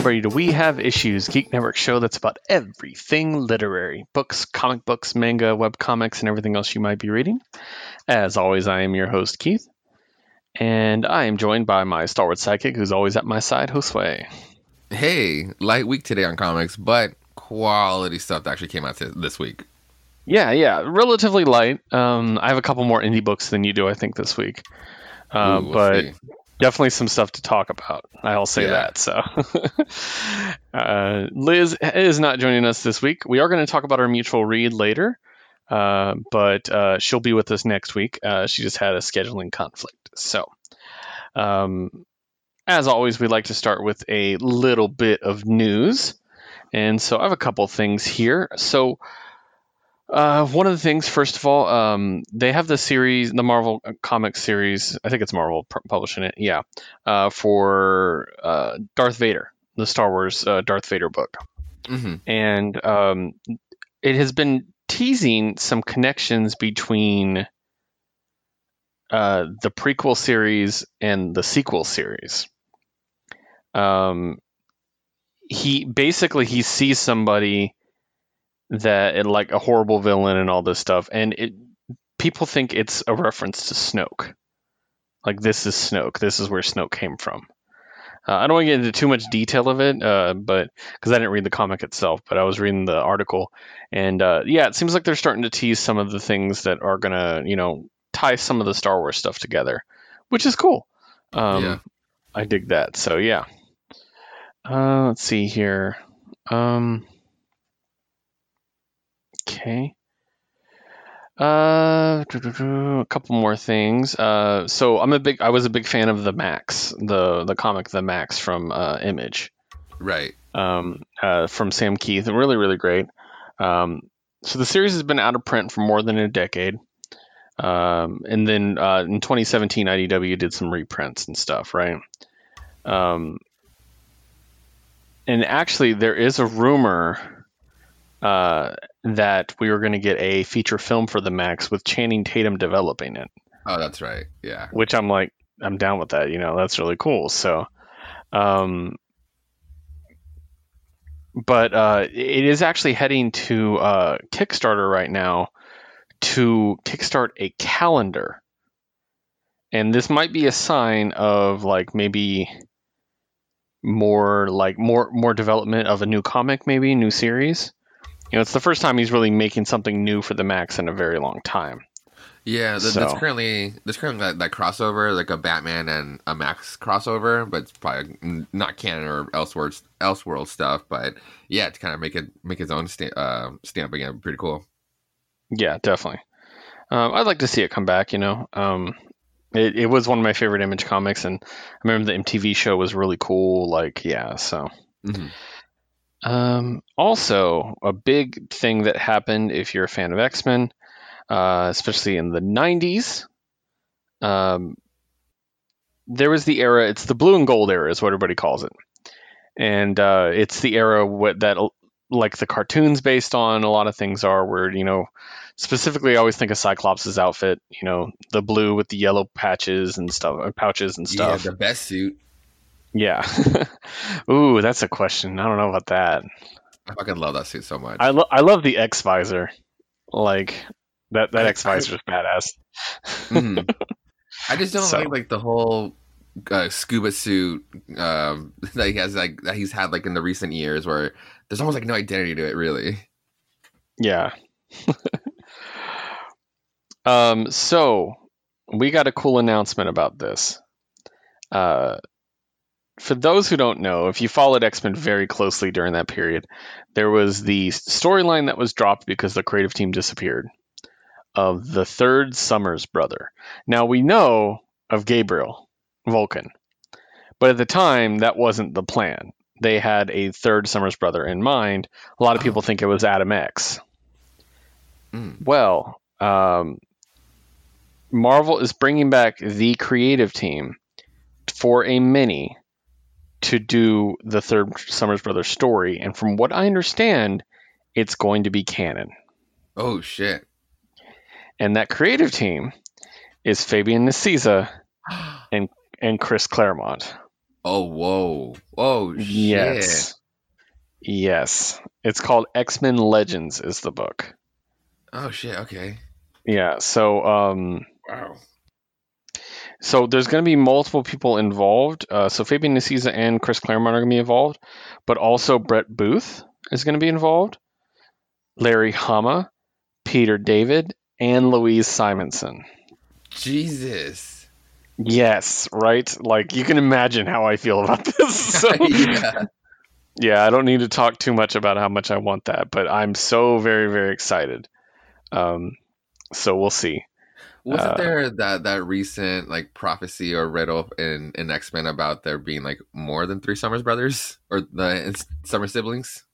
Everybody, to We Have Issues, Geek Network show that's about everything literary books, comic books, manga, web comics, and everything else you might be reading. As always, I am your host, Keith, and I am joined by my Star Wars sidekick, who's always at my side, Josue. Hey, light week today on comics, but quality stuff that actually came out this week. Yeah, yeah, relatively light. Um, I have a couple more indie books than you do, I think, this week. Uh, Ooh, we'll but see. Definitely some stuff to talk about. I'll say Yeah. that. So, uh, Liz is not joining us this week. We are going to talk about our mutual read later, uh, but uh, she'll be with us next week. Uh, she just had a scheduling conflict. So, um, as always, we like to start with a little bit of news. And so I have a couple things here. So, uh, one of the things, first of all, um, they have the series, the Marvel Comics series. I think it's Marvel pu- publishing it. Yeah, uh, for uh, Darth Vader, the Star Wars uh, Darth Vader book, hmm and um, it has been teasing some connections between uh, the prequel series and the sequel series. Um, he basically he sees somebody that like a horrible villain and all this stuff, and it people think it's a reference to Snoke. Like this is Snoke. This is where Snoke came from. Uh, I don't want to get into too much detail of it, uh, but because I didn't read the comic itself, but I was reading the article, and uh, yeah, it seems like they're starting to tease some of the things that are gonna, you know, tie some of the Star Wars stuff together, which is cool. Um, Yeah. I dig that. So yeah. Uh, let's see here. Um, okay. Uh, a couple more things. Uh, so I'm a big, I was a big fan of the Maxx, the the comic The Maxx from uh, Image, Right. um, uh, from Sam Kieth. Really, really great. Um, so the series has been out of print for more than a decade. Um, and then uh, in 2017, IDW did some reprints and stuff, right? Um, and actually, there is a rumor uh, that we were going to get a feature film for the Maxx with Channing Tatum developing it, Oh, that's right. Yeah. which I'm like, I'm down with that. You know, that's really cool. So, um, but uh, it is actually heading to uh, Kickstarter right now to kickstart a calendar. And this might be a sign of like maybe more like more more development of a new comic, maybe new series. You know, it's the first time he's really making something new for the Maxx in a very long time. Yeah. Th- So- That's currently there's currently that, that crossover, like a Batman and a Maxx crossover, but it's probably not canon or Elseworld Elseworld stuff. But yeah, to kind of make it make his own sta- uh, stamp again, pretty cool. Yeah, definitely. Um, I'd like to see it come back. You know, um, it, it was one of my favorite Image comics, and I remember the MTV show was really cool. Like, yeah, so. hmm Um, also, a big thing that happened if you're a fan of X Men, uh, especially in the 90s, um, there was the era, it's the blue and gold era, is what everybody calls it. And uh, it's the era what, that, like, the cartoons based on a lot of things are, where, you know, specifically, I always think of Cyclops' outfit, you know, the blue with the yellow patches and stuff, uh, pouches and stuff. Yeah, the best suit. Yeah. Ooh, that's a question. I don't know about that. I fucking love that suit so much. I, lo- I love the X visor. Like that that X visor is badass. Mhm. I just don't So- like like the whole uh, scuba suit um, that he has like that he's had like in the recent years, where there's almost like no identity to it, really. Yeah. um. So we got a cool announcement about this. Uh, for those who don't know, if you followed X Men very closely during that period, there was the storyline that was dropped because the creative team disappeared of the third Summers brother. Now we know of Gabriel Vulcan, but at the time that wasn't the plan. They had a third Summers brother in mind. A lot of people think it was Adam X. Mm. Well, um, Marvel is bringing back the creative team for a mini to do the third Summers Brothers story, and from what I understand, it's going to be canon. Oh shit! And that creative team is Fabian Nicieza and and Chris Claremont. Oh, whoa, whoa, shit. Yes. Yes. It's called X Men Legends, is the book. Oh shit. Okay. Yeah. So, um, Wow. So there's going to be multiple people involved. Uh, so Fabian Nicieza and Chris Claremont are going to be involved, but also Brett Booth is going to be involved, Larry Hama, Peter David, and Louise Simonson. Jesus. Yes, right. Like you can imagine how I feel about this. So, yeah. yeah, I don't need to talk too much about how much I want that, but I'm so very very excited. Um, so we'll see. Wasn't Uh, there that that recent like prophecy or riddle in in X Men about there being like more than three Summers brothers or the Summer siblings?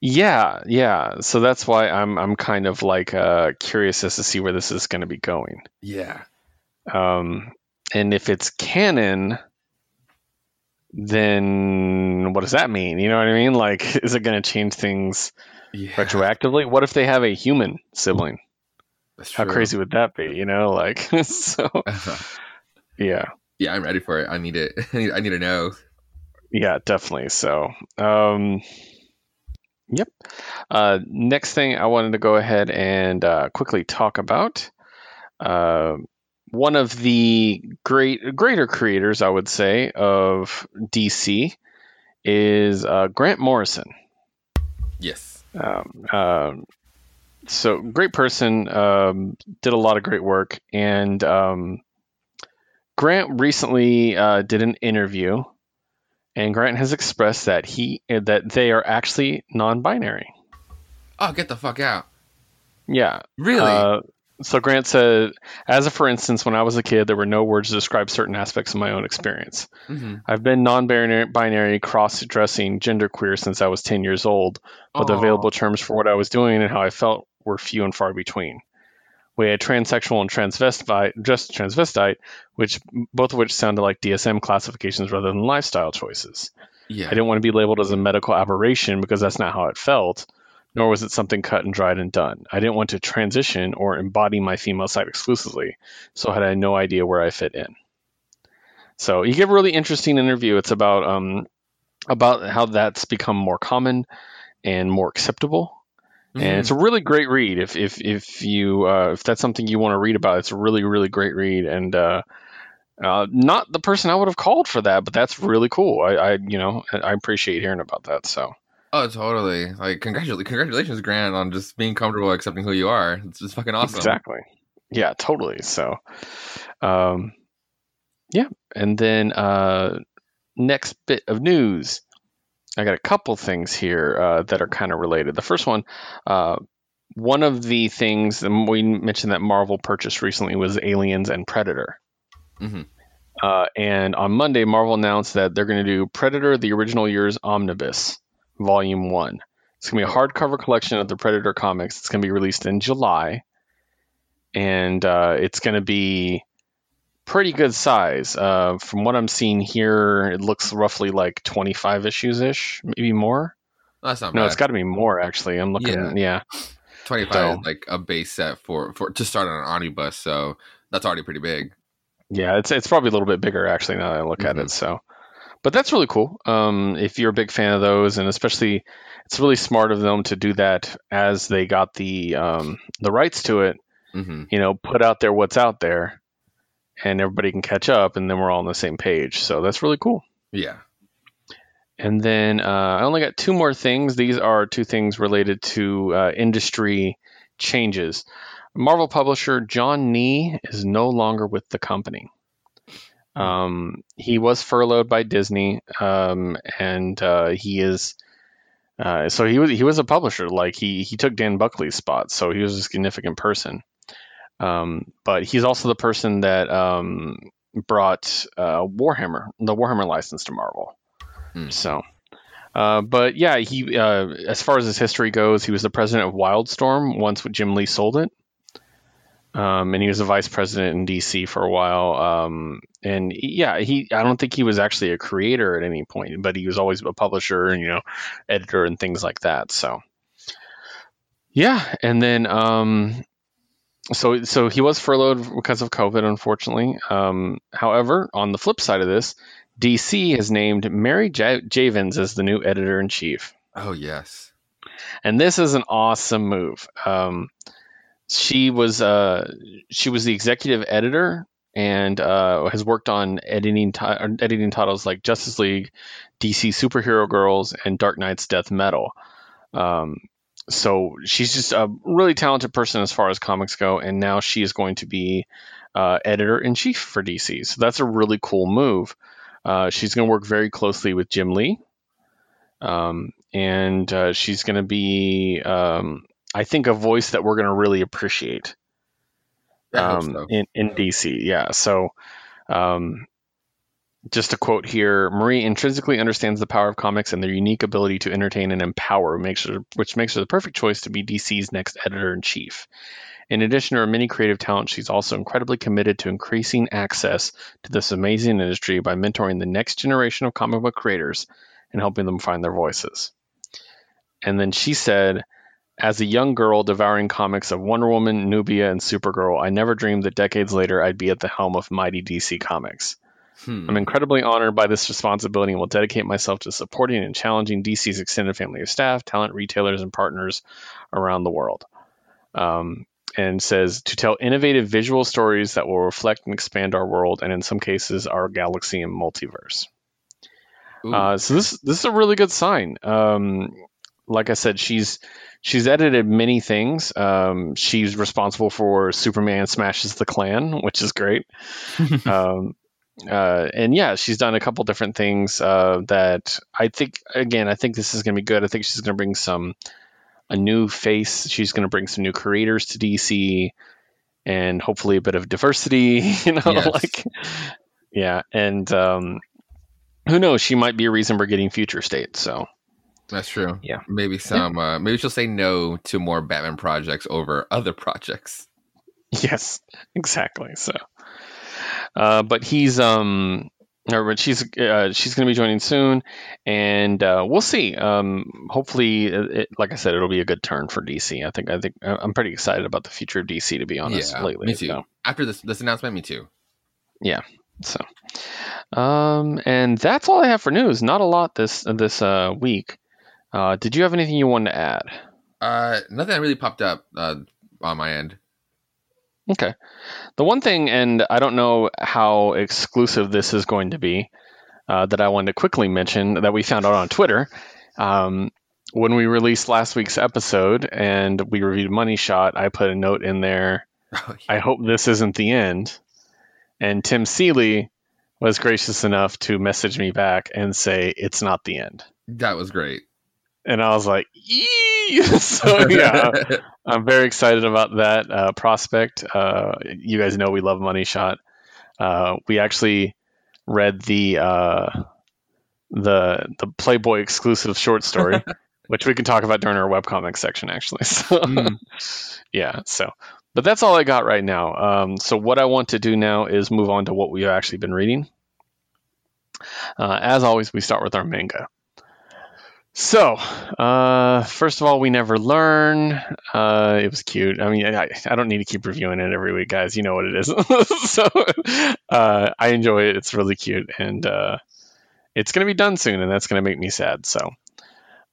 Yeah, yeah. So that's why I'm I'm kind of like uh, curious as to see where this is going to be going. Yeah. Um, and if it's canon, then what does that mean? You know what I mean? Like, is it going to change things Yeah. retroactively? What if they have a human sibling? How crazy would that be? You know, like so. Yeah, yeah, I'm ready for it. I need it. I need, I need to know. yeah, definitely. So, um, yep. Uh, next thing I wanted to go ahead and uh, quickly talk about. Uh, one of the great greater creators, I would say, of DC is uh, Grant Morrison. Yes. Um, um, so great person, um, did a lot of great work, and um, Grant recently uh, did an interview, and Grant has expressed that he that they are actually non-binary. Oh, get the fuck out. Yeah. Really? Uh, so Grant said, as a for instance, when I was a kid, there were no words to describe certain aspects of my own experience. mm-hmm. I've been non-binary, binary, cross-dressing, genderqueer since I was 10 years old, but the available terms for what I was doing and how I felt were few and far between. We had transsexual and transvestite, just transvestite, which both of which sounded like DSM classifications rather than lifestyle choices. Yeah. I didn't want to be labeled as a medical aberration because that's not how it felt, nor was it something cut and dried and done. I didn't want to transition or embody my female side exclusively, so had I no idea where I fit in. So you give a really interesting interview. It's about um, about how that's become more common and more acceptable. Mhm. And it's a really great read. If if if you uh, if that's something you want to read about, it's a really really great read. And uh, uh, not the person I would have called for that, but that's really cool. I, I you know I appreciate hearing about that. So Oh, totally. Like, congratulations, congratulations, Grant, on just being comfortable accepting who you are. It's just fucking awesome. exactly, yeah, totally. So, um, yeah, and then uh, next bit of news. I got a couple things here uh, that are kind of related. The first one, uh, one of the things and we mentioned that Marvel purchased recently was Aliens and Predator. Mhm. Uh, and on Monday, Marvel announced that they're going to do Predator: The Original Years Omnibus, Volume One. It's going to be a hardcover collection of the Predator comics. It's going to be released in July, and uh, it's going to be pretty good size. Uh, from what I'm seeing here, it looks roughly like 25 issues ish, maybe more. That's not No, bad. it's got to be more actually. I'm looking. Yeah. Yeah, 25 so- is like a base set for, for to start on an omnibus, so that's already pretty big. yeah. It's it's probably a little bit bigger actually now that I look at Mhm. it. So, but that's really cool. Um, if you're a big fan of those, and especially, it's really smart of them to do that as they got the um, the rights to it. hmm You know, put out there what's out there, and everybody can catch up, and then we're all on the same page. So that's really cool. Yeah. And then uh, I only got two more things. These are two things related to uh, industry changes. Marvel publisher John Nee is no longer with the company. Um, he was furloughed by Disney, um, and uh, he is. Uh, so he was he was a publisher. Like he he took Dan Buckley's spot, so he was a significant person. Um, but he's also the person that um, brought uh, Warhammer, the Warhammer license to Marvel. Hmm. So, uh, but yeah, he uh, as far as his history goes, he was the president of Wildstorm once Jim Lee sold it. Um, and he was a vice president in DC for a while. Um, and yeah, he I don't think he was actually a creator at any point, but he was always a publisher and you know editor and things like that. So yeah, and then um, so so he was furloughed because of COVID, unfortunately. Um, however, on the flip side of this, DC has named Mary J- Javins as the new editor in chief. Oh yes. and this is an awesome move. Um, she was uh, she was the executive editor and uh, has worked on editing ti- or editing titles like Justice League, DC Superhero Girls, and Dark Nights Death Metal. Um, so she's just a really talented person as far as comics go, and now she is going to be uh, editor in chief for DC. So that's a really cool move. Uh, she's going to work very closely with Jim Lee, um, and uh, she's going to be, um, I think, a voice that we're going to really appreciate um, so. in, in DC. Yeah. So, um, just a quote here Marie intrinsically understands the power of comics and their unique ability to entertain and empower, makes her, which makes her the perfect choice to be DC's next editor in chief. In addition to her many creative talents, she's also incredibly committed to increasing access to this amazing industry by mentoring the next generation of comic book creators and helping them find their voices. And then she said, as a young girl devouring comics of Wonder Woman, Nubia, and Supergirl, I never dreamed that decades later I'd be at the helm of mighty DC Comics. Hmm. I'm incredibly honored by this responsibility and will dedicate myself to supporting and challenging DC's extended family of staff, talent, retailers, and partners around the world. Um, and says to tell innovative visual stories that will reflect and expand our world, and in some cases, our galaxy and multiverse. Uh, so this this is a really good sign. Um, like I said, she's she's edited many things. Um, she's responsible for Superman smashes the Klan, which is great. um, uh, and yeah, she's done a couple different things uh, that I think. Again, I think this is going to be good. I think she's going to bring some a new face. She's going to bring some new creators to DC, and hopefully a bit of diversity. You know, Yes. like yeah, and um, who knows? She might be a reason we're getting future state. So That's true. Yeah. Maybe some. Uh, maybe she'll say no to more Batman projects over other projects. yes, exactly. So, uh, but he's um. Or, but she's uh, she's going to be joining soon, and uh, we'll see. Um, hopefully, it, it- like I said, it'll be a good turn for DC. I think I think I'm pretty excited about the future of DC. To be honest, yeah, lately, me too. So, After this this announcement, me too. Yeah. So, um, and that's all I have for news. Not a lot this this uh, week. Uh, did you have anything you wanted to add? Uh, nothing that really popped up uh, on my end. Okay. The one thing, and I don't know how exclusive this is going to be, uh, that I wanted to quickly mention that we found out on Twitter. Um, when we released last week's episode and we reviewed Money Shot, I put a note in there. Oh, I hope this isn't the end. And Tim Seeley was gracious enough to message me back and say it's not the end. that was great. And I was like, Yee! so yeah, I'm very excited about that uh, prospect. Uh, you guys know we love Money Shot. Uh, we actually read the uh, the the Playboy exclusive short story, which we can talk about during our webcomic section, actually. So Mm. yeah, so but that's all I got right now. Um, so what I want to do now is move on to what we've actually been reading. Uh, as always, we start with our manga. So, uh, first of all, we never learn. Uh, it was cute. I mean, I, I don't need to keep reviewing it every week, guys. You know what it is. so, uh, I enjoy it. It's really cute, and uh, it's going to be done soon, and that's going to make me sad. So,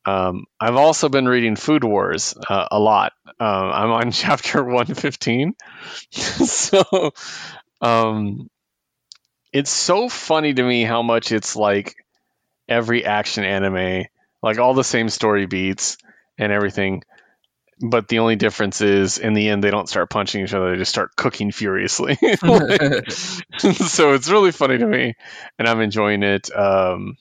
um, I've also been reading Food Wars uh, a lot. Uh, I'm on chapter 115. so, um, it's so funny to me how much it's like every action anime, like all the same story beats and everything. But the only difference is, in the end, they don't start punching each other; they just start cooking furiously. Like, so it's really funny to me, and I'm enjoying it. Um,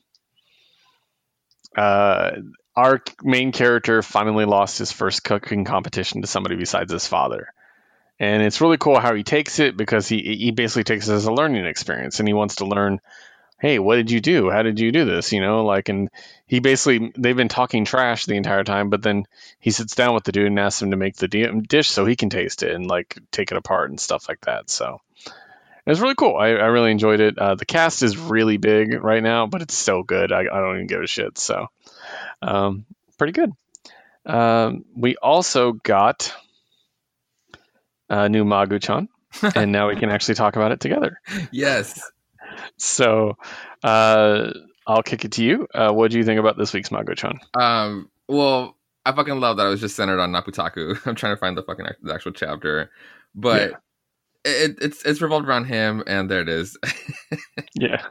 uh, our main character finally lost his first cooking competition to somebody besides his father. And it's really cool how he takes it because he he basically takes it as a learning experience and he wants to learn, hey, what did you do? How did you do this? You know, like and he basically they've been talking trash the entire time, but then he sits down with the dude and asks him to make the dish so he can taste it and like take it apart and stuff like that. So it was really cool. I, I really enjoyed it. Uh, the cast is really big right now, but it's so good. I, I don't even give a shit. So um, pretty good. Um, we also got a new Magu-chan, and now we can actually talk about it together. yes. So, uh, I'll kick it to you. Uh, what do you think about this week's Magu-chan? Um, well, I fucking love that it was just centered on Naputaku. I'm trying to find the fucking act- the actual chapter, but it, it's it's revolved around him, and there it is. Yeah.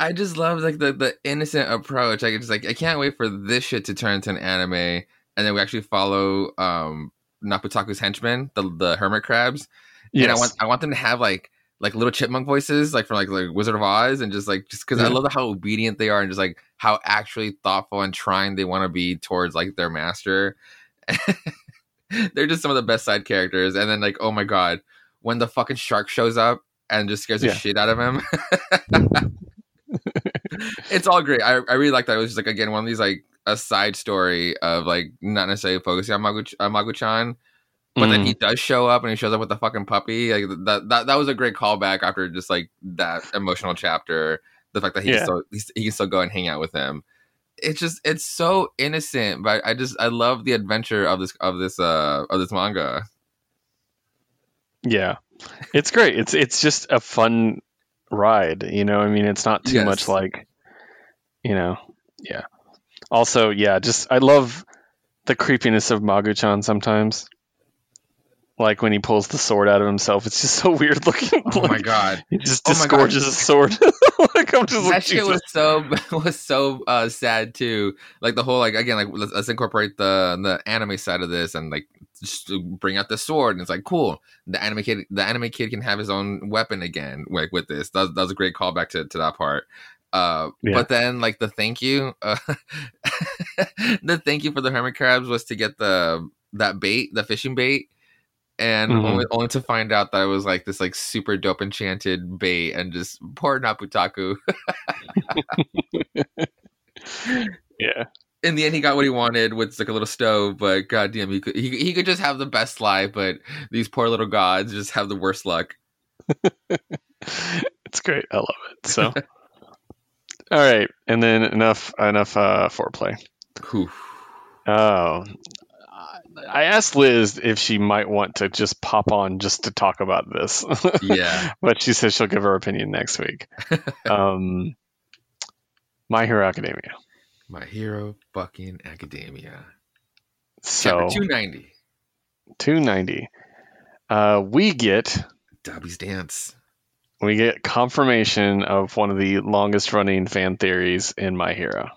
I just love like the the innocent approach. Like it's like I can't wait for this shit to turn into an anime, and then we actually follow um Naputaku's henchmen, the the hermit crabs. Yes. And I want I want them to have like like little chipmunk voices, like from like like Wizard of Oz, and just like just because I love how obedient they are, and just like how actually thoughtful and trying they want to be towards like their master. They're just some of the best side characters, and then like oh my god, when the fucking shark shows up and just scares the shit out of him. it's all great. I, I really like that. It was just like again one of these like a side story of like not necessarily focusing on Magu Magu-chan, but then Mm. he does show up and he shows up with the fucking puppy. Like that that that was a great callback after just like that emotional chapter. The fact that he Yeah. can still he can still go and hang out with him. It's just it's so innocent, but I just I love the adventure of this of this uh of this manga. Yeah, it's great. It's it's just a fun ride. You know, I mean, it's not too Yes. much like, you know, yeah. Also, yeah, just I love the creepiness of Magu-chan sometimes. Like when he pulls the sword out of himself, it's just so weird looking. Oh my god. He just Oh disgorges a sword. like I'm just that like, shit Jesus. was so was so uh, sad too. Like the whole like again like let's, let's incorporate the the anime side of this and like just bring out the sword and it's like cool. The anime kid the anime kid can have his own weapon again like with this. That, was- that was a great callback to to that part. Uh, Yeah. but then like the thank you, uh, the thank you for the hermit crabs was to get the that bait, the fishing bait. And Mhm. only, only to find out that it was like this like super dope enchanted bait and just poor Naputaku Yeah. in the end, he got what he wanted with like a little stove. But goddamn, he could he, he could just have the best life, but these poor little gods just have the worst luck. It's great. I love it. So, all right, and then enough enough uh, foreplay. Whew. Oh, I asked Liz if she might want to just pop on just to talk about this. Yeah, but she says she'll give her opinion next week. um, My Hero Academia. My Hero fucking Academia. So Chapter two ninety. 290. Uh, we get Dabi's dance. we get confirmation of one of the longest running fan theories in My Hero.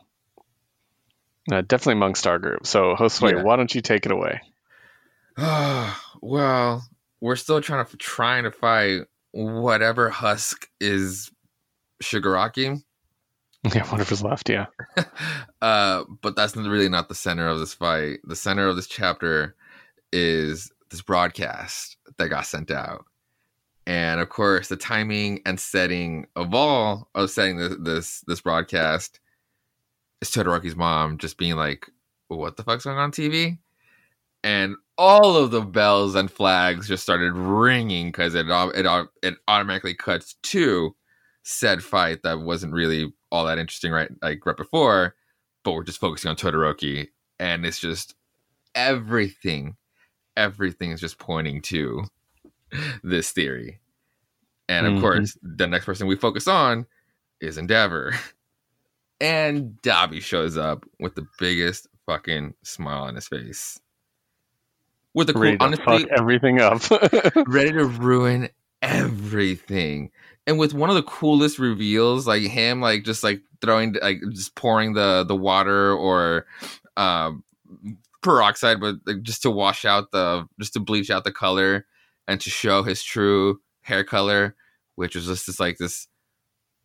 Uh, definitely amongst our group. So, Josue, Yeah. why don't you take it away? well, we're still trying to trying to fight whatever husk is Shigaraki. Yeah, whatever's left. Yeah. uh, but that's really not the center of this fight. The center of this chapter is this broadcast that got sent out, and of course, the timing and setting of all of setting this this, this broadcast is Todoroki's mom just being like, "What the fuck's going on TV?" And all of the bells and flags just started ringing because it it it automatically cuts to said fight that wasn't really all that interesting right like right before but we're just focusing on Todoroki and it's just everything everything is just pointing to this theory and of Mhm. course the next person we focus on is Endeavor and Dabi shows up with the biggest fucking smile on his face with the cool Ready to honestly fuck everything up. ready to ruin everything. And with one of the coolest reveals, like him, like just like throwing, like just pouring the the water or um, peroxide, but like, just to wash out the, just to bleach out the color and to show his true hair color, which was just this like this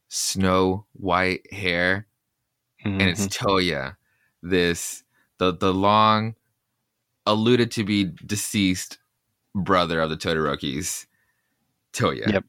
snow white hair and it's Mhm. Toya, this the the long alluded to be deceased brother of the Todorokis, Toya. Yep.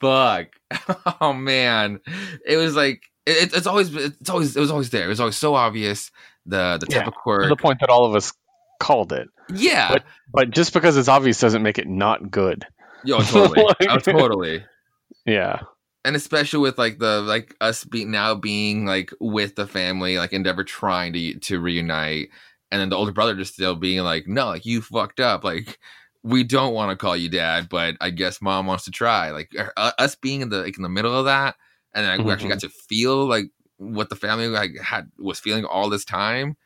Fuck. Oh man, it was like it, it's always it's always it was always there. It was always so obvious the the type Yeah. of to the point that all of us called it. yeah, But just because it's obvious doesn't make it not good. yo, totally, Like- oh, totally. Yeah. And especially with like the like us be now being like with the family like endeavor trying to to reunite and then the older brother just still being like no like you fucked up like we don't want to call you dad, but I guess mom wants to try. Like uh, us being in the like in the middle of that, and then like, we actually got to feel like what the family like had was feeling all this time,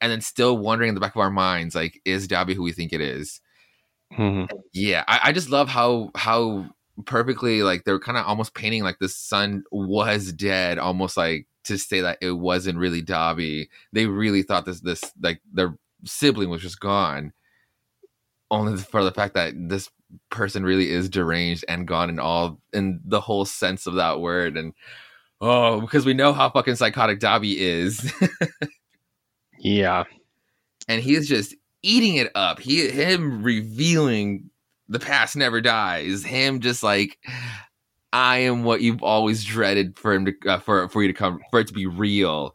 and then still wondering in the back of our minds, like, is Dabi who we think it is? Mhm. Yeah, I, I just love how how perfectly like they're kind of almost painting like the son was dead, almost like to say that it wasn't really Dabi. They really thought this this like their sibling was just gone, only for the fact that this person really is deranged and gone in all in the whole sense of that word and oh because we know how fucking psychotic Dabi is Yeah. and he's just eating it up he him revealing the past never dies. Him just like i am what you've always dreaded for him to uh, for for you to come for it to be real.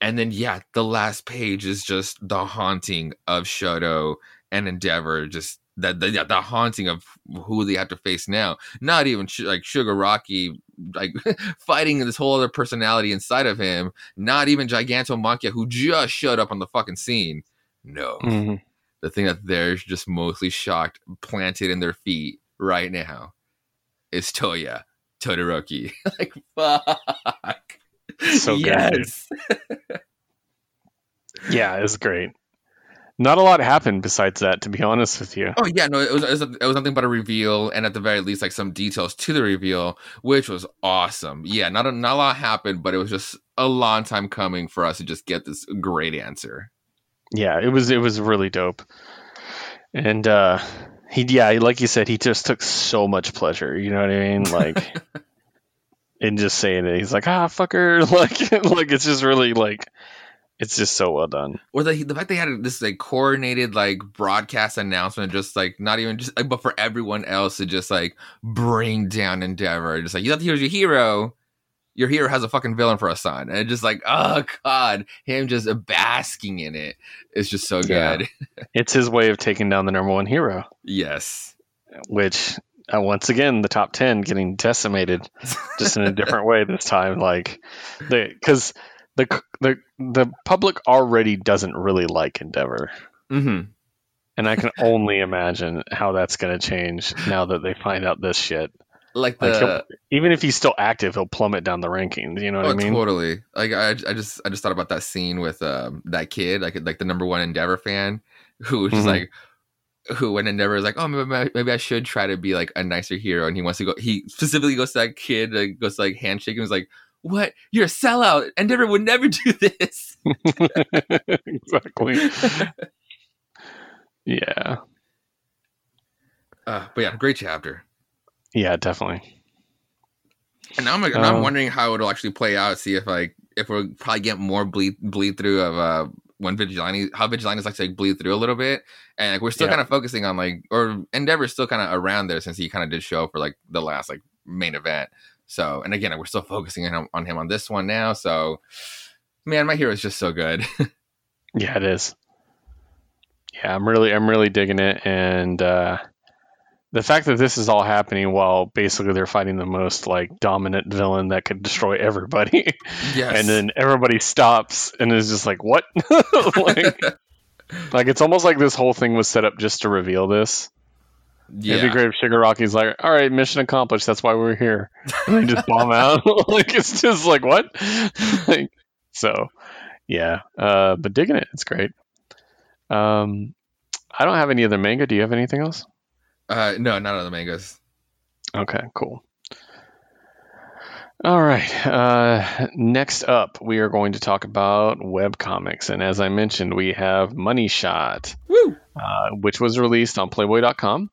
And then yeah the last page is just the haunting of shoto and endeavor just that the, the haunting of who they have to face now. Not even sh- like Shigaraki like fighting this whole other personality inside of him. Not even gigantomachia who just showed up on the fucking scene. No. Mhm. The thing that they're just mostly shocked planted in their feet right now is Toya Todoroki. like fuck. So good, yes. Yeah, it's great. Not a lot happened besides that, to be honest with you. Oh yeah, no, it was it was, it was nothing but a reveal, and at the very least, like some details to the reveal, which was awesome. Yeah, not a, not a lot happened, but it was just a long time coming for us to just get this great answer. Yeah, it was it was really dope. And uh he yeah, like you said, he just took so much pleasure, you know what I mean? Like in just saying it. He's like, ah fucker like like it's just really like it's just so well done. or the the fact they had this like coordinated like broadcast announcement, just like not even just like, but for everyone else to just like bring down Endeavor, just like you thought he was your hero. Your hero has a fucking villain for a son, and it's just like, oh god, him just basking in it. It's just so Yeah. good. It's his way of taking down the number one hero, yes, which uh, once again the top 10 getting decimated just in a different way this time like they cuz the the the public already doesn't really like Endeavor. hmm And I can only imagine how that's going to change now that they find out this shit. Like Like the he'll, even if he's still active, he'll plummet down the rankings. You know what oh, I mean? totally. Like I, I just, I just thought about that scene with um that kid, like like the number one Endeavor fan, who was just Mhm. like, who when Endeavor is like, oh, maybe, maybe I should try to be like a nicer hero, and he wants to go. He specifically goes to that kid, like, goes to like handshake him. He's like, what? You're a sellout. Endeavor would never do this. exactly. Yeah. Uh, but yeah, great chapter. Yeah, definitely. And now I'm I'm Uh, wondering how it'll actually play out. See if like if we'll probably get more bleed bleed through of uh when vigilante how vigilantes like to like, bleed through a little bit, and like we're still Yeah. kind of focusing on like or Endeavor's still kind of around there since he kind of did show for like the last like main event. So and again, we're still focusing on him, on him on this one now. So man, my hero is just so good. Yeah, it is. Yeah, I'm really I'm really digging it and uh the fact that this is all happening while basically they're fighting the most like dominant villain that could destroy everybody. Yes, and then everybody stops and is just like what? Like like it's almost like this whole thing was set up just to reveal this. Yeah, it'd be great if Shigaraki's like all right mission accomplished. That's why we're here. And they just bomb out. Like it's just like what? Like, so yeah uh but digging it it's great. Um I don't have any other manga. Do you have anything else uh, no, not on the mangas. Okay, cool. All right. Uh, next up, we are going to talk about webcomics. And as I mentioned, we have Money Shot, Woo! uh, which was released on Playboy.com.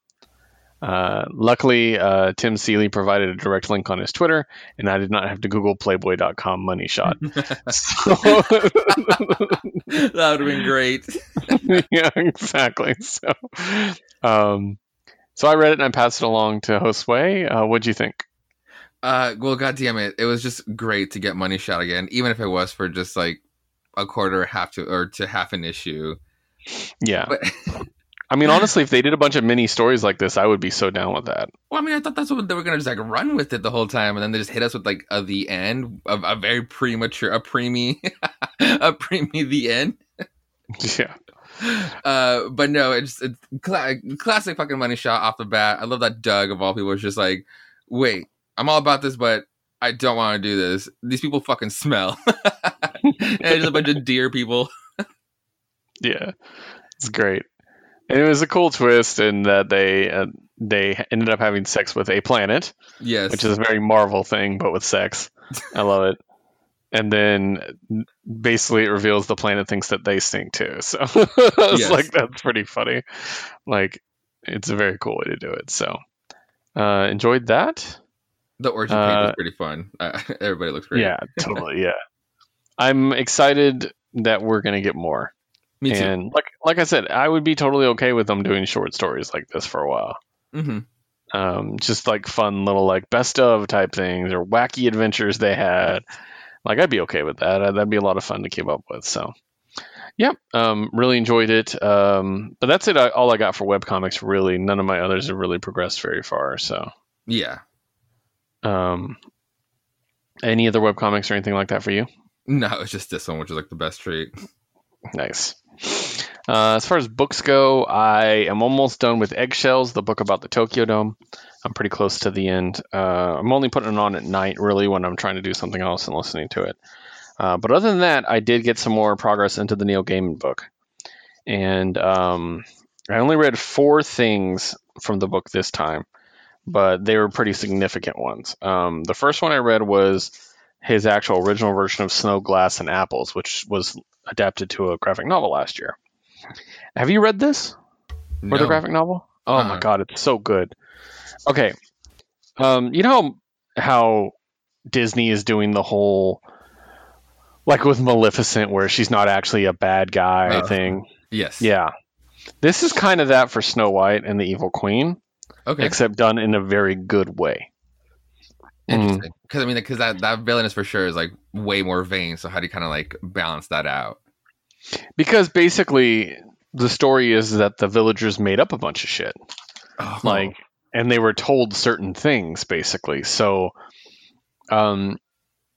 Uh, luckily, uh, Tim Seeley provided a direct link on his Twitter, and I did not have to Google Playboy.com Money Shot. So, that would have been great. yeah, exactly. So, um, so I read it and I passed it along to Josue. Uh, what'd you think? Uh, well, god damn it, it was just great to get money shot again, even if it was for just like a quarter, or half to or to half an issue. Yeah. But I mean, honestly, if they did a bunch of mini stories like this, I would be so down with that. well, I mean, I thought that's what they were gonna just like run with it the whole time, and then they just hit us with like a the end of a very premature, a preemie, a preemie the end. Yeah. Uh, but no, it's, it's cla- classic fucking money shot off the bat. I love that Doug of all people is just like, wait, I'm all about this, but I don't want to do this. These people fucking smell. and just a bunch of deer people. yeah, it's great. And it was a cool twist in that they uh, they ended up having sex with a planet, Yes. which is a very Marvel thing, but with sex. I love it. And then basically it reveals the planet thinks that they stink too. So it's Yes. like that's pretty funny. Like it's a very cool way to do it. So uh, enjoyed that. the origin page uh, was pretty fun. Uh, everybody looks great. Yeah, totally. Yeah, I'm excited that we're gonna get more. Me too. And like like I said, I would be totally okay with them doing short stories like this for a while. Mm-hmm. Um, just like fun little like best of type things or wacky adventures they had. Like I'd be okay with that. Uh, That'd be a lot of fun to keep up with. So, yep, um, really enjoyed it. Um, but that's it. I, all I got for webcomics. Really, none of my others have really progressed very far. So, Yeah. um, any other webcomics or anything like that for you? No, it's just this one, which is like the best treat. Nice. Uh, as far as books go, I am almost done with Eggshells, the book about the Tokyo Dome. I'm pretty close to the end. Uh, I'm only putting it on at night, really, when I'm trying to do something else and listening to it. Uh, but other than that, I did get some more progress into the Neil Gaiman book. And um, I only read four things from the book this time, but they were pretty significant ones. Um, the first one I read was his actual original version of Snow, Glass, and Apples, which was adapted to a graphic novel last year. Have you read this? No. Or the graphic novel? Oh my Uh-uh. god, it's so good. Okay. Um, you know how Disney is doing the whole like with Maleficent where she's not actually a bad guy Uh, thing. Yes. Yeah. This is kind of that for Snow White and the Evil Queen, Okay. except done in a very good way. Mm. Interesting. Because I mean, because that that villainous for sure is like way more vain. So how do you kind of like balance that out? Because basically the story is that the villagers made up a bunch of shit. Oh, like and they were told certain things basically. So um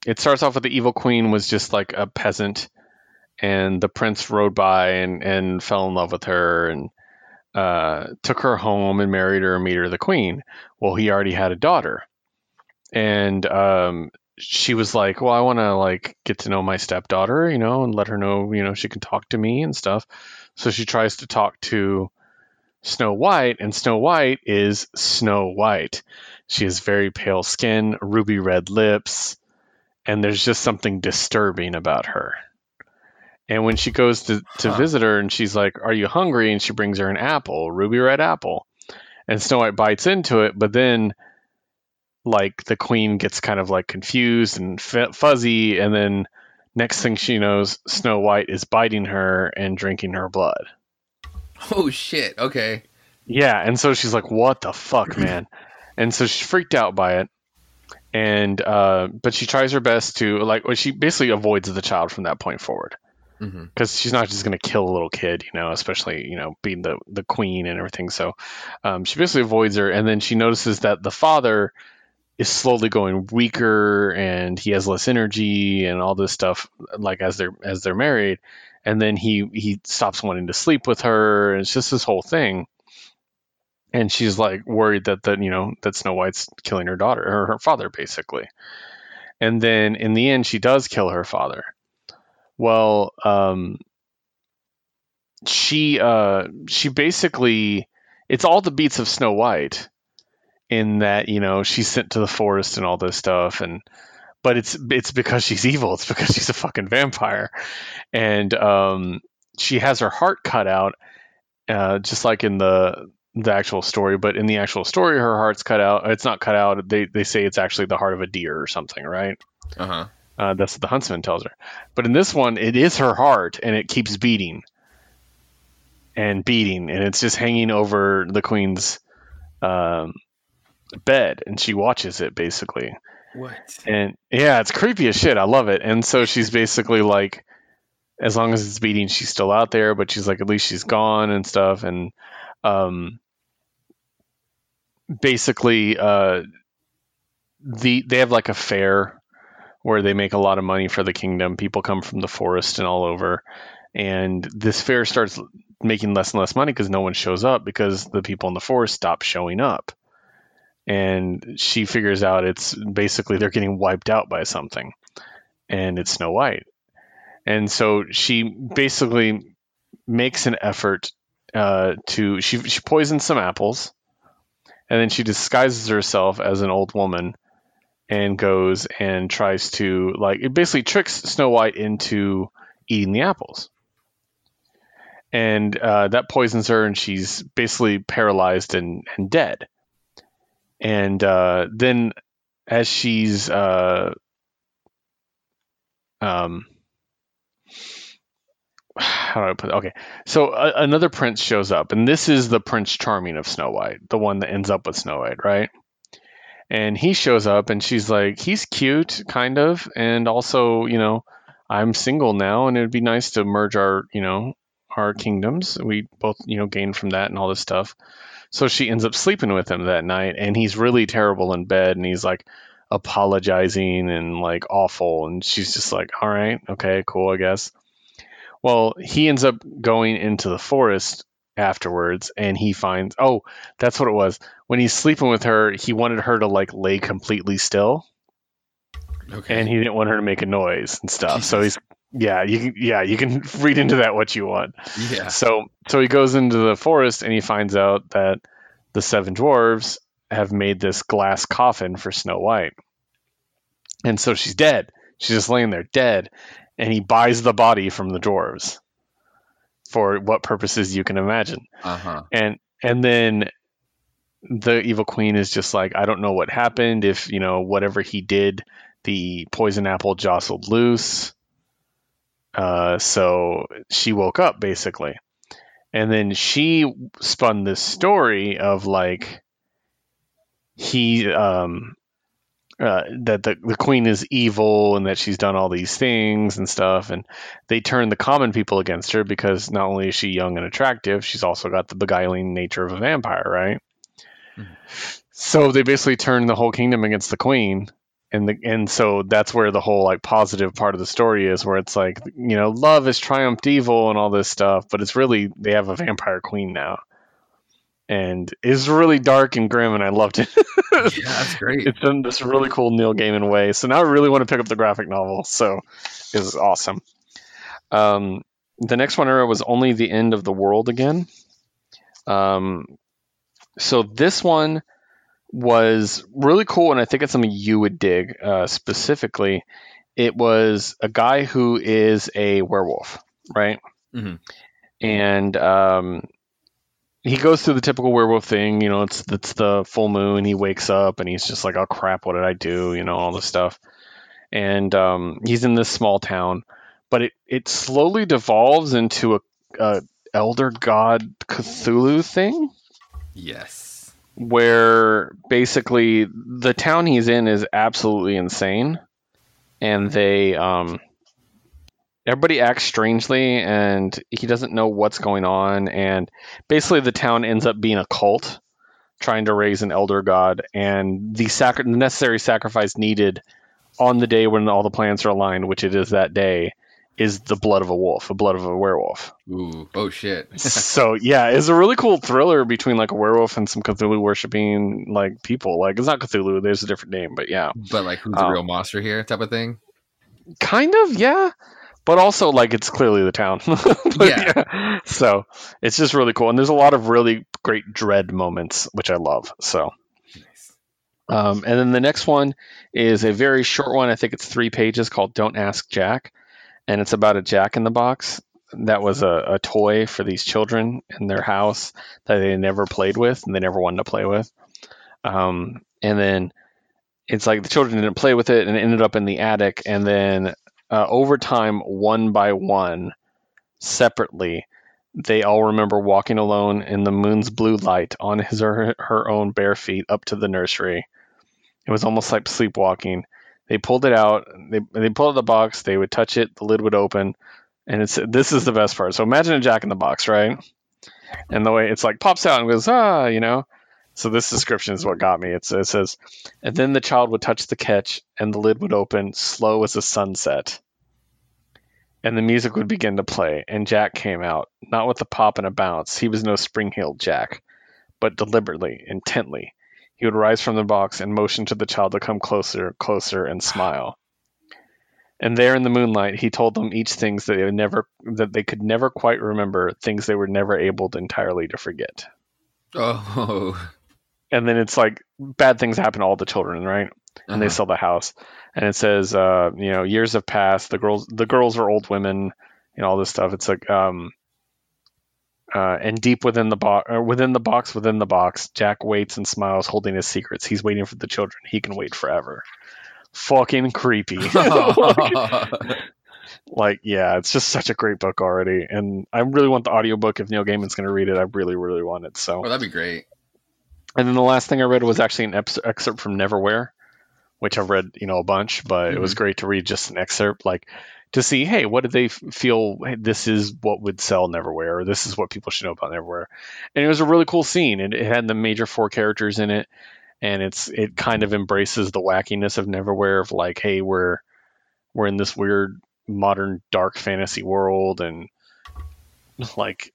it starts off with the evil queen was just like a peasant and the prince rode by and and fell in love with her and uh took her home and married her and made her the queen. Well he already had a daughter. And um she was like well i want to like get to know my stepdaughter you know and let her know you know she can talk to me and stuff. So she tries to talk to Snow White, and Snow White is Snow White. She has very pale skin, ruby red lips, and there's just something disturbing about her. And when she goes to, to Huh. visit her and she's like, Are you hungry? And she brings her an apple, ruby red apple. And Snow White bites into it, but then, like, the queen gets kind of like confused and f- fuzzy. And then, next thing she knows, Snow White is biting her and drinking her blood. oh shit. Okay. Yeah, and so she's like, "What the fuck, man?" and so she's freaked out by it, and uh, but she tries her best to like, well, she basically avoids the child from that point forward because she's not just going to kill a little kid, you know, especially you know being the the queen and everything. So um, she basically avoids her, and then she notices that the father is slowly going weaker, and he has less energy and all this stuff. Like as they're as they're married, and then he he stops wanting to sleep with her. And it's just this whole thing. And she's like worried that that you know that Snow White's killing her daughter or her father basically. And then in the end, she does kill her father. Well, um, she uh, she basically it's all the beats of Snow White in that you know she's sent to the forest and all this stuff and but it's it's because she's evil it's because she's a fucking vampire and um, she has her heart cut out uh, just like in the the actual story but in the actual story her heart's cut out it's not cut out they they say it's actually the heart of a deer or something right Uh huh. uh, that's what the huntsman tells her. But in this one, it is her heart, and it keeps beating and beating, and it's just hanging over the queen's um, bed, and she watches it basically. What? And yeah, it's creepy as shit. I love it. And so she's basically like, as long as it's beating, she's still out there, but she's like, at least she's gone and stuff. And um, basically, uh, the they have like a fair where they make a lot of money for the kingdom. People come from the forest and all over, and this fair starts making less and less money because no one shows up because the people in the forest stop showing up. And she figures out it's basically they're getting wiped out by something, and it's Snow White. And so she basically makes an effort uh, to she she poisons some apples, and then she disguises herself as an old woman and goes and tries to like it basically tricks Snow White into eating the apples. And uh, that poisons her, and she's basically paralyzed and, and dead. And uh, then, as she's uh, um, how do I put it? Okay, so uh, another prince shows up, and this is the Prince Charming of Snow White, the one that ends up with Snow White, right? And he shows up, and she's like, he's cute, kind of, and also, you know, I'm single now, and it'd be nice to merge our, you know, our kingdoms. We both, you know, gain from that and all this stuff. So she ends up sleeping with him that night, and he's really terrible in bed, and he's like apologizing and like awful, and she's just like, all right, okay, cool, I guess. Well, he ends up going into the forest afterwards and he finds oh that's what it was when he's sleeping with her he wanted her to like lay completely still Okay. and he didn't want her to make a noise and stuff so he's yeah you can yeah you can read into that what you want yeah. so so he goes into the forest and he finds out that the seven dwarves have made this glass coffin for Snow White. And so she's dead. She's just laying there dead. And he buys the body from the dwarves for what purposes you can imagine. Uh huh. And and then the evil queen is just like, I don't know what happened. If, you know, whatever he did, the poison apple jostled loose. Uh, so she woke up basically. And then she spun this story of like he um uh, that the, the queen is evil and that she's done all these things and stuff and they turn the common people against her because not only is she young and attractive she's also got the beguiling nature of a vampire right Mhm. so they basically turn the whole kingdom against the queen and the and so that's where the whole like positive part of the story is where it's like you know love has triumphed evil and all this stuff but it's really they have a vampire queen now and it's really dark and grim and i loved it Yeah, that's great. it's in this really cool Neil Gaiman way. So now I really want to pick up the graphic novel. So it was awesome. Um, the next one era was only the end of the world again. Um, so this one was really cool, and I think it's something you would dig uh, specifically. It was a guy who is a werewolf, right? Mhm. And um, he goes through the typical werewolf thing. You know, it's it's the full moon. He wakes up and he's just like, "Oh crap, what did I do?" You know, all this stuff. And um, he's in this small town, but it it slowly devolves into a, a elder god Cthulhu thing Yes. Where basically the town he's in is absolutely insane. And they um everybody acts strangely and he doesn't know what's going on. And basically the town ends up being a cult trying to raise an elder god. And the sacri- necessary sacrifice needed on the day when all the plans are aligned which it is that day is the blood of a wolf the blood of a werewolf Ooh. Oh shit. so yeah, it's a really cool thriller between like a werewolf and some Cthulhu worshiping like people. Like it's not Cthulhu, there's a different name, but yeah, but like, who's the Um, real monster here? Type of thing. kind of yeah. But also like it's clearly the town. But, Yeah. So it's just really cool, and there's a lot of really great dread moments, which I love. So. Um, and then the next one is a very short one. I think it's three pages called "Don't Ask Jack," and it's about a Jack in the Box that was a, a toy for these children in their house that they never played with and they never wanted to play with. Um, and then it's like the children didn't play with it and it ended up in the attic. And then uh, over time, one by one, separately, they all remember walking alone in the moon's blue light on his or her, her own bare feet up to the nursery. It was almost like sleepwalking. They pulled it out. They they pulled out the box. They would touch it. The lid would open, and it's this is the best part. So imagine a Jack in the Box, right? And the way it's like pops out and goes ah, you know. So this description is what got me. It's, it says, and then the child would touch the catch, and the lid would open, slow as a sunset. and the music would begin to play, and Jack came out, not with a pop and a bounce. He was no spring heeled Jack, but deliberately, intently. He would rise from the box and motion to the child to come closer, closer, and smile. And there in the moonlight, he told them each things that they never that they could never quite remember, things they were never able to entirely to forget. Oh. And then it's like bad things happen to all the children, right? And they Uh-huh. sell the house. And it says, uh, you know, years have passed. The girls, the girls are old women, and all this stuff. It's like, um, uh, and deep within the box, within the box, within the box, Jack waits and smiles, holding his secrets. He's waiting for the children. He can wait forever. Fucking creepy. like, yeah, it's just such a great book already, and I really want the audiobook. If Neil Gaiman's going to read it, I really, really want it. So, oh, that'd be great. and then the last thing I read was actually an ex- excerpt from Neverwhere, which I've read, you know, a bunch, but it was great to read just an excerpt, like to see, hey, what did they feel? Hey, this is what would sell Neverwhere, or this is what people should know about Neverwhere. And it was a really cool scene, and it had the major four characters in it, and it's it kind of embraces the wackiness of Neverwhere, of like, hey, we're we're in this weird modern dark fantasy world, and like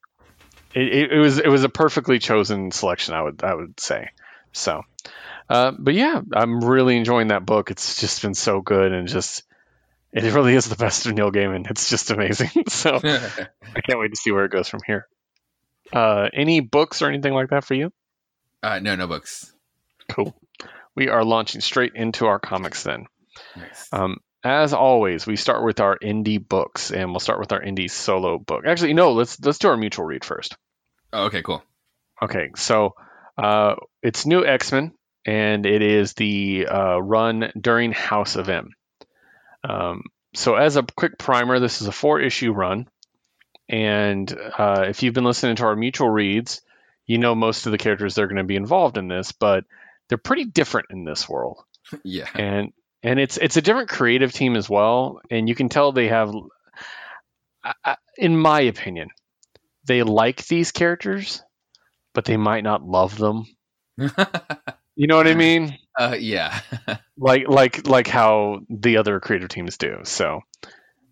it, it, it was it was a perfectly chosen selection, I would I would say. So, uh, but yeah, I'm really enjoying that book. It's just been so good, and just it really is the best of Neil Gaiman. It's just amazing. so I can't wait to see where it goes from here. Uh, any books or anything like that for you? uh, no, no books. Cool. We are launching straight into our comics then. Nice. Um, as always, we start with our indie books, and we'll start with our indie solo book. Actually, no, let's let's do our mutual read first. oh, okay, cool. Okay, so uh, it's new X Men, and it is the uh, run during House of M. Um, so, as a quick primer, this is a four issue run. And uh, if you've been listening to our mutual reads, you know most of the characters that are going to be involved in this, but they're pretty different in this world Yeah. and and it's it's a different creative team as well and you can tell they have in my opinion they like these characters but they might not love them you know what i mean? Uh, yeah. like like like how the other creative teams do so.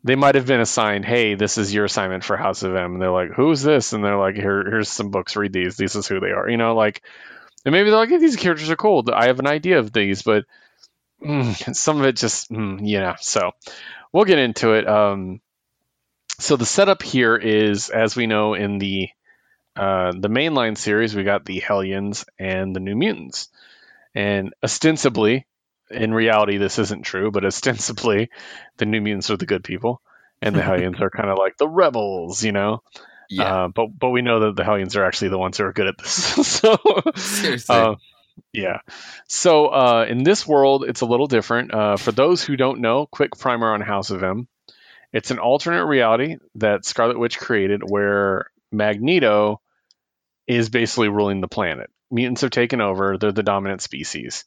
They might have been assigned hey this is your assignment for house of m and they're like who's this? And they're like here here's some books read these this is who they are you know like and maybe they're like hey, these characters are cool i have an idea of these but mm, some of it just mm, you know so. We'll get into it um so the setup here is as we know in the uh, the mainline series we got the hellions and the new mutants and ostensibly in reality this isn't true but ostensibly the new mutants are the good people and the hellions are kind of like the rebels you know Yeah. uh, but but we know that the hellions are actually the ones who are good at this so Seriously. uh, yeah. So uh, in this world, it's a little different. Uh, for those who don't know, quick primer on House of M. It's an alternate reality that Scarlet Witch created where Magneto is basically ruling the planet. Mutants have taken over, they're the dominant species.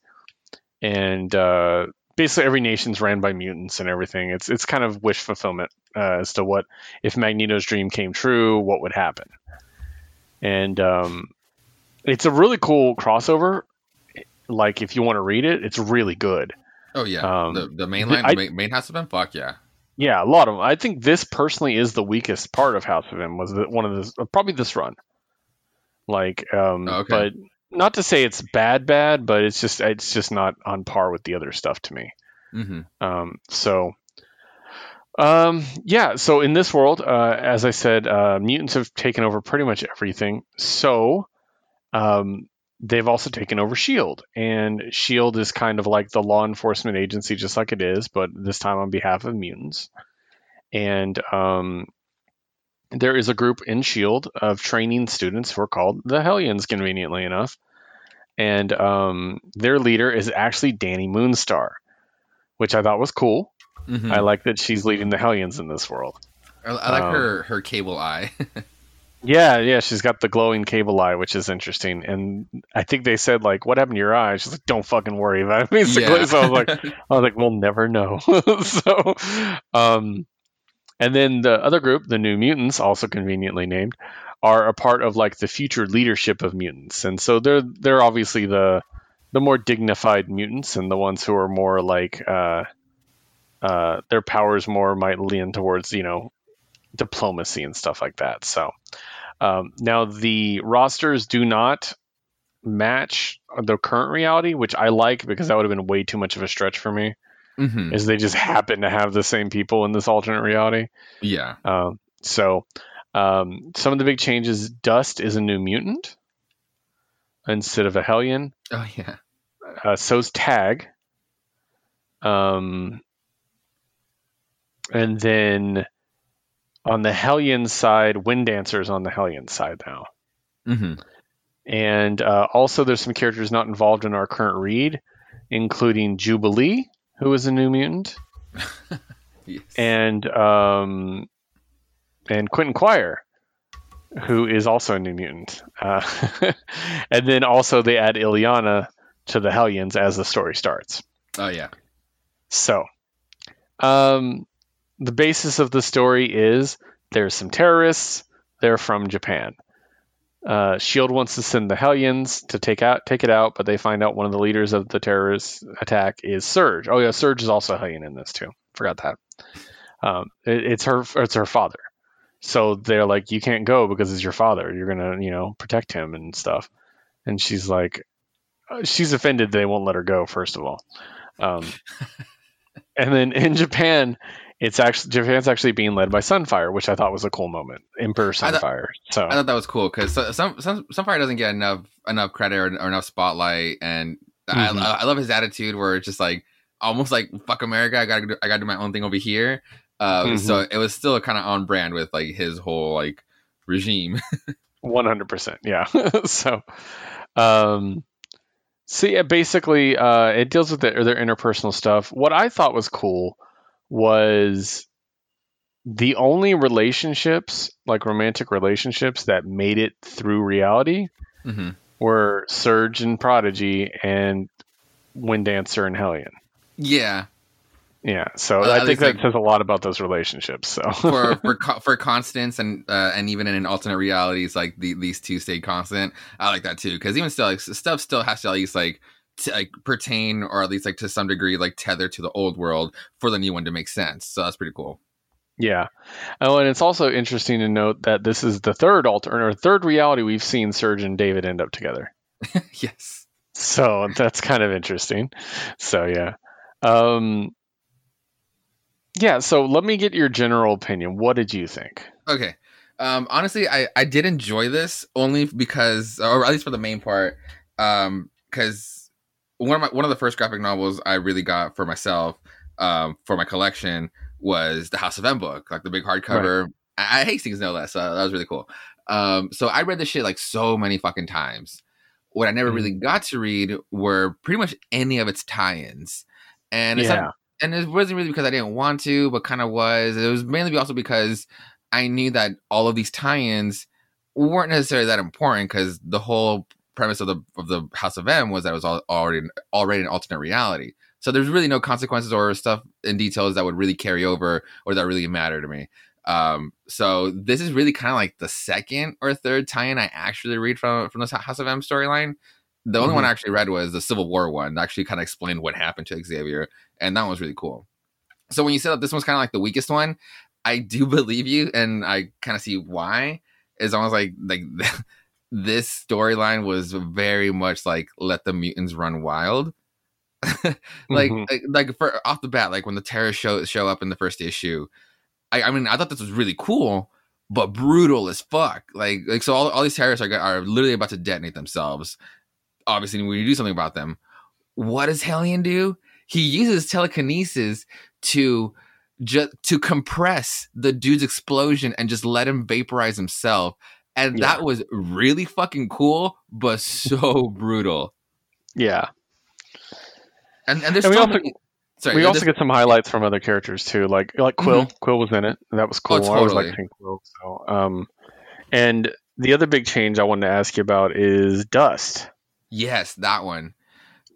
And uh, basically every nation's ran by mutants and everything. It's it's kind of wish fulfillment uh, as to what if Magneto's dream came true, what would happen. And um, it's a really cool crossover. Like if you want to read it, it's really good. oh yeah. um, the the main line, I- the main, house of M. Fuck yeah. Yeah, a lot of them. I think this personally is the weakest part of House of M. Was the, one of the probably this run. Like, um, Oh, okay. but not to say it's bad, bad, but it's just it's just not on par with the other stuff to me. Mm-hmm. Um, so, um, yeah. So in this world, uh, as I said, uh, mutants have taken over pretty much everything. So, um, they've also taken over Shield, and Shield is kind of like the law enforcement agency, just like it is, but this time on behalf of mutants. And um, there is a group in Shield of training students who are called the Hellions, conveniently enough. And um, their leader is actually Dani Moonstar, which I thought was cool. Mm-hmm. I like that she's leading the Hellions in this world. I, I like um, her her cable eye. Yeah, yeah, she's got the glowing cable eye, which is interesting. And I think they said like, "What happened to your eye?" She's like, "Don't fucking worry about it." Basically, Yeah. so I was like, I was like, "We'll never know." so, um, and then the other group, the New Mutants, also conveniently named, are a part of like the future leadership of mutants, and so they're they're obviously the the more dignified mutants and the ones who are more like uh, uh, their powers more might lean towards you know diplomacy and stuff like that. So um, now the rosters do not match the current reality, which I like because that would have been way too much of a stretch for me. Mm-hmm. Is they just happen to have the same people in this alternate reality. Yeah. Um, so um, some of the big changes: Dust is a new mutant instead of a Hellion. Oh yeah. Uh, so's Tag. Um, and then on the Hellion side, Wind Dancer's on the Hellion side now. Mm-hmm. And uh, also, there's some characters not involved in our current read, including Jubilee, who is a new mutant, Yes. and um, and Quentin Quire, who is also a new mutant. Uh, and then also they add Illyana to the Hellions as the story starts. oh yeah. So, um, the basis of the story is there's some terrorists. They're from Japan. Uh, Shield wants to send the Hellions to take out take it out, but they find out one of the leaders of the terrorist attack is Surge. Oh yeah, Surge is also a Hellion in this too. Forgot that. Um, it- it's her it's her father. So they're like, you can't go because it's your father. You're gonna you know protect him and stuff. And she's like, uh, she's offended they won't let her go. First of all, um, and then in Japan, it's actually Japan's actually being led by Sunfire, which I thought was a cool moment. Emperor I thought- Sunfire. so I thought that was cool because some some Sunfire doesn't get enough enough credit or, or enough spotlight, and Mhm. I, I love his attitude where it's just like almost like fuck America, I gotta do, I gotta do my own thing over here. Uh, Mhm. So it was still kind of on brand with like his whole like regime. One hundred percent, yeah. so, um, so yeah, basically, uh, it deals with their, their interpersonal stuff. What I thought was cool was the only relationships, like romantic relationships, that made it through reality hmm were Surge and Prodigy and Wind Dancer and Hellion. Yeah, Yeah, so Well, I think that like- says a lot about those relationships. So for for for constants and uh, and even in an alternate realities, like the, these two stayed constant. I like that too because even still, like, stuff still has to at least like t- like pertain or at least like to some degree like tether to the old world for the new one to make sense. So that's pretty cool. Yeah. Oh, and it's also interesting to note that this is the third alternate or third reality we've seen Surge and David end up together. yes. So that's kind of interesting. So yeah. Um yeah, so let me get your general opinion. What did you think? Okay. Um, honestly, I, I did enjoy this only because, or at least for the main part, um, because one of my one of the first graphic novels I really got for myself, um, for my collection was the House of M book, like the big hardcover. I, I Hastings no less. So that was really cool. Um, so I read this shit like so many fucking times. What I never Mhm. really got to read were pretty much any of its tie-ins, and it's Yeah. and it wasn't really because I didn't want to, but kind of was. It was mainly also because I knew that all of these tie-ins weren't necessarily that important because the whole premise of the of the House of M was that it was all, already already an alternate reality. So there's really no consequences or stuff in details that would really carry over or that really matter to me. Um, so this is really kind of like the second or third tie-in I actually read from from the House of M storyline. The only Mhm. one I actually read was the Civil War one. That actually kind of explained what happened to Xavier, and that one was really cool. So when you said that this one's kind of like the weakest one, I do believe you, and I kind of see why. It's almost like like this storyline was very much like let the mutants run wild. like, Mhm. like like for off the bat, like when the terrorists show show up in the first issue, I, I mean I thought this was really cool, but brutal as fuck. Like like so all, all these terrorists are are literally about to detonate themselves. Obviously, we need to do something about them. What does Hellion do? He uses telekinesis to just to compress the dude's explosion and just let him vaporize himself. And Yeah. that was really fucking cool, but so brutal. Yeah. And and there's And we so also- many- sorry, we also get some highlights from other characters too, like like Quill. Quill was in it. and That was cool. I always totally. like Quill. So, um, and the other big change I wanted to ask you about is Dust. Yes, that one.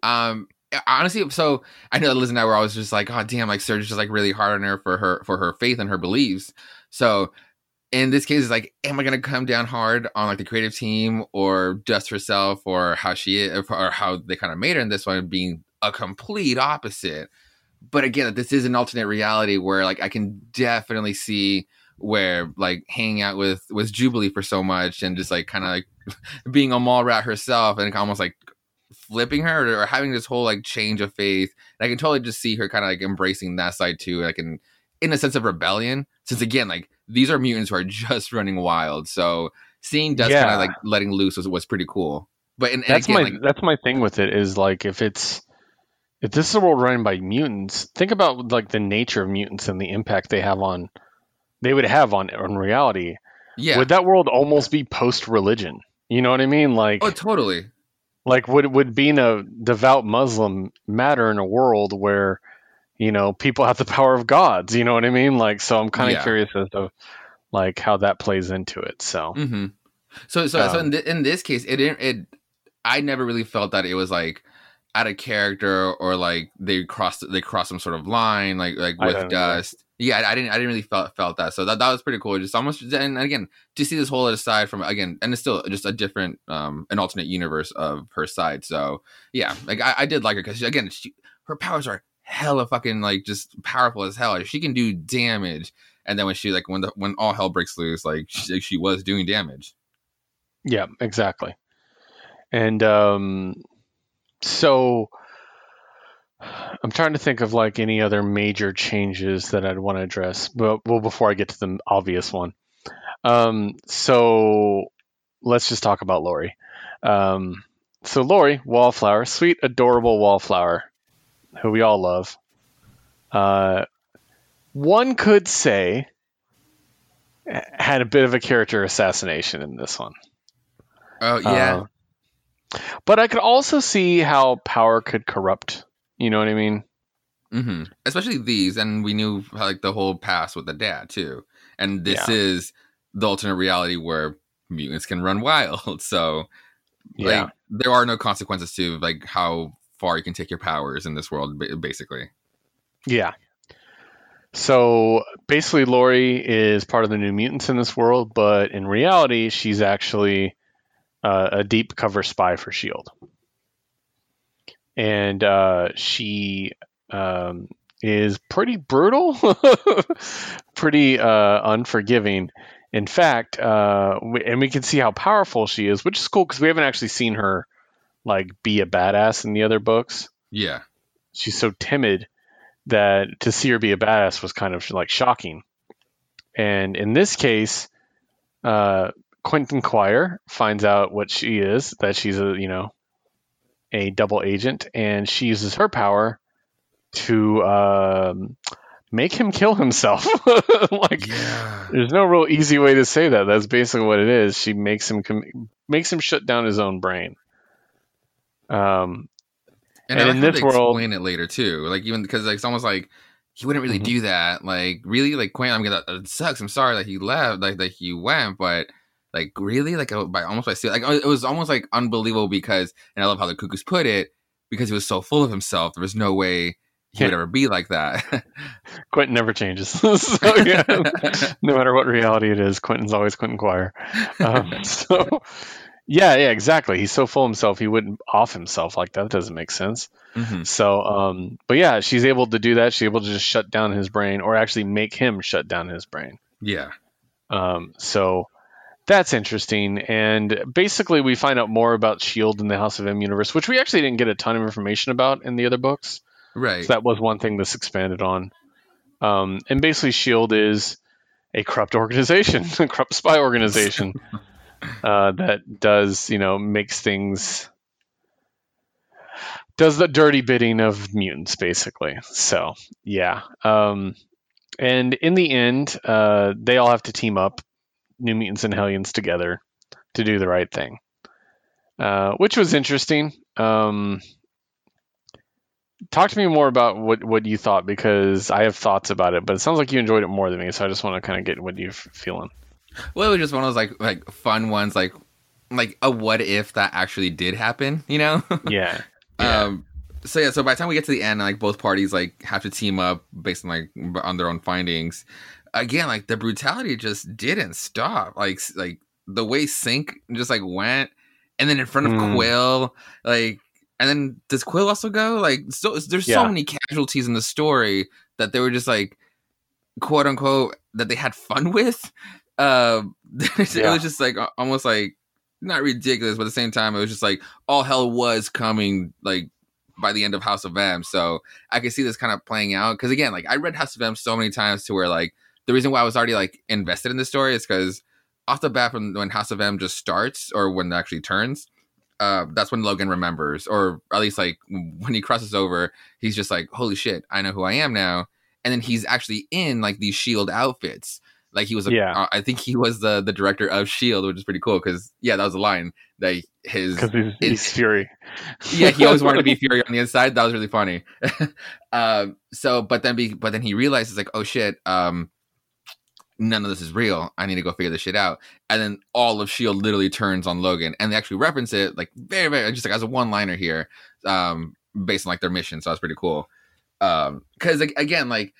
Um, honestly, so I know that Liz and I were always just like, oh damn, like Surge is just like really hard on her for her for her faith and her beliefs. So in this case, it's like, am I gonna come down hard on like the creative team or Dust herself or how she is or how they kind of made her in this one being a complete opposite. But again, this is an alternate reality where like I can definitely see where like hanging out with with Jubilee for so much and just like kind of like being a mall rat herself and almost like flipping her or, or having this whole like change of faith. And I can totally just see her kind of like embracing that side too, like in in a sense of rebellion. Since again, like these are mutants who are just running wild, so seeing Dust Yeah. kind of like letting loose was, was pretty cool. But and, and that's again, my like, that's my thing with it is like if it's if this is a world run by mutants, think about like the nature of mutants and the impact they have on they would have on on reality. yeah, Would that world almost be post religion? You know what I mean? Like oh totally. like would would being a devout Muslim matter in a world where you know people have the power of gods? You know what I mean? Like so, I'm kind of Yeah. curious as to like how that plays into it. So hmm So so so Um, in, th- in this case, it didn't. It I never really felt that it was like out of character or like they crossed they crossed some sort of line like like with dust. Yeah, I, I didn't I didn't really felt felt that. So that that was pretty cool. Just almost and again to see this whole other side from again and it's still just a different um an alternate universe of her side. So yeah, like I, I did like her because again she, her powers are hella fucking like just powerful as hell. She can do damage. And then when she like when the when all hell breaks loose, like she, she was doing damage. Yeah, exactly. And um, so I'm trying to think of like any other major changes that I'd want to address. But well, before I get to the obvious one, um, so let's just talk about Lori. Um, so Lori, wallflower, sweet, adorable wallflower, who we all love. Uh, one could say had a bit of a character assassination in this one. Oh yeah, Uh, but I could also see how power could corrupt. You know what I mean? hmm especially these, and we knew like the whole past with the dad too. And this Yeah. is the alternate reality where mutants can run wild. So like Yeah. there are no consequences to like how far you can take your powers in this world, basically. Yeah. So basically, Lori is part of the New Mutants in this world, but in reality, she's actually uh, a deep cover spy for Shield, and uh, she um, is pretty brutal, pretty uh, unforgiving. In fact, uh, and we can see how powerful she is, which is cool because we haven't actually seen her like be a badass in the other books. Yeah. She's so timid that to see her be a badass was kind of like shocking. And in this case, uh, Quentin Quire finds out what she is, that she's a, you know, a double agent, and she uses her power to um, make him kill himself. like, Yeah. there's no real easy way to say that. That's basically what it is. She makes him com- makes him shut down his own brain. Um, And, And in this world- explain it later too. Like even because like it's almost like he wouldn't really Mhm. do that. Like really, like Quinn. I'm gonna. It sucks. I'm sorry that he left. Like that he went, but like really, like uh, by almost by steal- like it was almost like unbelievable because, and I love how the cuckoos put it because he was so full of himself. There was no way he would ever be like that. Quentin never changes. so yeah, no matter what reality it is, Quentin's always Quentin Quire. Um, so yeah, yeah, exactly. He's so full of himself, he wouldn't off himself like that. That doesn't make sense. Mhm. So, um, but yeah, she's able to do that. She's able to just shut down his brain, or actually make him shut down his brain. Yeah. Um, so that's interesting. And basically, we find out more about Shield in the House of M universe, which we actually didn't get a ton of information about in the other books. Right. So that was one thing this expanded on. Um, and basically, Shield is a corrupt organization, a corrupt spy organization uh, that does, you know, makes things does the dirty bidding of mutants, basically. So yeah. Um, and in the end, uh, they all have to team up, New Mutants and Hellions together, to do the right thing, uh, which was interesting. Um, talk to me more about what what you thought because I have thoughts about it, but it sounds like you enjoyed it more than me. So I just want to kind of get what you're feeling. Well, it was just one of those like like fun ones, like like a what if that actually did happen, you know? Yeah. Yeah. Um. So yeah. So by the time we get to the end, like both parties like have to team up based on like on their own findings. Again, like the brutality just didn't stop. Like like the way Synch just like went, and then in front of Mm. Quill, like, and then does Quill also go? Like, so there's so many casualties in the story that they were just like quote unquote that they had fun with. Uh, it Yeah. was just like almost like not ridiculous, but at the same time, it was just like all hell was coming like by the end of House of M. So I could see this kind of playing out because again, like I read House of M so many times to where like the reason why I was already like invested in the story is because off the bat from when House of M just starts or when it actually turns, uh, that's when Logan remembers, or at least like when he crosses over, he's just like, "Holy shit, I know who I am now." And then he's actually in like these Shield outfits. Like he was, a, Yeah. uh, I think he was the the director of Shield, which is pretty cool because yeah, that was a line that his because he's, he's Fury. yeah, he always wanted to be Fury on the inside. That was really funny. um, so, but then, be, but then he realizes like, oh shit, um, none of this is real. I need to go figure this shit out. And then all of Shield literally turns on Logan, and they actually reference it like very, very just like as a one liner here, um, based on like their mission. So that's pretty cool. Um, because like, again, like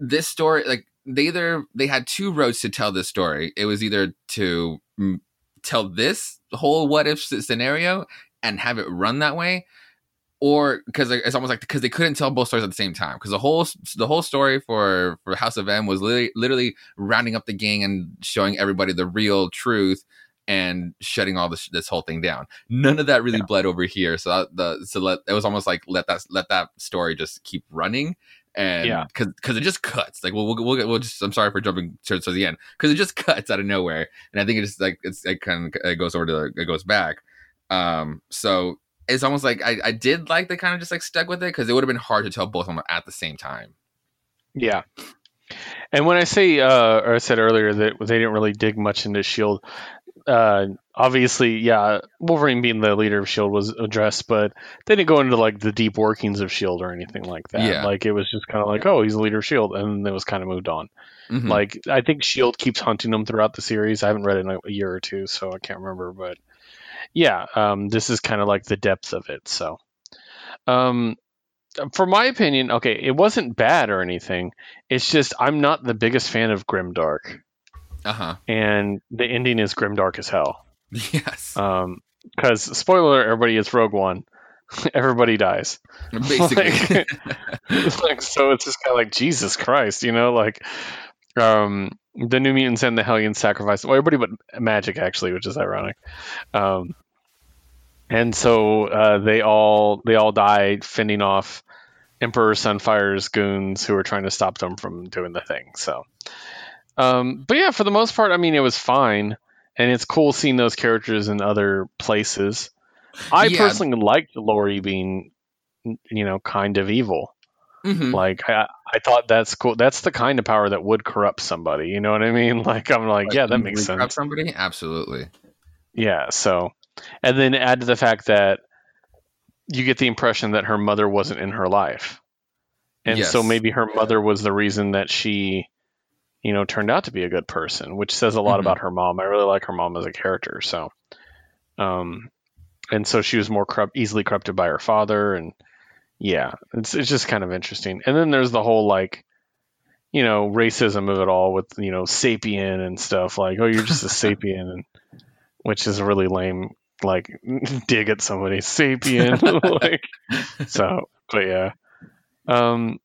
this story, like they either they had two roads to tell this story. It was either to mm, tell this whole what if scenario and have it run that way or because it's almost like because they couldn't tell both stories at the same time because the whole the whole story for for House of M was literally, literally rounding up the gang and showing everybody the real truth and shutting all this this whole thing down. None of that really bled over here, so that, the so let it was almost like let that let that story just keep running. And Yeah. because because it just cuts like we'll we'll, we'll, we'll just I'm sorry for jumping to, to the end because it just cuts out of nowhere and I think it just like it's it kind of it goes over to the, it goes back um so it's almost like I, I did like they kind of just like stuck with it because it would have been hard to tell both of them at the same time. Yeah. And when I say, uh, or I said earlier that they didn't really dig much into Shield, uh, obviously, yeah, Wolverine being the leader of Shield was addressed, but they didn't go into like the deep workings of Shield or anything like that. Yeah. Like it was just kind of like, oh, he's the leader of Shield, and it was kind of moved on. Mhm. Like I think Shield keeps hunting them throughout the series. I haven't read it in a year or two, so I can't remember, but yeah, um, this is kind of like the depth of it. So, um, for my opinion, okay, it wasn't bad or anything. It's just I'm not the biggest fan of Grimdark, uh-huh. and the ending is Grimdark as hell. Yes. Um, because spoiler, everybody is Rogue One. everybody dies. Basically. like so it's just kind of like Jesus Christ, you know, like um the New Mutants and the Hellions sacrifice well, everybody but Magik actually, which is ironic. Um and so uh, they all they all die fending off Emperor Sunfire's goons who are trying to stop them from doing the thing. So um but yeah, for the most part, I mean it was fine. And it's cool seeing those characters in other places. I Yeah. personally liked Lori being, you know, kind of evil. Mhm. Like I, I thought that's cool. That's the kind of power that would corrupt somebody. You know what I mean? Like I'm like, yeah, that makes sense. Somebody, absolutely. Yeah. So, and then add to the fact that you get the impression that her mother wasn't in her life, and so maybe her mother was the reason that she, you know, turned out to be a good person, which says a lot Mhm. about her mom. I really like her mom as a character. So, um, and so she was more corrupt, easily corrupted by her father, and yeah, it's it's just kind of interesting. And then there's the whole like, you know, racism of it all with you know sapien and stuff like, oh, you're just a sapien, and which is a really lame like dig at somebody sapien like so but yeah um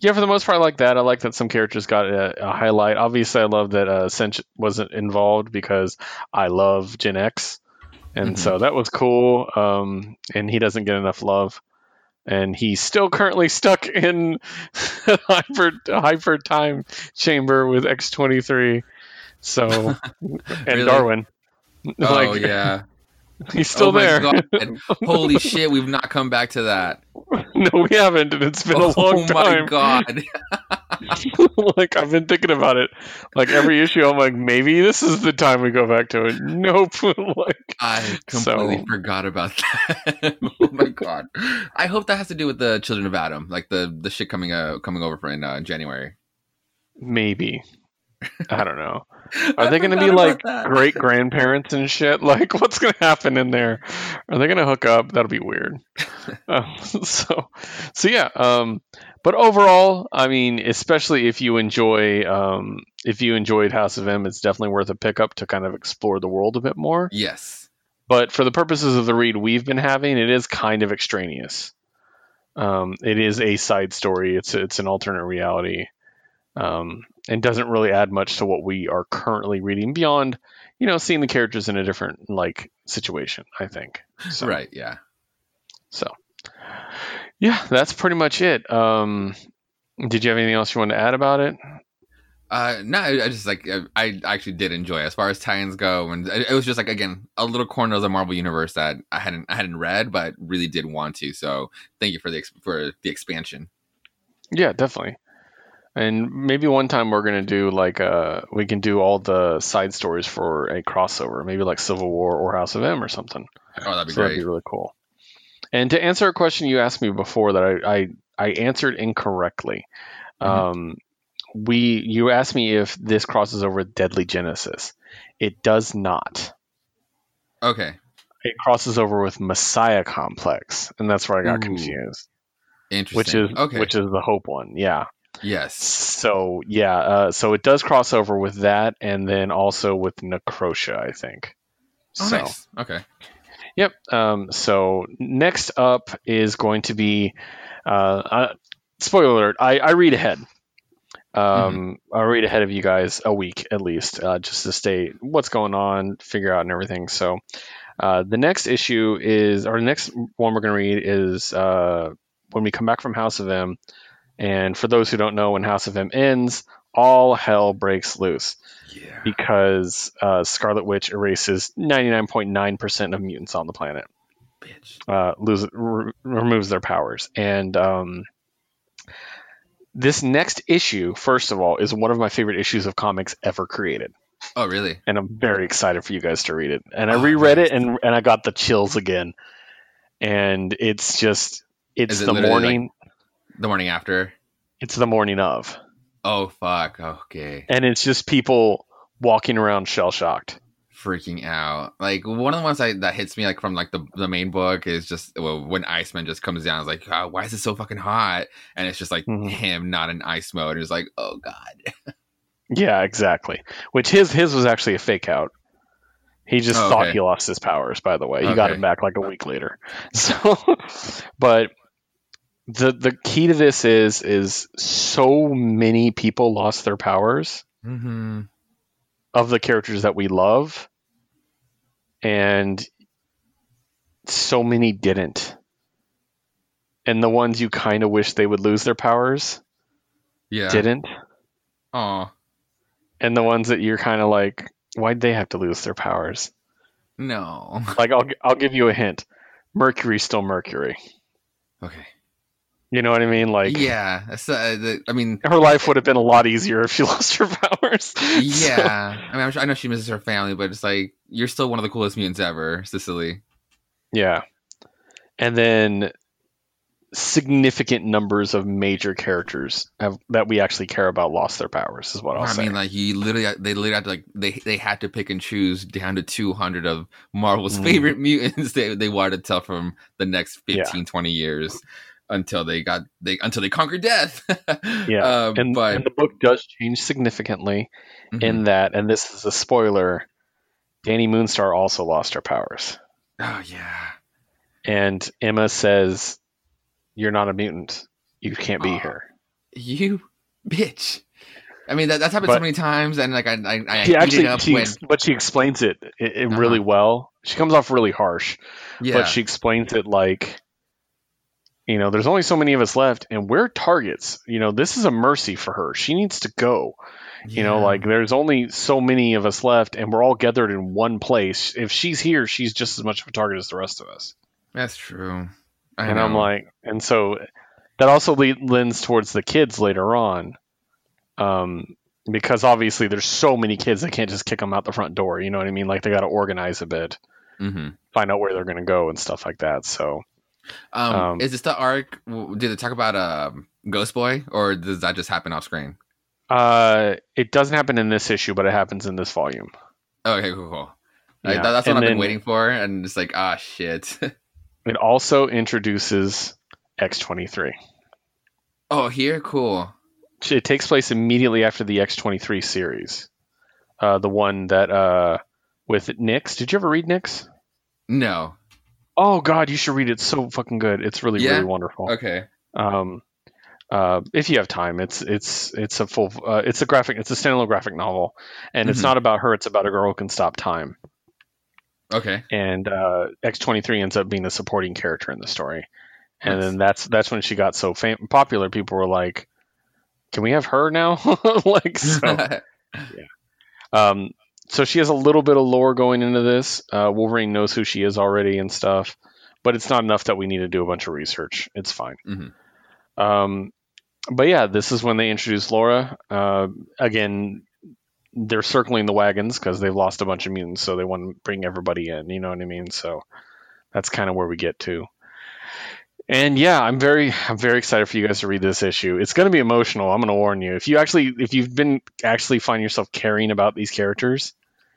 yeah for the most part i like that i like that some characters got a, a highlight obviously i love that uh Synch wasn't involved because i love gen x and Mhm. so that was cool um and he doesn't get enough love and he's still currently stuck in hyper hyper time chamber with x23 so and Really? darwin Oh Like, yeah. He's still oh there Holy shit, we've not come back to that. no we haven't and it's been a long time. oh my god. like I've been thinking about it. Like every issue, I'm like, maybe this is the time we go back to it. Nope. like, I completely So- forgot about that. oh my god. I hope that has to do with the Children of Adam, like the the shit coming uh coming over for in uh, January. maybe. I don't know. Are they going to be like great grandparents and shit? Like, what's going to happen in there? Are they going to hook up? That'll be weird. Um, so, so yeah. Um, but overall, I mean, especially if you enjoy, um, if you enjoyed House of M, it's definitely worth a pickup to kind of explore the world a bit more. Yes. but for the purposes of the read we've been having, it is kind of extraneous. Um, it is a side story. It's it's an alternate reality. um, and doesn't really add much to what we are currently reading beyond, you know, seeing the characters in a different like situation. I think. So, Right. Yeah. So, yeah, that's pretty much it. Um, did you have anything else you wanted to add about it? Uh, no, I I just like I I actually did enjoy it. as far as tie-ins go, and it it was just like again a little corner of the Marvel universe that I hadn't I hadn't read, but really did want to. So thank you for the for the expansion. Yeah, definitely. And maybe one time we're gonna do like uh we can do all the side stories for a crossover, maybe like Civil War or House of M or something. Oh, that'd be so that'd be really cool. And to answer a question you asked me before that I I, I answered incorrectly. Mhm. Um, we you asked me if this crosses over with Deadly Genesis. It does not. Okay, It crosses over with Messiah Complex, and that's where I got Ooh, confused. interesting. Which is okay. which is the Hope one, yeah. Yes. So yeah, uh, so it does cross over with that, and then also with Necrosha, I think. Oh, so nice. Okay. yep. Um, so next up is going to be, uh, uh, spoiler alert. I, I read ahead. Um, I read ahead of you guys a week at least, uh, just to stay what's going on, figure out and everything. So uh, the next issue is, or the next one we're going to read is uh, when we come back from House of M. And for those who don't know, when House of M ends, all hell breaks loose Yeah. because uh, Scarlet Witch erases 99.9% of mutants on the planet, Bitch. uh, lose, re- removes their powers. And um, this next issue, first of all, is one of my favorite issues of comics ever created. Oh, really? And I'm very excited for you guys to read it. And I Oh, reread nice. it and, and I got the chills again. And it's just, it's it the literally, like- morning, The morning after. it's the morning of. Oh fuck. Okay. And it's just people walking around shell shocked. freaking out. Like one of the ones I, that hits me like from like the the main book is just well, when Iceman just comes down. It's like, oh, why is it so fucking hot? And it's just like Mhm. him not in ice mode. It's like, oh god. Yeah, exactly. Which his his was actually a fake out. He just Oh, thought okay. he lost his powers. By the way, he got Okay. him back like a week later. So, but the the key to this is is so many people lost their powers Mm-hmm. of the characters that we love, and so many didn't. And the ones you kind of wish they would lose their powers Yeah. didn't. Oh And the ones that you're kind of like, why'd they have to lose their powers? no. Like I'll I'll give you a hint. Mercury's still Mercury. okay. You know what I mean? Like yeah. Uh, the, I mean, her life would have been a lot easier if she lost her powers. yeah. I mean, I'm sure, I know she misses her family, but it's like you're still one of the coolest mutants ever, Cessily. yeah. And then significant numbers of major characters have, that we actually care about lost their powers is what I'll I say. mean, like you literally, they literally had to like they they had to pick and choose down to 200 of Marvel's Mhm. favorite mutants they they wanted to tell from the next Yeah. 15, 20 years until they got they until they conquered death. Yeah, um, and, but and the book does change significantly mhm. in that, and this is a spoiler. Dani Moonstar also lost her powers. oh yeah, And Emma says, You're not a mutant. You can't be here. you bitch. I mean that, that's happened so many times, and like I I, I she actually she when but she explains it, it, it Uh-huh. really well she comes off really harsh yeah but she explains it like you know there's only so many of us left and we're targets. You know this is a mercy for her. She needs to go. You know like there's only so many of us left and we're all gathered in one place. If she's here she's just as much of a target as the rest of us. That's true. I and i'm like and so that also le- lends towards the kids later on um because obviously there's so many kids they can't just kick them out the front door you know what i mean? Like they got to organize a bit Mhm. find out where they're going to go and stuff like that so Um, Um, is this the arc? Did they talk about um, Ghost Boy, or does that just happen off screen? uh it doesn't happen in this issue but it happens in this volume okay, cool, cool. Like, that- that's what and I've been waiting for, and it's like, ah, shit. it also introduces x23 oh, here, cool. it takes place immediately after the x23 series uh the one that uh with NYX. Did you ever read NYX? No, Oh God, you should read it. It's so fucking good. It's really Yeah? really wonderful. okay, Um, Uh, if you have time, it's it's it's a full uh, it's a graphic it's a standalone graphic novel, and it's Mhm. not about her. It's about a girl who can stop time. Okay. and uh, X23 ends up being the supporting character in the story. And Nice. then that's that's when she got so fam- popular. People were like, "Can we have her now?" like so. Yeah. Um, so she has a little bit of lore going into this. Uh, Wolverine knows who she is already and stuff, but it's not enough that we need to do a bunch of research. It's fine. Mhm. Um, but yeah, this is when they introduce Laura. Uh, again, they're circling the wagons because they've lost a bunch of mutants, so they want to bring everybody in. You know what I mean? So that's kind of where we get to. And yeah, I'm very, I'm very excited for you guys to read this issue. It's going to be emotional. I'm going to warn you. If you actually, if you've been actually find yourself caring about these characters,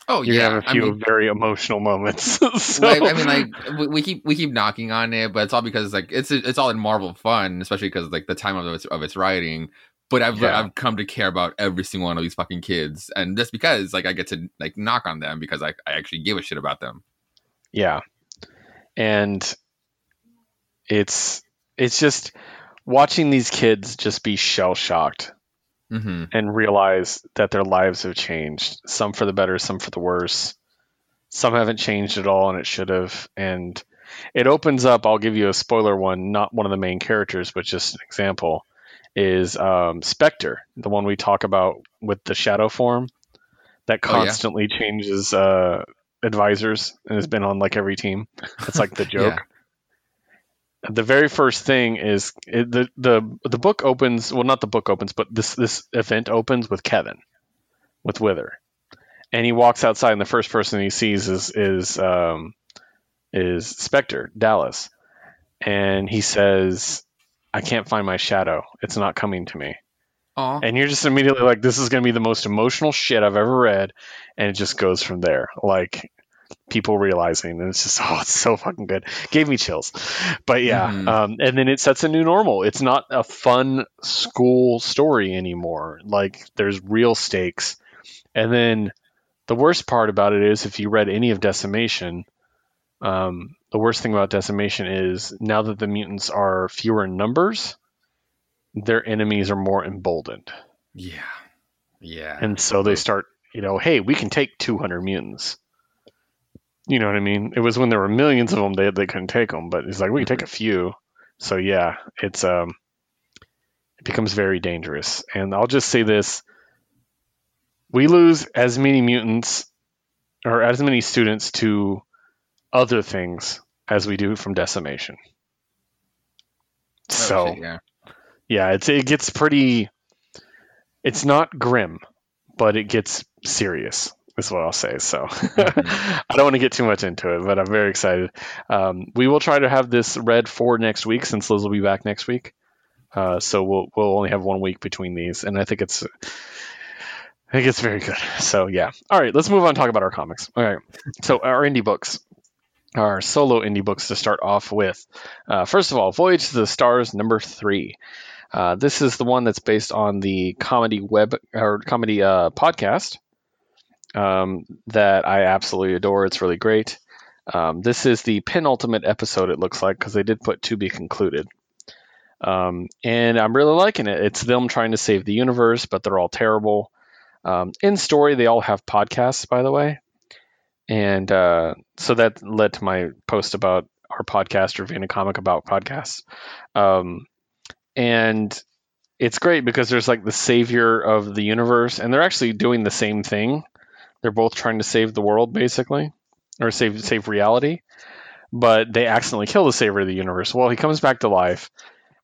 oh you're yeah. have a I few mean, very emotional moments. so, like, I mean, like we, we keep we keep knocking on it, but it's all because like it's it's all in Marvel fun, especially because like the time of its of its writing. But I've Yeah. I've come to care about every single one of these fucking kids, and just because like I get to like knock on them because I I actually give a shit about them. Yeah. And it's it's just watching these kids just be shell shocked Mm-hmm. and realize that their lives have changed. Some for the better, some for the worse. Some haven't changed at all and it should have. And it opens up, I'll give you a spoiler one, not one of the main characters, but just an example, is um, Specter, the one we talk about with the shadow form that Oh, yeah. constantly changes uh, advisors and has been on like every team. It's like the joke. The very first thing is it, the the the book opens. Well, not the book opens, but this this event opens with Kevin, with Wither, and he walks outside, and the first person he sees is is um, is Specter Dallas, and he says, "I can't find my shadow. It's not coming to me." Aw. and you're just immediately like this is going to be the most emotional shit i've ever read and it just goes from there like people realizing and it's just oh it's so fucking good gave me chills but yeah Mhm. um, and then it sets a new normal it's not a fun school story anymore like there's real stakes and then the worst part about it is if you read any of decimation um, the worst thing about decimation is now that the mutants are fewer in numbers their enemies are more emboldened Yeah. Yeah. and so they start, you know, hey, we can take 200 mutants. You know what I mean? It was when there were millions of them, they, they couldn't take them, but it's like, we can take a few. So yeah, it's, um, it becomes very dangerous. And I'll just say this. We lose as many mutants or as many students to other things as we do from decimation. Oh, So shit, yeah. yeah, it's it gets pretty. It's not grim, but it gets serious. Is what I'll say. So I don't want to get too much into it, but I'm very excited. Um, we will try to have this read for next week since Liz will be back next week. Uh, so we'll we'll only have one week between these, and I think it's I think it's very good. So yeah. All right, let's move on and talk about our comics. All right. So our indie books, our solo indie books to start off with. Uh, first of all, Voyage to the Stars number three. Uh, this is the one that's based on the comedy web or comedy uh, podcast um, that I absolutely adore. It's really great. Um, this is the penultimate episode. It looks like because they did put to be concluded. Um, and I'm really liking it. It's them trying to save the universe, but they're all terrible. Um, in story, they all have podcasts, by the way, and uh, so that led to my post about our podcast reviewing a comic about podcasts. Um, and it's great because there's like the savior of the universe, and they're actually doing the same thing. They're both trying to save the world, basically, or save save reality. But they accidentally kill the savior of the universe. Well, he comes back to life,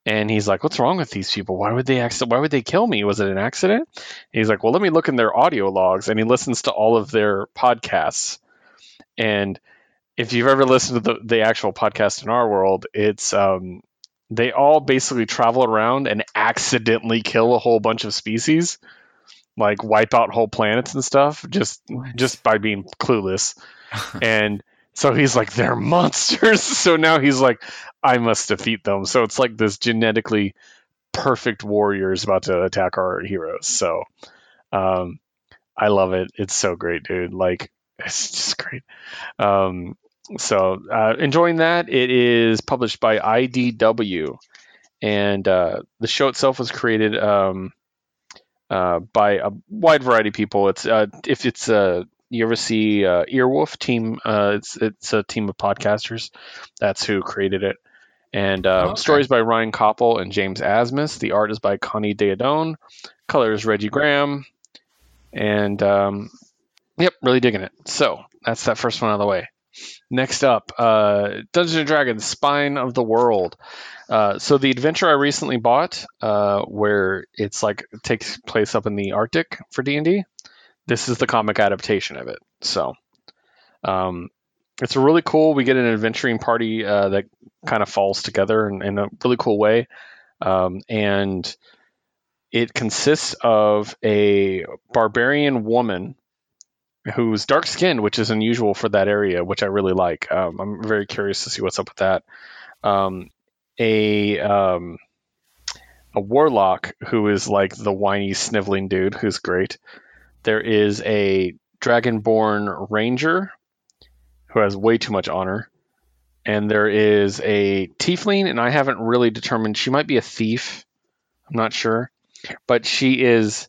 and he's like, "What's wrong with these people? Why would they accident? Why would they kill me? Was it an accident?" He's like, "Well, let me look in their audio logs," and he listens to all of their podcasts. And if you've ever listened to the, the actual podcast in our world, it's um, they all basically travel around and accidentally kill a whole bunch of species, like wipe out whole planets and stuff, just What? just by being clueless. and so he's like, they're monsters. so now he's like, I must defeat them. So it's like this genetically perfect warrior is about to attack our heroes. So um, I love it. It's so great, dude. Like it's just great. Um, so uh, enjoying that. It is published by IDW, and uh, the show itself was created um, uh, by a wide variety of people. It's uh, if it's uh, you ever see uh, Earwolf team, uh, it's it's a team of podcasters. That's who created it. And uh, Oh, okay. stories by Ryan Koppel and James Asmus. The art is by Connie Daidone. Colors Reggie Graham. And um, yep, really digging it. So that's that first one out of the way. Next up, uh, Dungeons and Dragons: Spine of the World. Uh, so the adventure I recently bought, uh, where it's like it takes place up in the Arctic for D and D. This is the comic adaptation of it. So, um, it's really cool. We get an adventuring party uh, that kind of falls together in, in a really cool way, um, and it consists of a barbarian woman who's dark skinned, which is unusual for that area, which I really like. Um, I'm very curious to see what's up with that. Um, a um, a warlock who is like the whiny, sniveling dude who's great. There is a dragonborn ranger who has way too much honor. And there is a tiefling, and I haven't really determined. She might be a thief. I'm not sure. But she is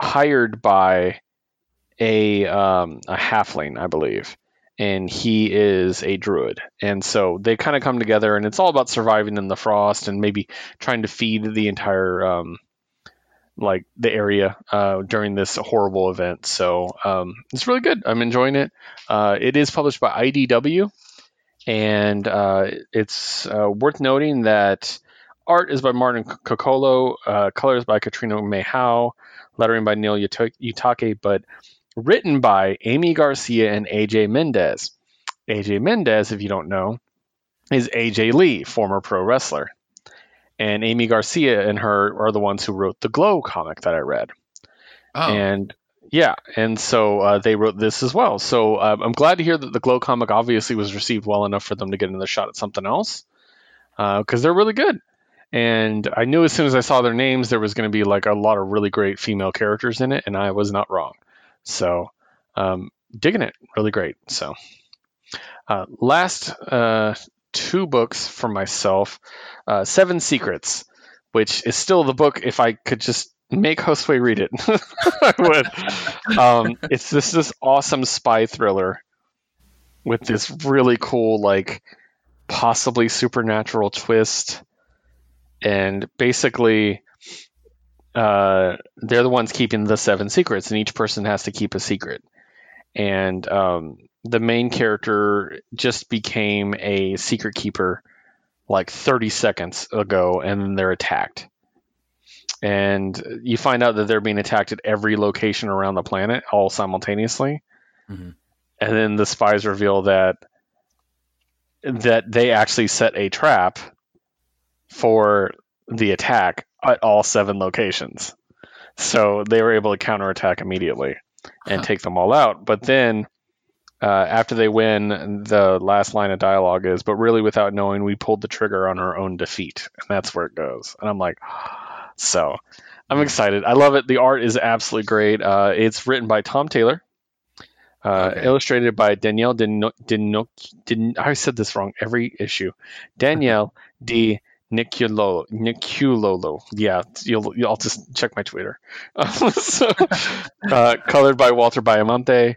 hired by a um, a halfling, I believe, and he is a druid. And so they kind of come together, and it's all about surviving in the frost and maybe trying to feed the entire um, like the area uh, during this horrible event. So um, it's really good. I'm enjoying it. Uh, it is published by IDW, and uh, it's uh, worth noting that art is by Martin Coccolo, uh, colors by Katrina Mayhow, lettering by Neil Uta- Utake, but written by Aimee Garcia and AJ Mendez. AJ Mendez, if you don't know, is AJ Lee, former pro wrestler. And Aimee Garcia and her are the ones who wrote the Glow comic that I read. Oh, And yeah, and so uh, they wrote this as well. So uh, I'm glad to hear that the Glow comic obviously was received well enough for them to get another shot at something else because they're really good. And I knew as soon as I saw their names, there was going to be like a lot of really great female characters in it, and I was not wrong. So um, digging it, really great. So uh, last uh, two books for myself, uh, Seven Secrets, which is still the book. If I could just make Josue read it, I would. Um, it's this this awesome spy thriller with this really cool like possibly supernatural twist, and basically. Uh, they're the ones keeping the seven secrets, and each person has to keep a secret. And um, the main character just became a secret keeper like 30 seconds ago, and then they're attacked. And you find out that they're being attacked at every location around the planet, all simultaneously. Mhm. And then the spies reveal that that they actually set a trap for the attack at all seven locations. So they were able to counterattack immediately and Huh. take them all out. But then uh, after they win, the last line of dialogue is, "But really, without knowing, we pulled the trigger on our own defeat," and that's where it goes. And I'm like, so I'm excited. I love it. The art is absolutely great. Uh, it's written by Tom Taylor, uh, Okay. illustrated by Danielle Dino, Dino, Din I said this wrong every issue. Danielle D. Niculolo, Niculolo. Yeah, you'll, you'll I'll just check my Twitter. so, uh, colored by Walter Baiamonte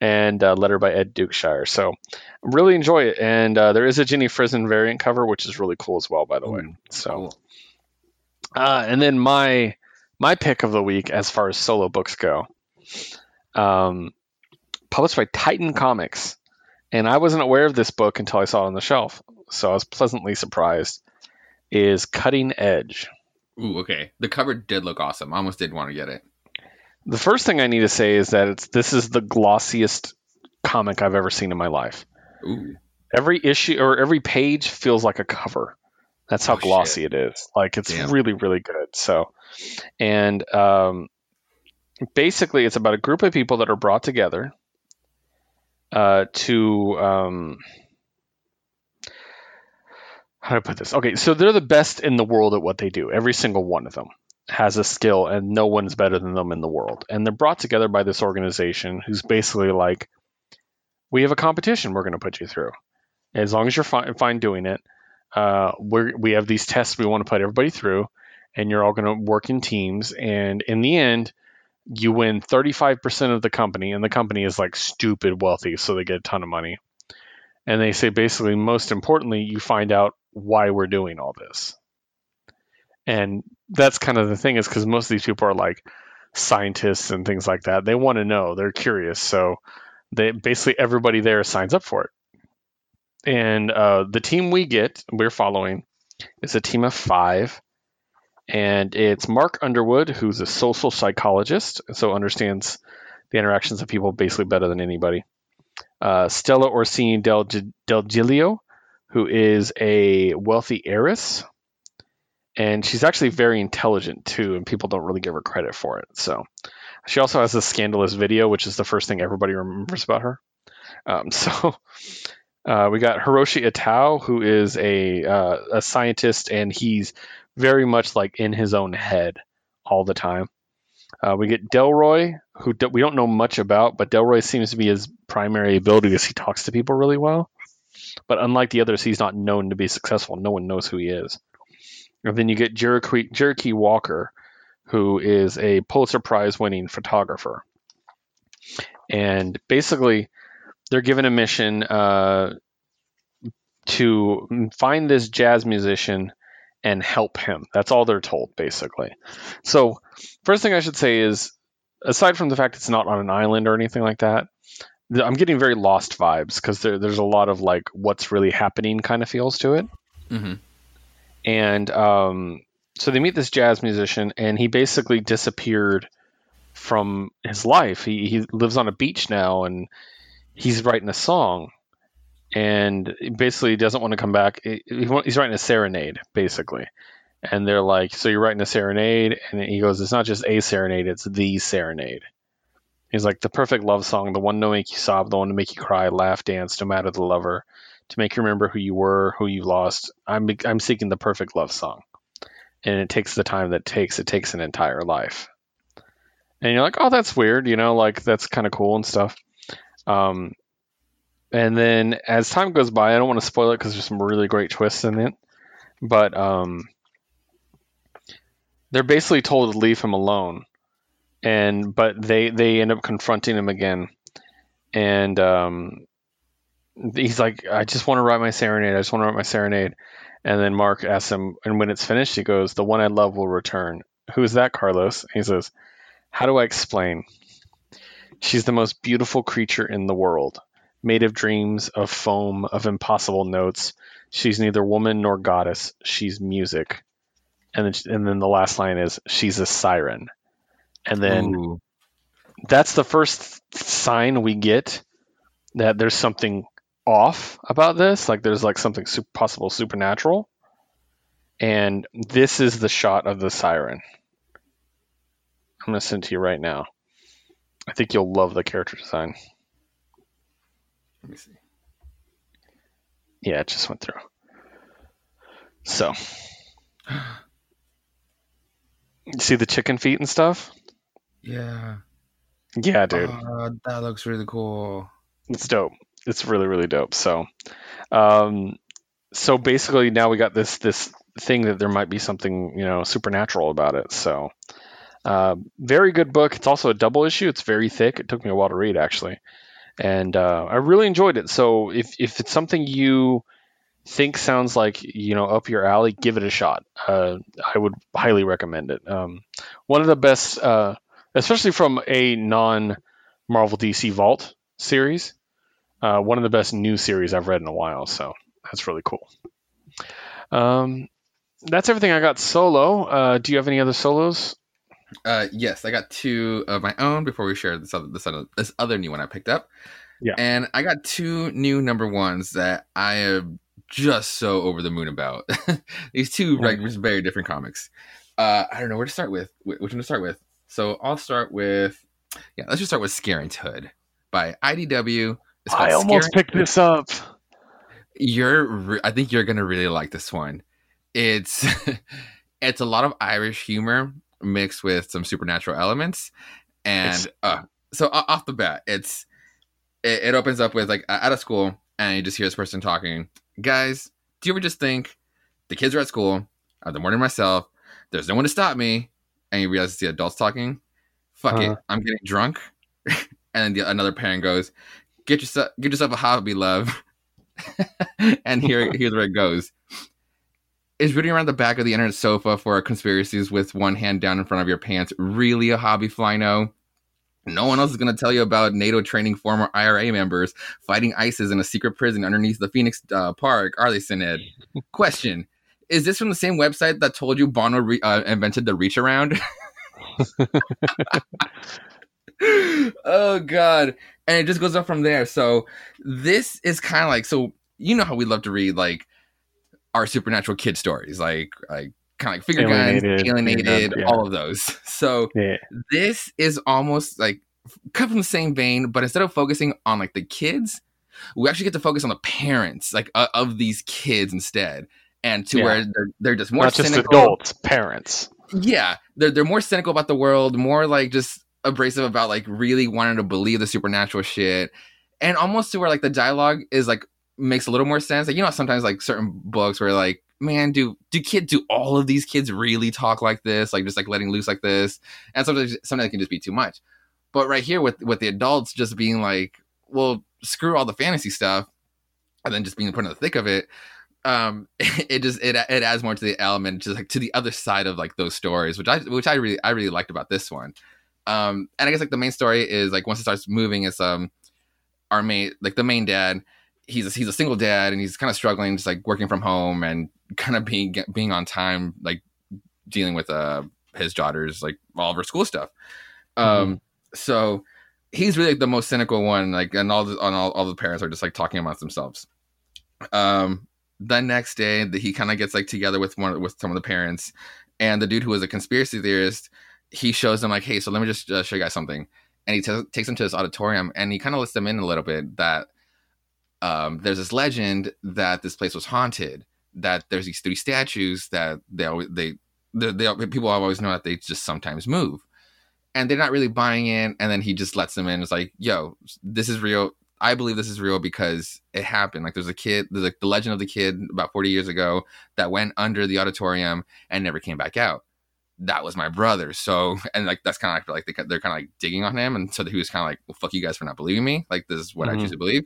and uh, letter by Ed Dukeshire. So really enjoy it. And uh, there is a Jenny Frison variant cover, which is really cool as well, by the way. So, cool. uh, and then my my pick of the week as far as solo books go, um, published by Titan Comics, and I wasn't aware of this book until I saw it on the shelf, so I was pleasantly surprised. Is Cutting Edge. Ooh, okay. The cover did look awesome. I almost did want to get it. The first thing I need to say is that it's this is the glossiest comic I've ever seen in my life. Ooh, Every issue or every page feels like a cover. That's how Oh, shit. glossy it is. Like it's Damn. really, really good. So, and um, basically, it's about a group of people that are brought together uh, to. Um, how do I put this? Okay, so they're the best in the world at what they do. Every single one of them has a skill, and no one's better than them in the world. And they're brought together by this organization who's basically like, we have a competition we're going to put you through. As long as you're fine, fine doing it, uh, we we have these tests we want to put everybody through, and you're all going to work in teams. And in the end, you win 35% of the company, and the company is like stupid wealthy, so they get a ton of money. And they say basically, most importantly, you find out why we're doing all this. And that's kind of the thing is because most of these people are like scientists and things like that. They want to know, they're curious. So they basically everybody there signs up for it. And uh, the team we get, we're following, is a team of five. And it's Mark Underwood, who's a social psychologist, so understands the interactions of people basically better than anybody. Uh, Stella Orsini Del, Del Giglio, who is a wealthy heiress. And she's actually very intelligent too, and people don't really give her credit for it. So she also has a scandalous video, which is the first thing everybody remembers about her. Um, so uh, we got Hiroshi Itoh, who is a uh, a scientist, and he's very much like in his own head all the time. Uh, we get Delroy, who we don't know much about, but Delroy seems to be his primary ability is he talks to people really well. But unlike the others, he's not known to be successful. No one knows who he is. And then you get Cherokee Walker, who is a Pulitzer Prize winning photographer. And basically, they're given a mission uh, to find this jazz musician and help him. That's all they're told, basically. So, first thing I should say is, aside from the fact it's not on an island or anything like that, I'm getting very lost vibes because there, there's a lot of like what's really happening kind of feels to it. Mm-hmm. And um, so they meet this jazz musician, and he basically disappeared from his life. He, he lives on a beach now, and he's writing a song and basically doesn't want to come back. He's writing a serenade, basically. And they're like, "So you're writing a serenade?" And he goes, "It's not just a serenade; it's the serenade." He's like, "The perfect love song, the one to make you sob, the one to make you cry, laugh, dance, no matter the lover, to make you remember who you were, who you lost. I'm I'm seeking the perfect love song, and it takes the time that it takes. It takes an entire life." And you're like, "Oh, that's weird," you know, like that's kind of cool and stuff. Um, and then as time goes by, I don't want to spoil it because there's some really great twists in it, but um, they're basically told to leave him alone, and but they they end up confronting him again, and um, he's like, I just want to write my serenade. I just want to write my serenade. And then Mark asks him, and when it's finished, he goes, "The one I love will return." Who is that, Carlos? he says, "How do I explain?" She's the most beautiful creature in the world made of dreams, of foam, of impossible notes. She's neither woman nor goddess. She's music. And then, and then the last line is, she's a siren. And then Ooh. that's the first sign we get that there's something off about this. Like there's like something super, possible supernatural. And this is the shot of the siren. I'm going to send to you right now. I think you'll love the character design. Let me see. Yeah, it just went through. So, you see the chicken feet and stuff? Yeah. Yeah, dude. Uh, that looks really cool. It's dope. It's really, really dope. So, um, so basically now we got this this thing that there might be something you know supernatural about it. So, uh, very good book. It's also a double issue. It's very thick. It took me a while to read actually and uh, I really enjoyed it. So if if it's something you think sounds like you know up your alley, give it a shot. Uh, I would highly recommend it. Um, one of the best, uh, especially from a non Marvel DC Vault series. Uh, one of the best new series I've read in a while. So that's really cool. Um, that's everything I got solo. Uh, do you have any other solos? Uh, yes, I got two of my own before we share this other, this other this other new one I picked up. Yeah, and I got two new number ones that I am just so over the moon about. These two like very different comics. Uh, I don't know where to start with. Which one to start with? So I'll start with yeah. Let's just start with Scarenthood by IDW. I almost picked this up. You're, I think you're gonna really like this one. It's it's a lot of Irish humor mixed with some supernatural elements. And uh, so off the bat, it's it, it opens up with like out of school, and you just hear this person talking. Guys, do you ever just think the kids are at school. I have the morning myself. There's no one to stop me. And you realize it's the adults talking. Fuck Uh-huh. it. I'm getting drunk. and then the, another parent goes, "Get yourself, get yourself a hobby, love." and here, here's where it goes. Is rooting around the back of the internet sofa for conspiracies with one hand down in front of your pants really a hobby, Flyno? No one else is going to tell you about NATO training former IRA members fighting ISIS in a secret prison underneath the Phoenix uh, Park, are they, Sined? Question Is this from the same website that told you Bono re- uh, invented the reach around? oh, God. And it just goes up from there. So, this is kind of like, so you know how we love to read like our supernatural kid stories, like, like, Kind of like guns, Alienated, alienated, yeah. all of those. So Yeah. this is almost like cut from the same vein, but instead of focusing on like the kids, we actually get to focus on the parents, like uh, of these kids instead, and to Yeah. where they're they're just more Not just cynical. adults, parents. Yeah, they're they're more cynical about the world, more like just abrasive about like really wanting to believe the supernatural shit, and almost to where like the dialogue is like makes a little more sense. Like you know, sometimes like certain books where like, man, do do kid do all of these kids really talk like this? Like just like letting loose like this, and sometimes sometimes it can just be too much. But right here with with the adults just being like, well, screw all the fantasy stuff, and then just being put in the thick of it. Um, it just it it adds more to the element, just like to the other side of like those stories, which I which I really I really liked about this one. Um, and I guess like the main story is like once it starts moving, it's um our main like the main dad. He's a, he's a single dad and he's kind of struggling, just like working from home and kind of being being on time, like dealing with uh his daughter's like all of her school stuff. Um, so he's really like, the most cynical one, like, and all the on all, all the parents are just like talking amongst themselves. Um, the next day, that he kind of gets like together with one with some of the parents, and the dude who was a conspiracy theorist, he shows them like, hey, so let me just uh, show you guys something, and he t- takes them to this auditorium, and he kind of lets them in a little bit that um, there's this legend that this place was haunted, that there's these three statues that they always they they, they people always know that they just sometimes move. And they're not really buying in and then he just lets them in it's like yo this is real i believe this is real because it happened. Like there's a kid there's like the legend of the kid about 40 years ago that went under the auditorium and never came back out. That was my brother. So and like that's kind of like they, they're kind of like digging on him. And so he was kind of like well fuck you guys for not believing me. Like this is what i Mhm. choose to believe.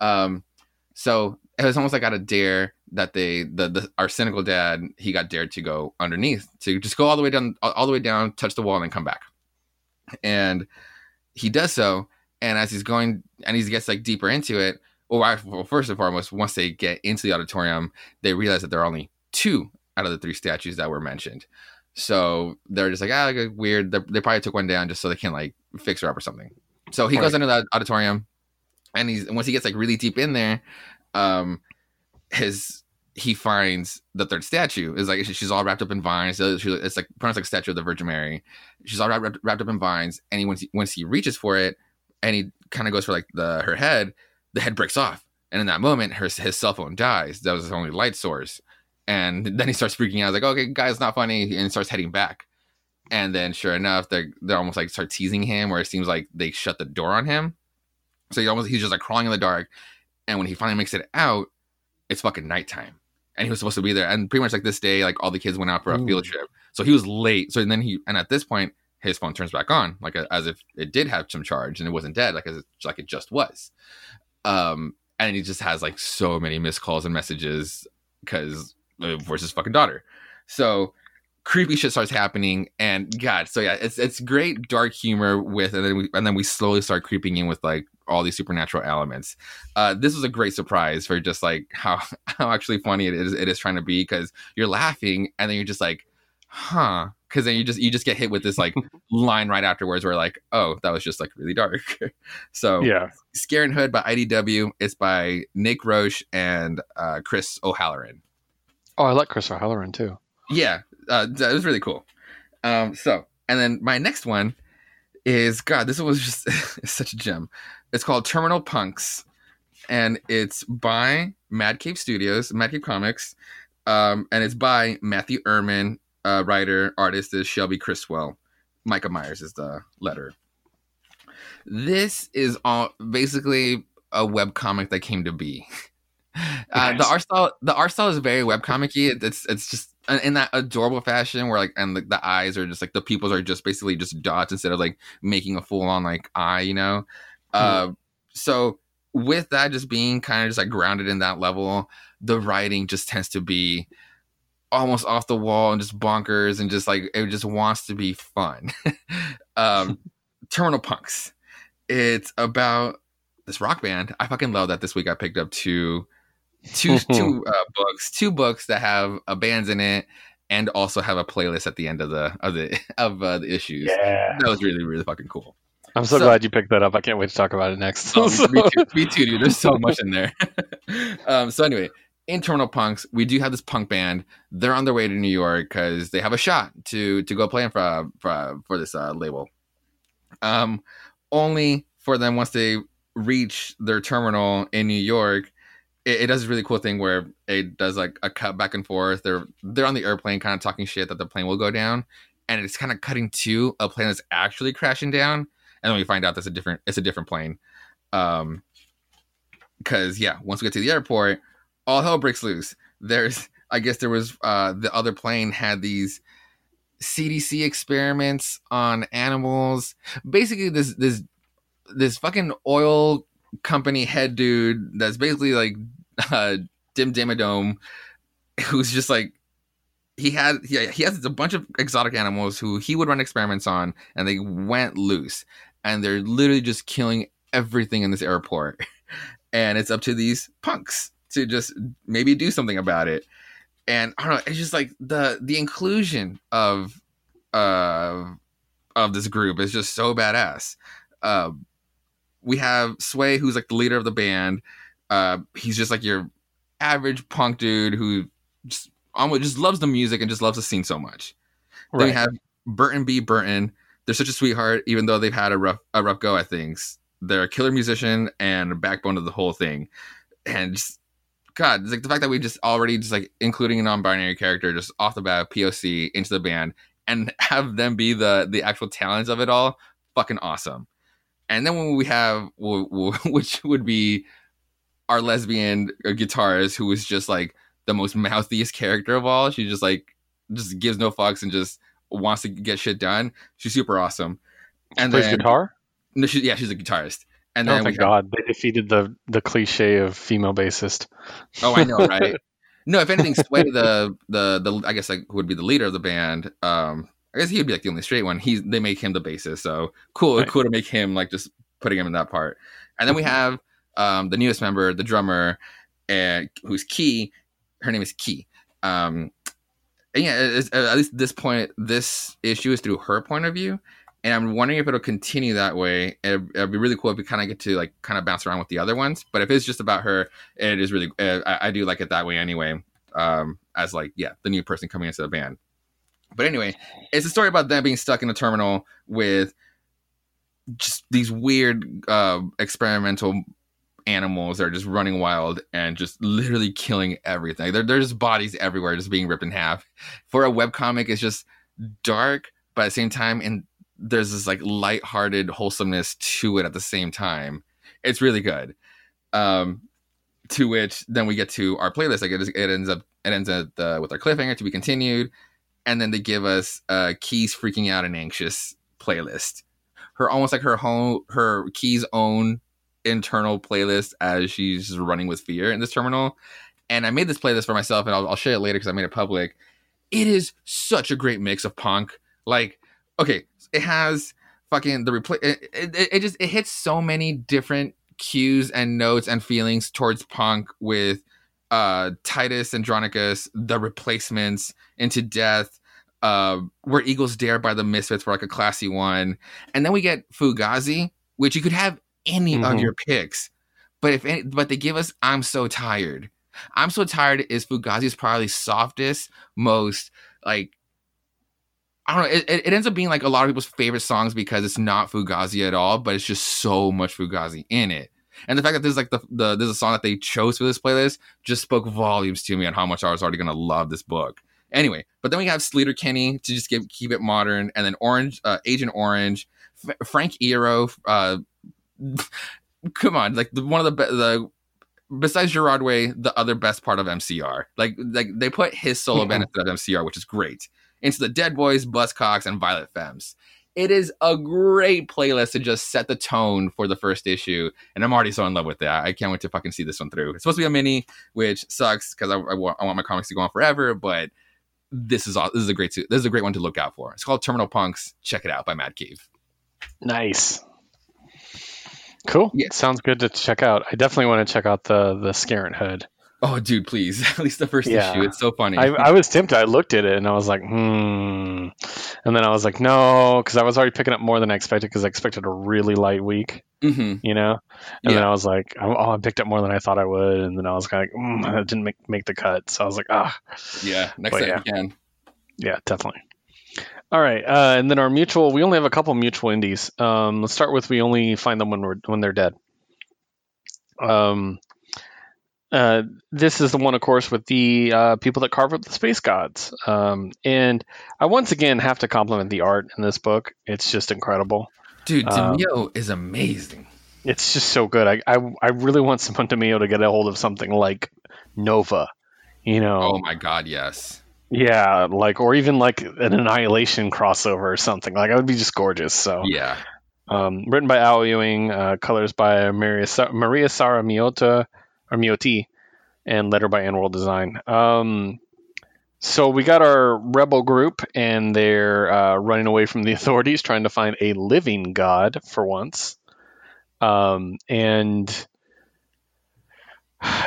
Um so it was almost like out of dare that they the, the our cynical dad he got dared to go underneath to just go all the way down all all the way down touch the wall and then come back. And he does so and as he's going and he gets like deeper into it well, first and foremost once they get into the auditorium they realize that there are only two out of the three statues that were mentioned. So they're just like ah like, weird. They, they probably took one down just so they can like fix her up or something. So he goes into the auditorium and he's once he gets like really deep in there um his he finds the third statue. Is like she's all wrapped up in vines. So she, it's like much like a statue of the Virgin Mary. She's all wrapped, wrapped up in vines, and he once he, once he reaches for it, and he kind of goes for like the her head, the head breaks off, and in that moment, her his cell phone dies. That was his only light source, and then he starts freaking out. Like, "Okay, guys, not funny," and starts heading back. And then, sure enough, they they almost like start teasing him, where it seems like they shut the door on him. So he almost he's just like crawling in the dark, and when he finally makes it out, it's fucking nighttime and he was supposed to be there and pretty much like this day like all the kids went out for a Ooh. field trip so he was late so then he and at this point his phone turns back on like as if it did have some charge and it wasn't dead like as it, like it just was. Um and he just has like so many missed calls and messages because course his fucking daughter. So creepy shit starts happening and god so yeah it's it's great dark humor with and then we and then we slowly start creeping in with like all these supernatural elements. Uh this was a great surprise for just like how how actually funny it is it is trying to be because you're laughing and then you're just like huh because then you just you just get hit with this like line right afterwards where like oh that was just like really dark so Yeah. Scarenthood by IDW. It's by Nick Roche and uh, Chris O'Halloran. Oh, I like Chris O'Halloran too. Yeah, uh, that was really cool. Um, so, and then my next one is God. This one was just such a gem. It's called Terminal Punks, and it's by Mad Cave Studios, Mad Cave Comics, um, and it's by Matthew Erman, uh, writer, artist is Shelby Criswell. Micah Myers is the letter. This is all basically a web comic that came to be. Uh, the art style, the art style is very webcomic-y. It's it's just in that adorable fashion where like and the, the eyes are just like the pupils are just basically just dots instead of like making a full-on like eye, you know. Uh, so with that just being kind of just like grounded in that level, the writing just tends to be almost off the wall and just bonkers and just like it just wants to be fun. um, Terminal Punks. It's about this rock band. I fucking love that this week I picked up two two two uh, books, two books that have uh, bands in it and also have a playlist at the end of the of the of uh, the issues. Yeah. That was really really fucking cool. I'm so, So- glad you picked that up. I can't wait to talk about it next. Oh, me, too, me too, dude. There's so much in there. um, so anyway, in Terminal Punks, we do have this punk band. They're on their way to New York because they have a shot to to go play for for, for this uh, label. Um, only for them once they reach their terminal in New York, it, it does this really cool thing where it does like a cut back and forth. They're they're on the airplane, kind of talking shit that the plane will go down, and it's kind of cutting to a plane that's actually crashing down, and then we find out that's a different it's a different plane. Um, because yeah, once we get to the airport, all hell breaks loose. There's, I guess there was uh the other plane had these CDC experiments on animals. Basically, this this this fucking oil company head dude that's basically like uh, Dim Dimmadome, who's just like he had he, he has a bunch of exotic animals who he would run experiments on, and they went loose, and they're literally just killing everything in this airport, and it's up to these punks to just maybe do something about it. And I don't know, it's just like the the inclusion of uh of this group is just so badass. Uh, we have Sway, who's like the leader of the band. Uh, he's just like your average punk dude who just almost just loves the music and just loves the scene so much. Then we have Burton B. Burton. They're such a sweetheart, even though they've had a rough a rough go at things. They're a killer musician and a backbone of the whole thing. And just, God, it's like the fact that we just already just like including a non-binary character just off the bat, POC into the band, and have them be the the actual talents of it all, fucking awesome. And then when we have, which would be our lesbian uh, guitarist, who is just like the most mouthiest character of all. She just like just gives no fucks and just wants to get shit done. She's super awesome. And Plays then guitar. no, she, yeah, she's a guitarist. And oh, then we thank have, God they defeated the the cliche of female bassist. oh, I know, right? no, if anything, Sway, the the the I guess like who would be the leader of the band. Um, I guess he'd be like the only straight one. He's they make him the bassist, so cool, Right. cool to make him like just putting him in that part. And then we have um the newest member, the drummer, and who's Key. Her name is Key. Um, and yeah, at least at this point, this issue is through her point of view, and I'm wondering if it'll continue that way. It'd, it'd be really cool if we kind of get to like kind of bounce around with the other ones. But if it's just about her, it is really. Uh, I, I do like it that way anyway. Um, as like yeah, the new person coming into the band. But anyway, it's a story about them being stuck in a terminal with just these weird uh, experimental animals that are just running wild and just literally killing everything. There, there's bodies everywhere just being ripped in half. For a webcomic, it's just dark, but at the same time, and there's this like lighthearted wholesomeness to it at the same time. It's really good. Um, to which then we get to our playlist. Like it, is, it ends up it ends up uh, with our cliffhanger to be continued, and then they give us uh, Keys freaking out and anxious playlist. Her almost like her home her Keys own internal playlist as she's running with fear in this terminal. And I made this playlist for myself, and I'll, I'll share it later because I made it public. It is such a great mix of punk. Like, okay, it has fucking the replay. It, it, it just it hits so many different cues and notes and feelings towards punk with uh Titus Andronicus, the replacements into death, uh where Eagles Dare by the Misfits for like a classy one. And then we get Fugazi, which you could have any of Mhm. your picks. But if any, but they give us I'm so tired. I'm so tired is Fugazi's probably softest, most like I don't know. It, it, ends up being like a lot of people's favorite songs because it's not Fugazi at all, but it's just so much Fugazi in it. And the fact that there's like the, the there's a song that they chose for this playlist just spoke volumes to me on how much I was already gonna love this book. Anyway, but then we have Sleater-Kinney to just give, keep it modern, and then Orange uh, Agent Orange, F- Frank Iero. Uh, come on, like the, one of the be- the besides Gerard Way, the other best part of MCR. Like like they put his solo band instead of MCR, which is great. Into the Dead Boys, Buzzcocks, and Violent Femmes. It is a great playlist to just set the tone for the first issue, and I'm already so in love with that. I can't wait to fucking see this one through. It's supposed to be a mini, which sucks because I, I, want, I want my comics to go on forever. But this is all, this is a great this is a great one to look out for. It's called Terminal Punks. Check it out by Mad Cave. Nice. Cool. Yeah. Sounds good to check out. I definitely want to check out the the Scarenthood. Oh, dude, please! At least the first Yeah. issue. It's so funny. I, I was tempted. I looked at it and I was like, hmm. And then I was like, no, because I was already picking up more than I expected because I expected a really light week, hmm you know? And then I was like, oh, I picked up more than I thought I would. And then I was kind of like, mm, it didn't make, make the cut. So I was like, ah, Yeah, next But time yeah. you can. yeah, definitely. All right. Uh, and then our mutual, we only have a couple mutual indies. Um, let's start with we only find them when, we're, when they're dead. Um, uh, this is the one, of course, with the uh, people that carve up the space gods. Um, and I once again have to compliment the art in this book. It's just incredible. Dude, Um, is amazing. It's just so good. I, I, I really want Simone Di Meo to get a hold of something like Nova, you know? Oh my god, yes. Yeah, like, or even like an Annihilation crossover or something. Like, that would be just gorgeous. So, Yeah. um, written by Al Ewing, uh, colors by Maria, Sa- Maria Sara Miota or Miotti, and letter by AndWorld Design. Um, so we got our rebel group, and they're uh, running away from the authorities, trying to find a living god for once. Um, and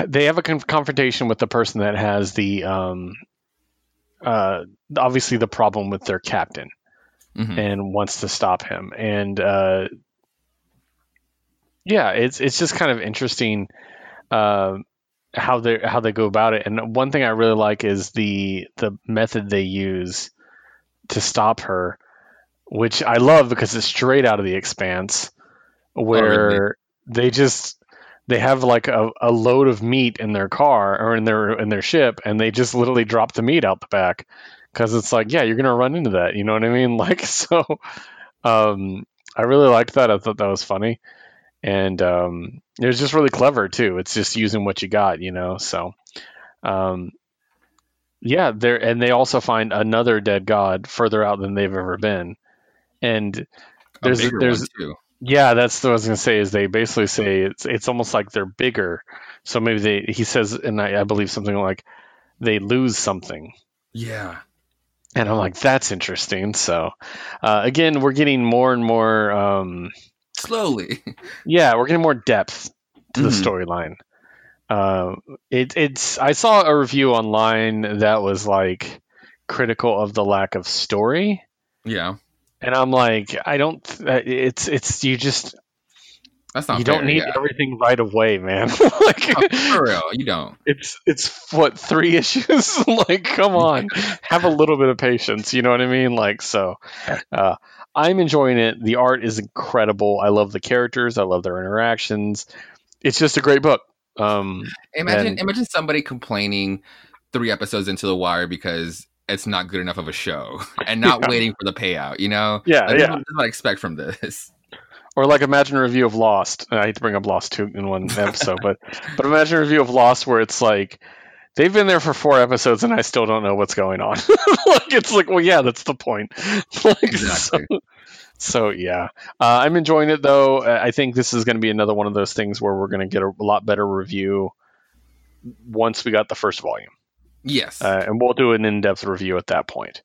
they have a con- confrontation with the person that has the um, uh, obviously the problem with their captain Mhm. and wants to stop him. And uh, yeah, it's it's just kind of interesting uh, how they how they go about it. And one thing I really like is the the method they use to stop her, which I love because it's straight out of the Expanse, where they just they have like a, a load of meat in their car or in their in their ship, and they just literally drop the meat out the back because it's like, yeah, you're gonna run into that. You know what I mean? Like so. Um, I really liked that. I thought that was funny, and um, it was just really clever too. It's just using what you got, you know. So, um, yeah, there and they also find another dead god further out than they've ever been, and there's there's yeah, that's what I was gonna say. Is they basically say it's it's almost like they're bigger. So maybe they he says, and I, I believe something like they lose something. Yeah. And I'm like, that's interesting. So, uh, again, we're getting more and more, um, Slowly. yeah, we're getting more depth to the Mhm. storyline. Uh, it, it's, I saw a review online that was like critical of the lack of story. yeah. And I'm like, I don't, uh, it's, it's, you just, That's not you don't need yeah. everything right away, man. like, Oh, for real, you don't. it's it's what three issues like come on have a little bit of patience you know what i mean like so uh, i'm enjoying it. The art is incredible. I love the characters. I love their interactions. It's just a great book. Um Imagine And- imagine somebody complaining three episodes into the wire because it's not good enough of a show and not Yeah. waiting for the payout, you know? yeah Like, yeah. what- what I expect from this. or like imagine a review of lost. I hate to bring up lost two in one episode but but imagine a review of lost where it's like they've been there for four episodes and i still don't know what's going on. Like it's like well yeah that's the point. Like Exactly. so, so yeah. Uh, i'm enjoying it though. I think this is going to be another one of those things where we're going to get a lot better review once we got the first volume. Yes. uh, and we'll do an in-depth review at that point.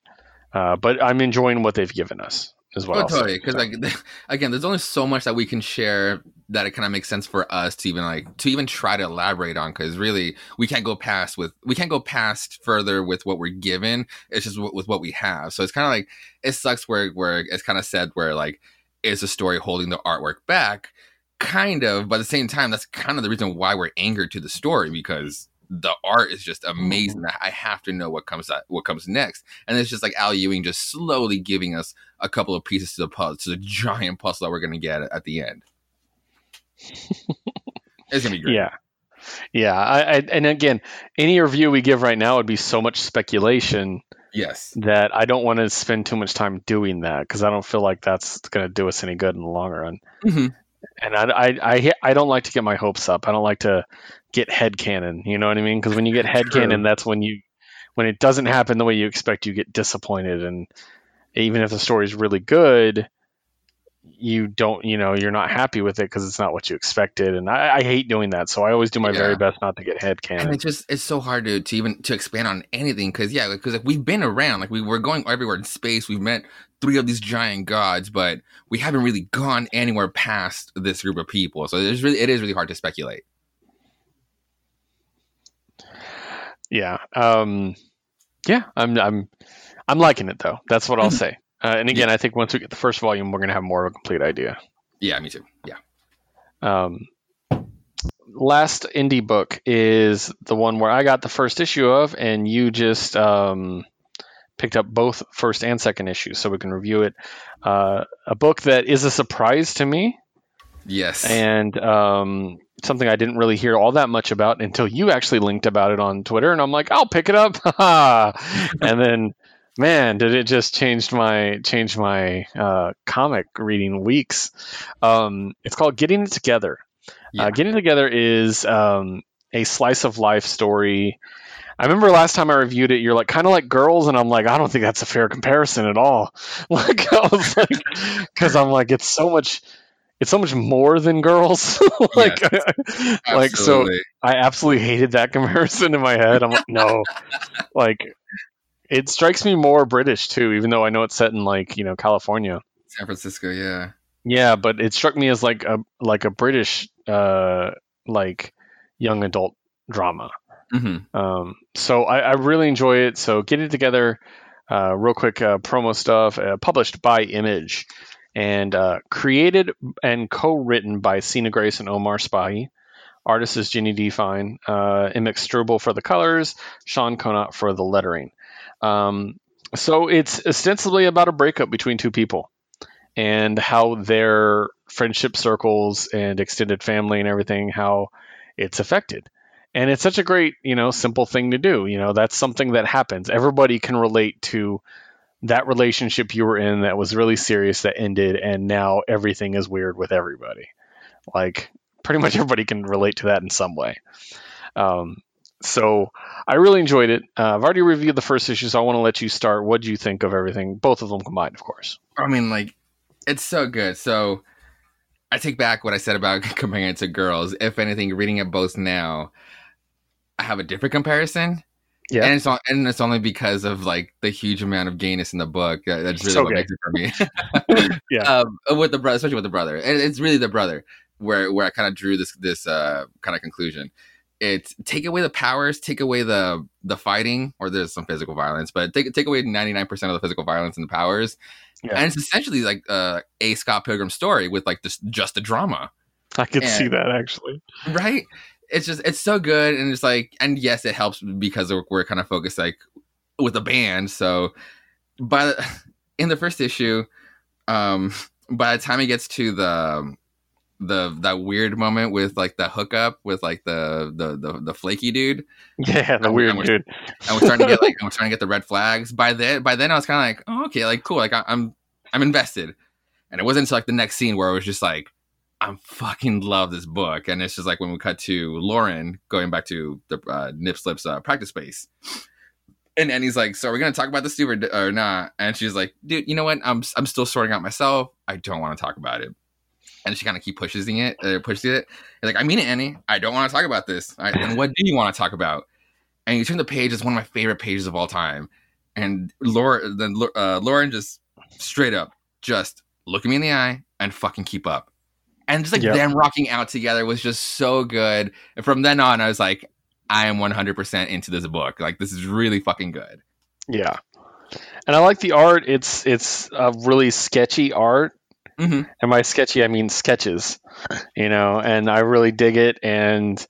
Uh, but i'm enjoying what they've given us is what Oh, totally. Because like again, there's only so much that we can share that it kind of makes sense for us to even like to even try to elaborate on. Because really, we can't go past with we can't go past further with what we're given. It's just with, with what we have. So it's kind of like it sucks where where it's kind of said where like is the story holding the artwork back? Kind of, but at the same time, that's kind of the reason why we're angered to the story because the art is just amazing. I have to know what comes what comes next, and it's just like Al Ewing just slowly giving us a couple of pieces to the puzzle, to the giant puzzle that we're gonna get at, at the end. it's gonna be great. Yeah. Yeah. I, I, and again, any review we give right now would be so much speculation Yes. that I don't want to spend too much time doing that because I don't feel like that's going to do us any good in the long run. hmm and I, I, I, I don't like to get my hopes up. I don't like to get head canon. You know what I mean? Because when you get head canon, that's when you, when it doesn't happen the way you expect, you get disappointed. And even if the story is really good, you don't, you know, you're not happy with it because it's not what you expected. And I, I, hate doing that. So I always do my yeah. very best not to get head canon. And it just, it's so hard to, to even to expand on anything. Cause yeah, because like, we've been around, like we were going everywhere in space. We've met three of these giant gods, but we haven't really gone anywhere past this group of people. So it's really, it is really hard to speculate. Yeah. Um, yeah, I'm, I'm, I'm liking it though. That's what I'll say. Uh, and again, yeah. I think once we get the first volume, we're going to have more of a complete idea. Yeah, me too. Yeah. Um, last indie book is the one where I got the first issue of, and you just um, picked up both first and second issues, so we can review it. Uh, a book that is a surprise to me. Yes. And um, something I didn't really hear all that much about until you actually linked about it on Twitter, and I'm like, I'll pick it up. and then man, did it just change my change my uh, comic reading weeks? Um, it's called Getting It Together. Uh, yeah. Uh, Getting It Together is um, a slice of life story. I remember last time I reviewed it, you're like kind of like girls, and I'm like, I don't think that's a fair comparison at all. Like I was like, because I'm like, it's so much, it's so much more than girls. like, yes, like so, I absolutely hated that comparison in my head. I'm like, no, like it strikes me more British too, even though I know it's set in like you know California, San Francisco. Yeah, yeah, but it struck me as like a like a British uh like young adult drama. Mm-hmm. Um, so I, I, really enjoy it. So get it together. Uh, real quick uh, promo stuff. Uh, published by Image and uh, created and co-written by Sina Grace and Omar Spahis. Artist is Jenny D. Fine. Uh, Emmett Struble for the colors. Sean Konot for the lettering. Um, so it's ostensibly about a breakup between two people and how their friendship circles and extended family and everything, how it's affected. And it's such a great, you know, simple thing to do. You know, that's something that happens. Everybody can relate to that relationship you were in that was really serious that ended, and now everything is weird with everybody. Like, pretty much everybody can relate to that in some way. Um, so I really enjoyed it. Uh, I've already reviewed the first issue, so I want to let you start. What do you think of everything? Both of them combined, of course. I mean, like, it's so good. So I take back what I said about comparing it to girls. If anything, reading it both now, I have a different comparison. Yeah, and it's all, and it's only because of like the huge amount of gayness in the book. That's really so what makes it for me. yeah, um, with the brother, especially with the brother, and it's really the brother where where I kind of drew this this uh, kind of conclusion it's take away the powers, take away the the fighting, or there's some physical violence, but take take away 99% of the physical violence and the powers. Yeah. And it's essentially like uh, a Scott Pilgrim story with like this just a drama. I could and, see that actually. Right? It's just it's so good and it's like and yes, it helps because we're, we're kind of focused like with a band. So by the, in the first issue, um by the time it gets to the the that weird moment with like the hookup with like the the the, the flaky dude. Yeah, the and weird and dude. And we're starting to get like we're starting to get the red flags. By then, by then I was kind of like, oh, okay, like cool, like I, I'm I'm invested. And it wasn't until like the next scene where I was just like, I'm fucking love this book. And it's just like when we cut to Lauren going back to the uh, Nip Slip's uh, practice space. And and he's like, so are we gonna talk about this dude or, or not? And she's like, dude, you know what? I'm I'm still sorting out myself. I don't want to talk about it and she kind of keep pushes it, uh, pushes it. like, I mean it, Annie. I don't want to talk about this. Right, and what do you want to talk about? And you turn the page. It's one of my favorite pages of all time. And Laura, then uh, Lauren just straight up just look at me in the eye and fucking keep up. And just like yep. them rocking out together was just so good. And from then on, I was like, I am 100% into this book. Like, this is really fucking good. Yeah. And I like the art. It's it's a really sketchy art, Mm-hmm. And by sketchy, I mean sketches, you know, and I really dig it. And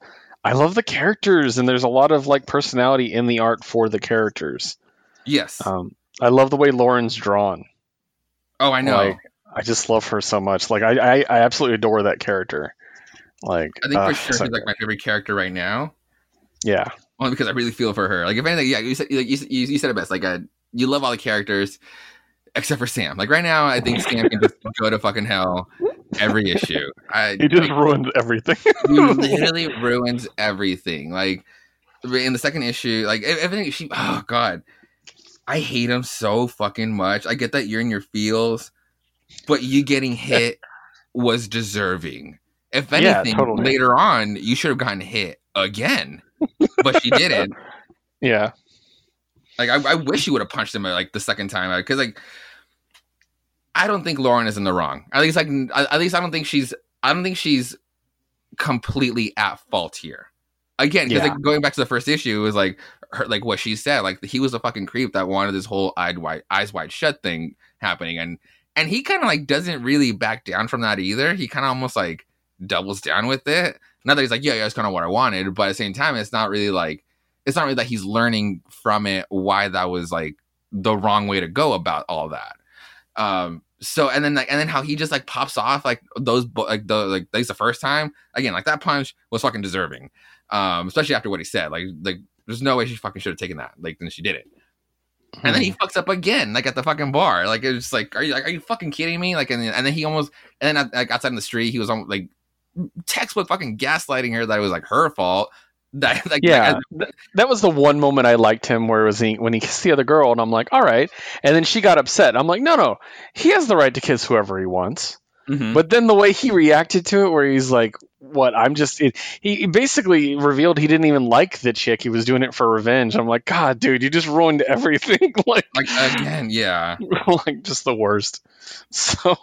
I love the characters, and there's a lot of like personality in the art for the characters. Yes. Um, I love the way Lauren's drawn. Oh, I know. Like, I just love her so much. Like, I, I, I absolutely adore that character. Like, I think uh, for sure so she's like my favorite character right now. Yeah. Only because I really feel for her. Like, if anything, yeah, you said, you, you, you said it best. Like, uh, you love all the characters except for Sam. Like right now, I think Sam can just go to fucking hell. every issue. I, he just ruins everything. he literally ruins everything. Like in the second issue, like everything. She, oh god, I hate him so fucking much. I get that you're in your feels, but you getting hit was deserving. If anything, Yeah, totally. later on, you should have gotten hit again, but she didn't. yeah, Like I, I wish you would have punched him like the second time because like I don't think Lauren is in the wrong. At least like at least I don't think she's I don't think she's completely at fault here. Again, because Yeah. like going back to the first issue, it was like her like what she said. Like he was a fucking creep that wanted this whole eyed wide eyes wide shut thing happening, and and he kind of like doesn't really back down from that either. He kind of almost like doubles down with it. Not that he's like, yeah, yeah, that's kind of what I wanted, but at the same time, it's not really like it's not really that he's learning from it why that was like the wrong way to go about all that. Um, so and then like and then how he just like pops off like those like the like at least the first time again like that punch was fucking deserving. Um, especially after what he said, like like there's no way she fucking should have taken that. Like then she did it, and then he fucks up again, like at the fucking bar. Like it was just like, are you like, are you fucking kidding me? Like and then, and then he almost and then like outside in the street, he was on like textbook fucking gaslighting her that it was like her fault. That like yeah. like, Th- that was the one moment I liked him, where it was he, when he kissed the other girl, and I'm like, all right. And then she got upset. I'm like, no, no, he has the right to kiss whoever he wants. Mhm. But then the way he reacted to it, where he's like, "What? I'm just." It, he basically revealed he didn't even like the chick. He was doing it for revenge. I'm like, God, dude, you just ruined everything. like, like again, yeah. like just the worst. So,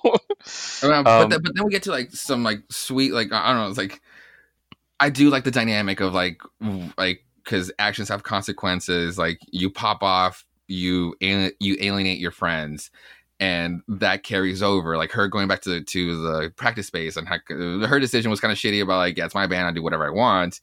but, Um, then, but then we get to like some like sweet like I don't know. It's like I do like the dynamic of like like because actions have consequences. Like you pop off, you you alienate your friends, and that carries over. Like her going back to to the practice space and her decision was kind of shitty about like yeah, it's my band, I do whatever I want.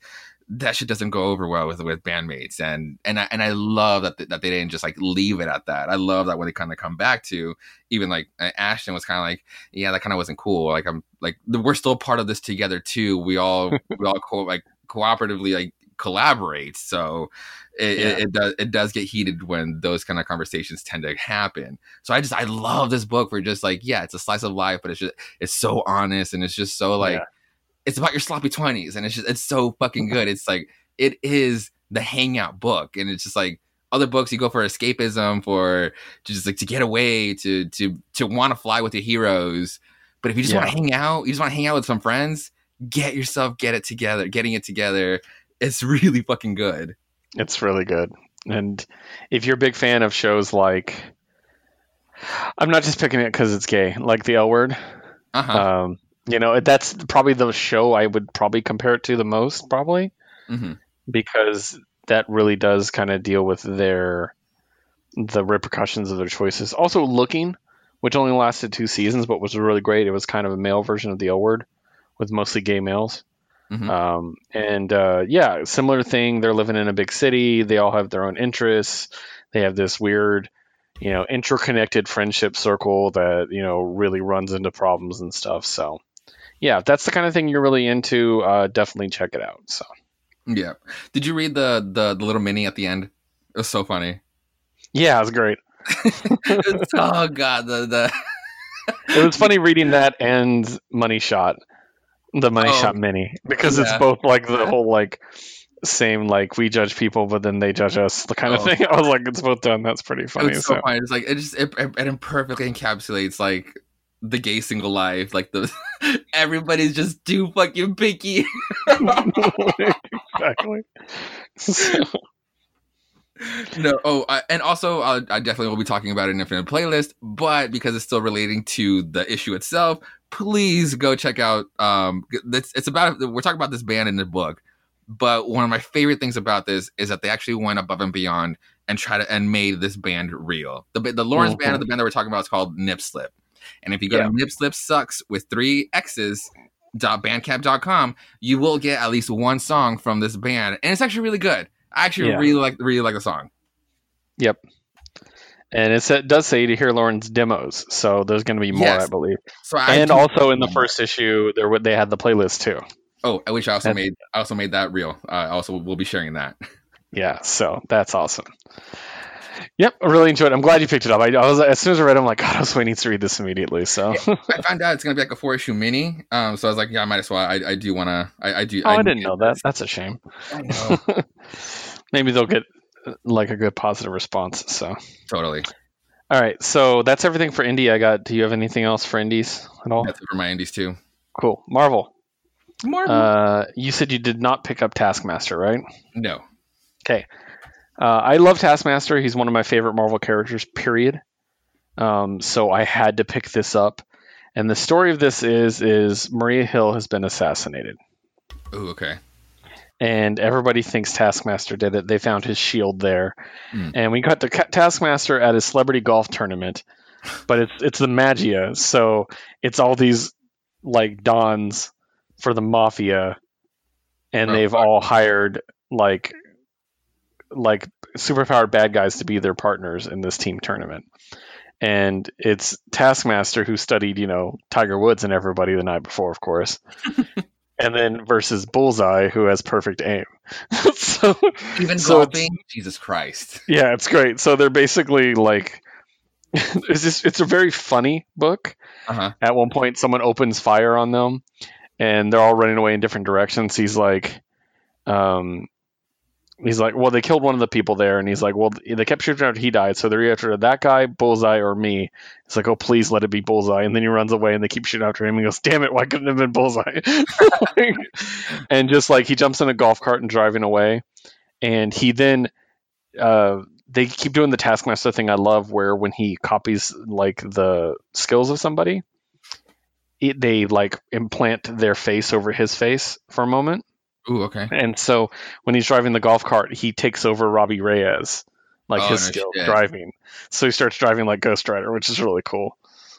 That shit doesn't go over well with with bandmates, and and I, and I love that th- that they didn't just like leave it at that. I love that when they kind of come back to even like Ashton was kind of like yeah, that kind of wasn't cool. Like I'm like we're still part of this together too. We all we all co- like cooperatively like collaborate. So it, Yeah. it, it does it does get heated when those kind of conversations tend to happen. So I just I love this book for just like yeah, it's a slice of life, but it's just it's so honest and it's just so like Yeah. It's about your sloppy twenties and it's just it's so fucking good. It's like it is the hangout book and it's just like other books you go for escapism for just like to get away to to to want to fly with your heroes but if you just want to hang out you just want to hang out with some friends get yourself get it together getting it together it's really fucking good it's really good. And if you're a big fan of shows like, I'm not just picking it because it's gay, like the L Word. uh-huh Um, you know, that's probably the show I would probably compare it to the most, probably. hmm because that really does kind of deal with their the repercussions of their choices. Also, looking, which only lasted two seasons, but was really great. It was kind of a male version of the L Word, with mostly gay males. Mhm. Um, and uh, yeah, similar thing. They're living in a big city. They all have their own interests. They have this weird, you know, interconnected friendship circle that you know really runs into problems and stuff. So. Yeah, if that's the kind of thing you're really into. Uh, definitely check it out. So, yeah did you read the, the the little mini at the end it was so funny yeah, it was great. Oh god the the It was funny reading that and Money Shot, the Money Oh, Shot mini, because it's both like the whole like same like we judge people, but then they judge us, the kind of Oh. thing. I was like, it's both done. That's pretty funny. It's so So, funny. It's like it just it, it, it perfectly encapsulates like the gay single life. Like the everybody's just too fucking picky. exactly. So, no, oh, I, and also uh, I definitely will be talking about it in Infinite Playlist, but because it's still relating to the issue itself, please go check out. Um, it's, it's about we're talking about this band in the book, but one of my favorite things about this is that they actually went above and beyond and try to and made this band real. The the Lawrence band of the band that we're talking about is called Nip Slip, and if you go Yeah. to Nip Slip Sucks with three X's. bandcamp.com you will get at least one song from this band and it's actually really good i actually Yeah. really like really like the song yep. And it does say to hear Lauren's demos, so there's going to be more, Yes. I believe. so I and do- also in the first issue, there they had the playlist too. oh i wish i also And- made i also made that real uh, also we'll be sharing that Yeah, so that's awesome. Yep, I really enjoyed it. I'm glad you picked it up. I, I was as soon as I read, it, I'm like, God, Josue needs to read this immediately. So I found out it's gonna be like a four issue mini. Um, so I was like, yeah, I might as well. I, I do want to. I, I do. oh, I, didn't know that. That's a shame. I know. Maybe they'll get uh, like a good positive response. So totally. all right, so that's everything for indie. I got. Do you have anything else for indies at all? That's it for my indies too. Cool. Marvel. More. Uh, you said you did not pick up Taskmaster, right? no. Okay. Uh, I love Taskmaster. He's one of my favorite Marvel characters, period. Um, so I had to pick this up. And the story of this is is Maria Hill has been assassinated. Ooh, okay. And everybody thinks Taskmaster did it. They found his shield there. Hmm. And we got the Taskmaster at a celebrity golf tournament. But it's it's the Maggia. So it's all these like dons for the mafia and Oh, they've fuck. all hired like like superpowered bad guys to be their partners in this team tournament. And it's Taskmaster who studied, you know, Tiger Woods and everybody the night before, of course. and then versus Bullseye who has perfect aim. so Even So golfing. Jesus Christ. yeah, it's great. So they're basically like it's just it's a very funny book. Uh huh. At one point someone opens fire on them and they're all running away in different directions. He's like um he's like, well, they killed one of the people there, and he's like, well, they kept shooting after he died, so they're after that guy, Bullseye, or me. It's like, oh, please let it be Bullseye, and then he runs away, and they keep shooting after him. And he goes, damn it, why couldn't it have been Bullseye? and just like he jumps in a golf cart and driving away, and he then. Uh, they keep doing the Taskmaster thing I love, where when he copies like the skills of somebody, it, they like implant their face over his face for a moment. Ooh, okay. And so when he's driving the golf cart, he takes over Robbie Reyes, like Oh, his no skill shit. driving. So he starts driving like Ghost Rider, which is really cool.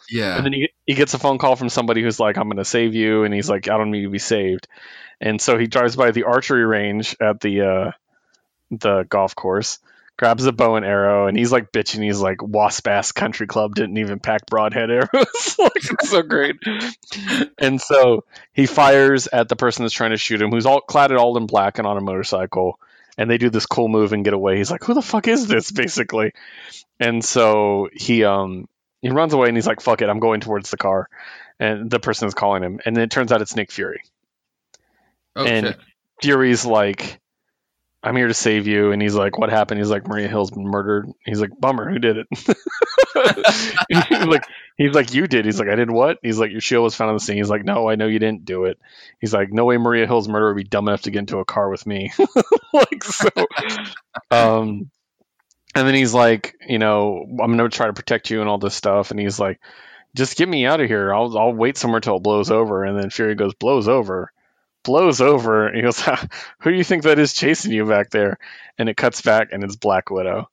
Yeah. And then he, he gets a phone call from somebody who's like, I'm going to save you. And he's like, I don't need to be saved. And so he drives by the archery range at the, uh, the golf course, grabs a bow and arrow, and he's like bitching. He's like, Wasp ass country club didn't even pack broadhead arrows. like, it's so great. and so he fires at the person that's trying to shoot him, who's all clad all in black and on a motorcycle. And they do this cool move and get away. He's like, "Who the fuck is this?" Basically, and so he um he runs away and he's like, "Fuck it, I'm going towards the car." And the person is calling him, and then it turns out it's Nick Fury. oh and- shit. Fury's like, "I'm here to save you," and he's like, "What happened?" He's like, "Maria Hill's been murdered." He's like, "Bummer, who did it?" he's like, "He's like, you did." He's like, "I did what?" He's like, "Your shield was found on the scene." He's like, "No, I know you didn't do it." He's like, "No way, Maria Hill's murderer would be dumb enough to get into a car with me." like so, um, and then he's like, you know, I'm gonna try to protect you and all this stuff, and he's like, just get me out of here. I'll I'll wait somewhere till it blows over, and then Fury goes, blows over blows over. And he goes who do you think that is chasing you back there? And it cuts back and it's black widow.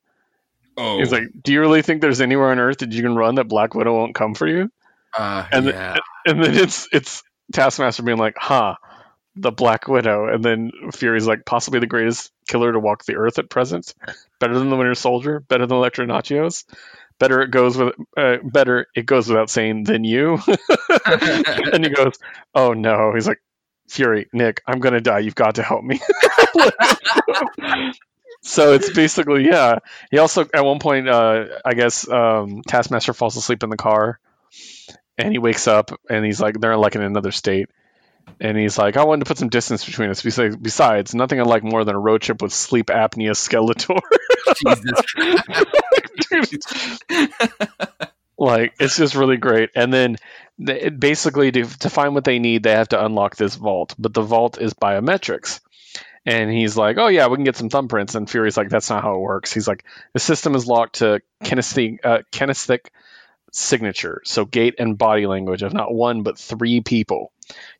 Oh. he's like do you really think there's anywhere on earth that you can run that black widow won't come for you? Uh, and yeah. and then it's it's taskmaster being like huh the black widow. And then fury's like possibly the greatest killer to walk the earth at present. Better than the winter soldier. Better than Elektra Natchios better it goes with uh, better it goes without saying than you. And he goes, "Oh no!" He's like, "Fury, Nick, I'm gonna die. You've got to help me." so it's basically yeah. He also at one point, uh, I guess, um, Taskmaster falls asleep in the car, and he wakes up and he's like, they're like in another state. And he's like, I wanted to put some distance between us. Besides, besides nothing I like more than a road trip with sleep apnea Skeletor. Jesus. Like it's just really great. And then they, basically to, to find what they need they have to unlock this vault. But the vault is biometrics. And he's like oh yeah we can get some thumbprints. And fury's like that's not how it works. He's like the system is locked to uh, kinesthetic signature. So gait and body language of not one but three people.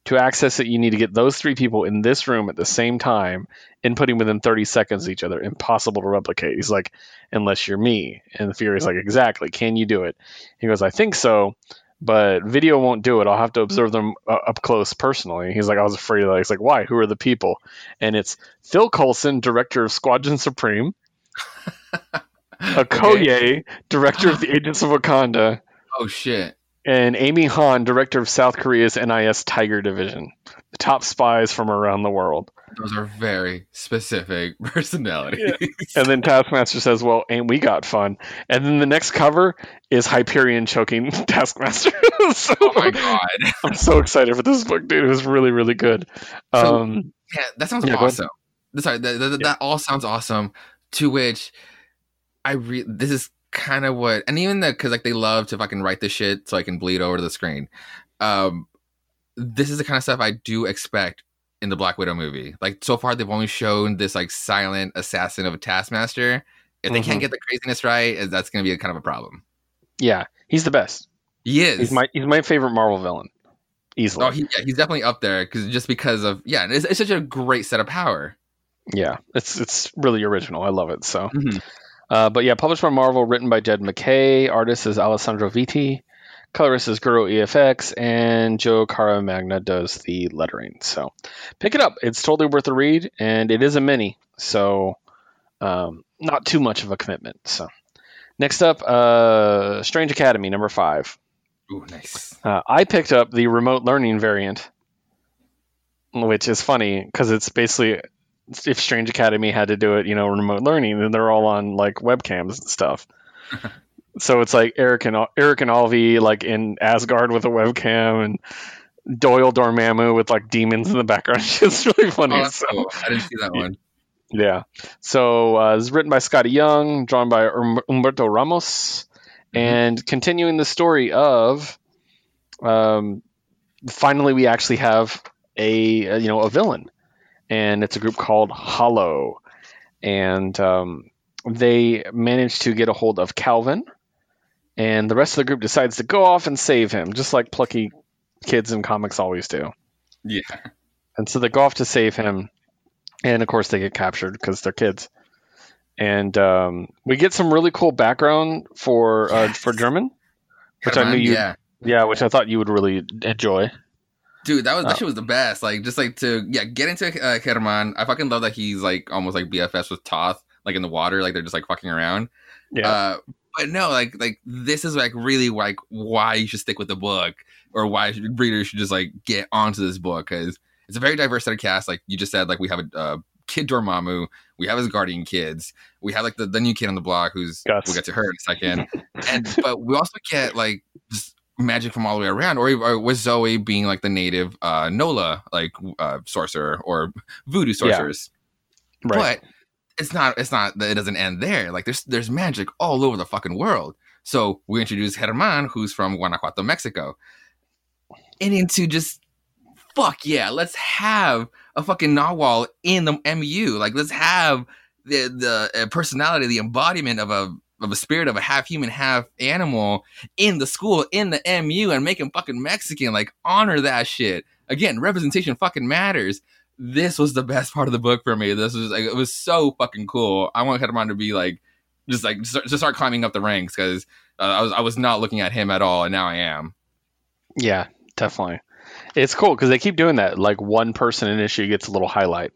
To access it you need to get those three people in this room at the same time inputting within 30 seconds of each other. Impossible to replicate. He's like unless you're me. And the fury's like exactly. Can you do it? He goes i think so but video won't do it. I'll have to observe them uh, up close personally. He's like i was afraid of that. He's like why? Who are the people? And it's phil coulson director of squadron supreme okoye director of the agents of wakanda Oh shit. and Amy Han, director of South Korea's NIS Tiger Division, the top spies from around the world. those are very specific personalities. And then Taskmaster says, "Well, ain't we got fun?" And then the next cover is Hyperion choking Taskmaster. so oh my god! I'm so excited for this book, dude. It was really, really good. So- Um, Yeah, that sounds Yeah, awesome. Sorry, that, that, that all sounds awesome. To which I re this is kind of what, and even the because like they love to fucking write this shit so I can bleed over to the screen. Um, this is the kind of stuff I do expect in the Black Widow movie. Like so far, they've only shown this like silent assassin of a Taskmaster. If they Mhm. can't get the craziness right, eh, that's going to be a kind of a problem. yeah, he's the best. He is. He's my he's my favorite Marvel villain, easily. Oh, he, yeah, he's definitely up there because just because of yeah, it's, it's such a great set of power. yeah, it's it's really original. I love it. So, uh, but yeah, published by Marvel, written by Jed MacKay, artist is Alessandro Vitti, colorist is Guru EFX, and Joe Caramagna does the lettering. So, pick it up. It's totally worth a read, and it is a mini, so um, not too much of a commitment. So, next up, uh, Strange Academy number five. Ooh, nice. Uh, I picked up the remote learning variant, which is funny because it's basically if Strange Academy had to do it, you know, remote learning, then they're all on like webcams and stuff. so it's like Iric and Iric and Alvi like in Asgard with a webcam and Doyle Dormammu with like demons in the background. it's really funny. Oh, So- cool. I didn't see that one. yeah. So uh, it's written by Skottie Young, drawn by Um- Humberto Ramos, Mhm. and continuing the story of, um, finally we actually have a, a, you know a villain, and it's a group called Hollow, and um, they manage to get a hold of Calvin, and the rest of the group decides to go off and save him, just like plucky kids in comics always do. Yeah. And so they go off to save him, and of course they get captured because they're kids. And um, we get some really cool background for uh, for German, Which I knew on, you- Yeah. yeah, which I thought you would really enjoy. Dude, that was that Oh. shit was the best. Like, just like to yeah, get into uh, Herman. I fucking love that he's like almost like BFS with Toth, like in the water, like they're just like fucking around. Yeah, Uh, but no, like like this is like really like why you should stick with the book, or why readers should just like get onto this book because it's a very diverse set of cast. Like you just said, like we have a uh, kid Dormammu, we have his guardian kids, we have like the, the new kid on the block who's Guts. we'll get to her in a second, and but we also get like just magic from all the way around, or, or with Zoe being like the native uh, Nola like uh, sorcerer or voodoo sorceress? Right. but it's not it's not that it doesn't end there. Like there's there's magic all over the fucking world. So we introduce Herman who's from Guanajuato Mexico. And into just fuck yeah let's have a fucking nahual in the MU like let's have the the uh, personality the embodiment of a of a spirit of a half human half animal in the school in the MU and make him fucking Mexican like honor that shit again representation fucking matters this was the best part of the book for me. This was like it was so fucking cool. I want Herman to be like just like to start climbing up the ranks because uh, I was I was not looking at him at all, and now I am. Yeah, definitely. It's cool because they keep doing that. Like one person in issue gets a little highlight,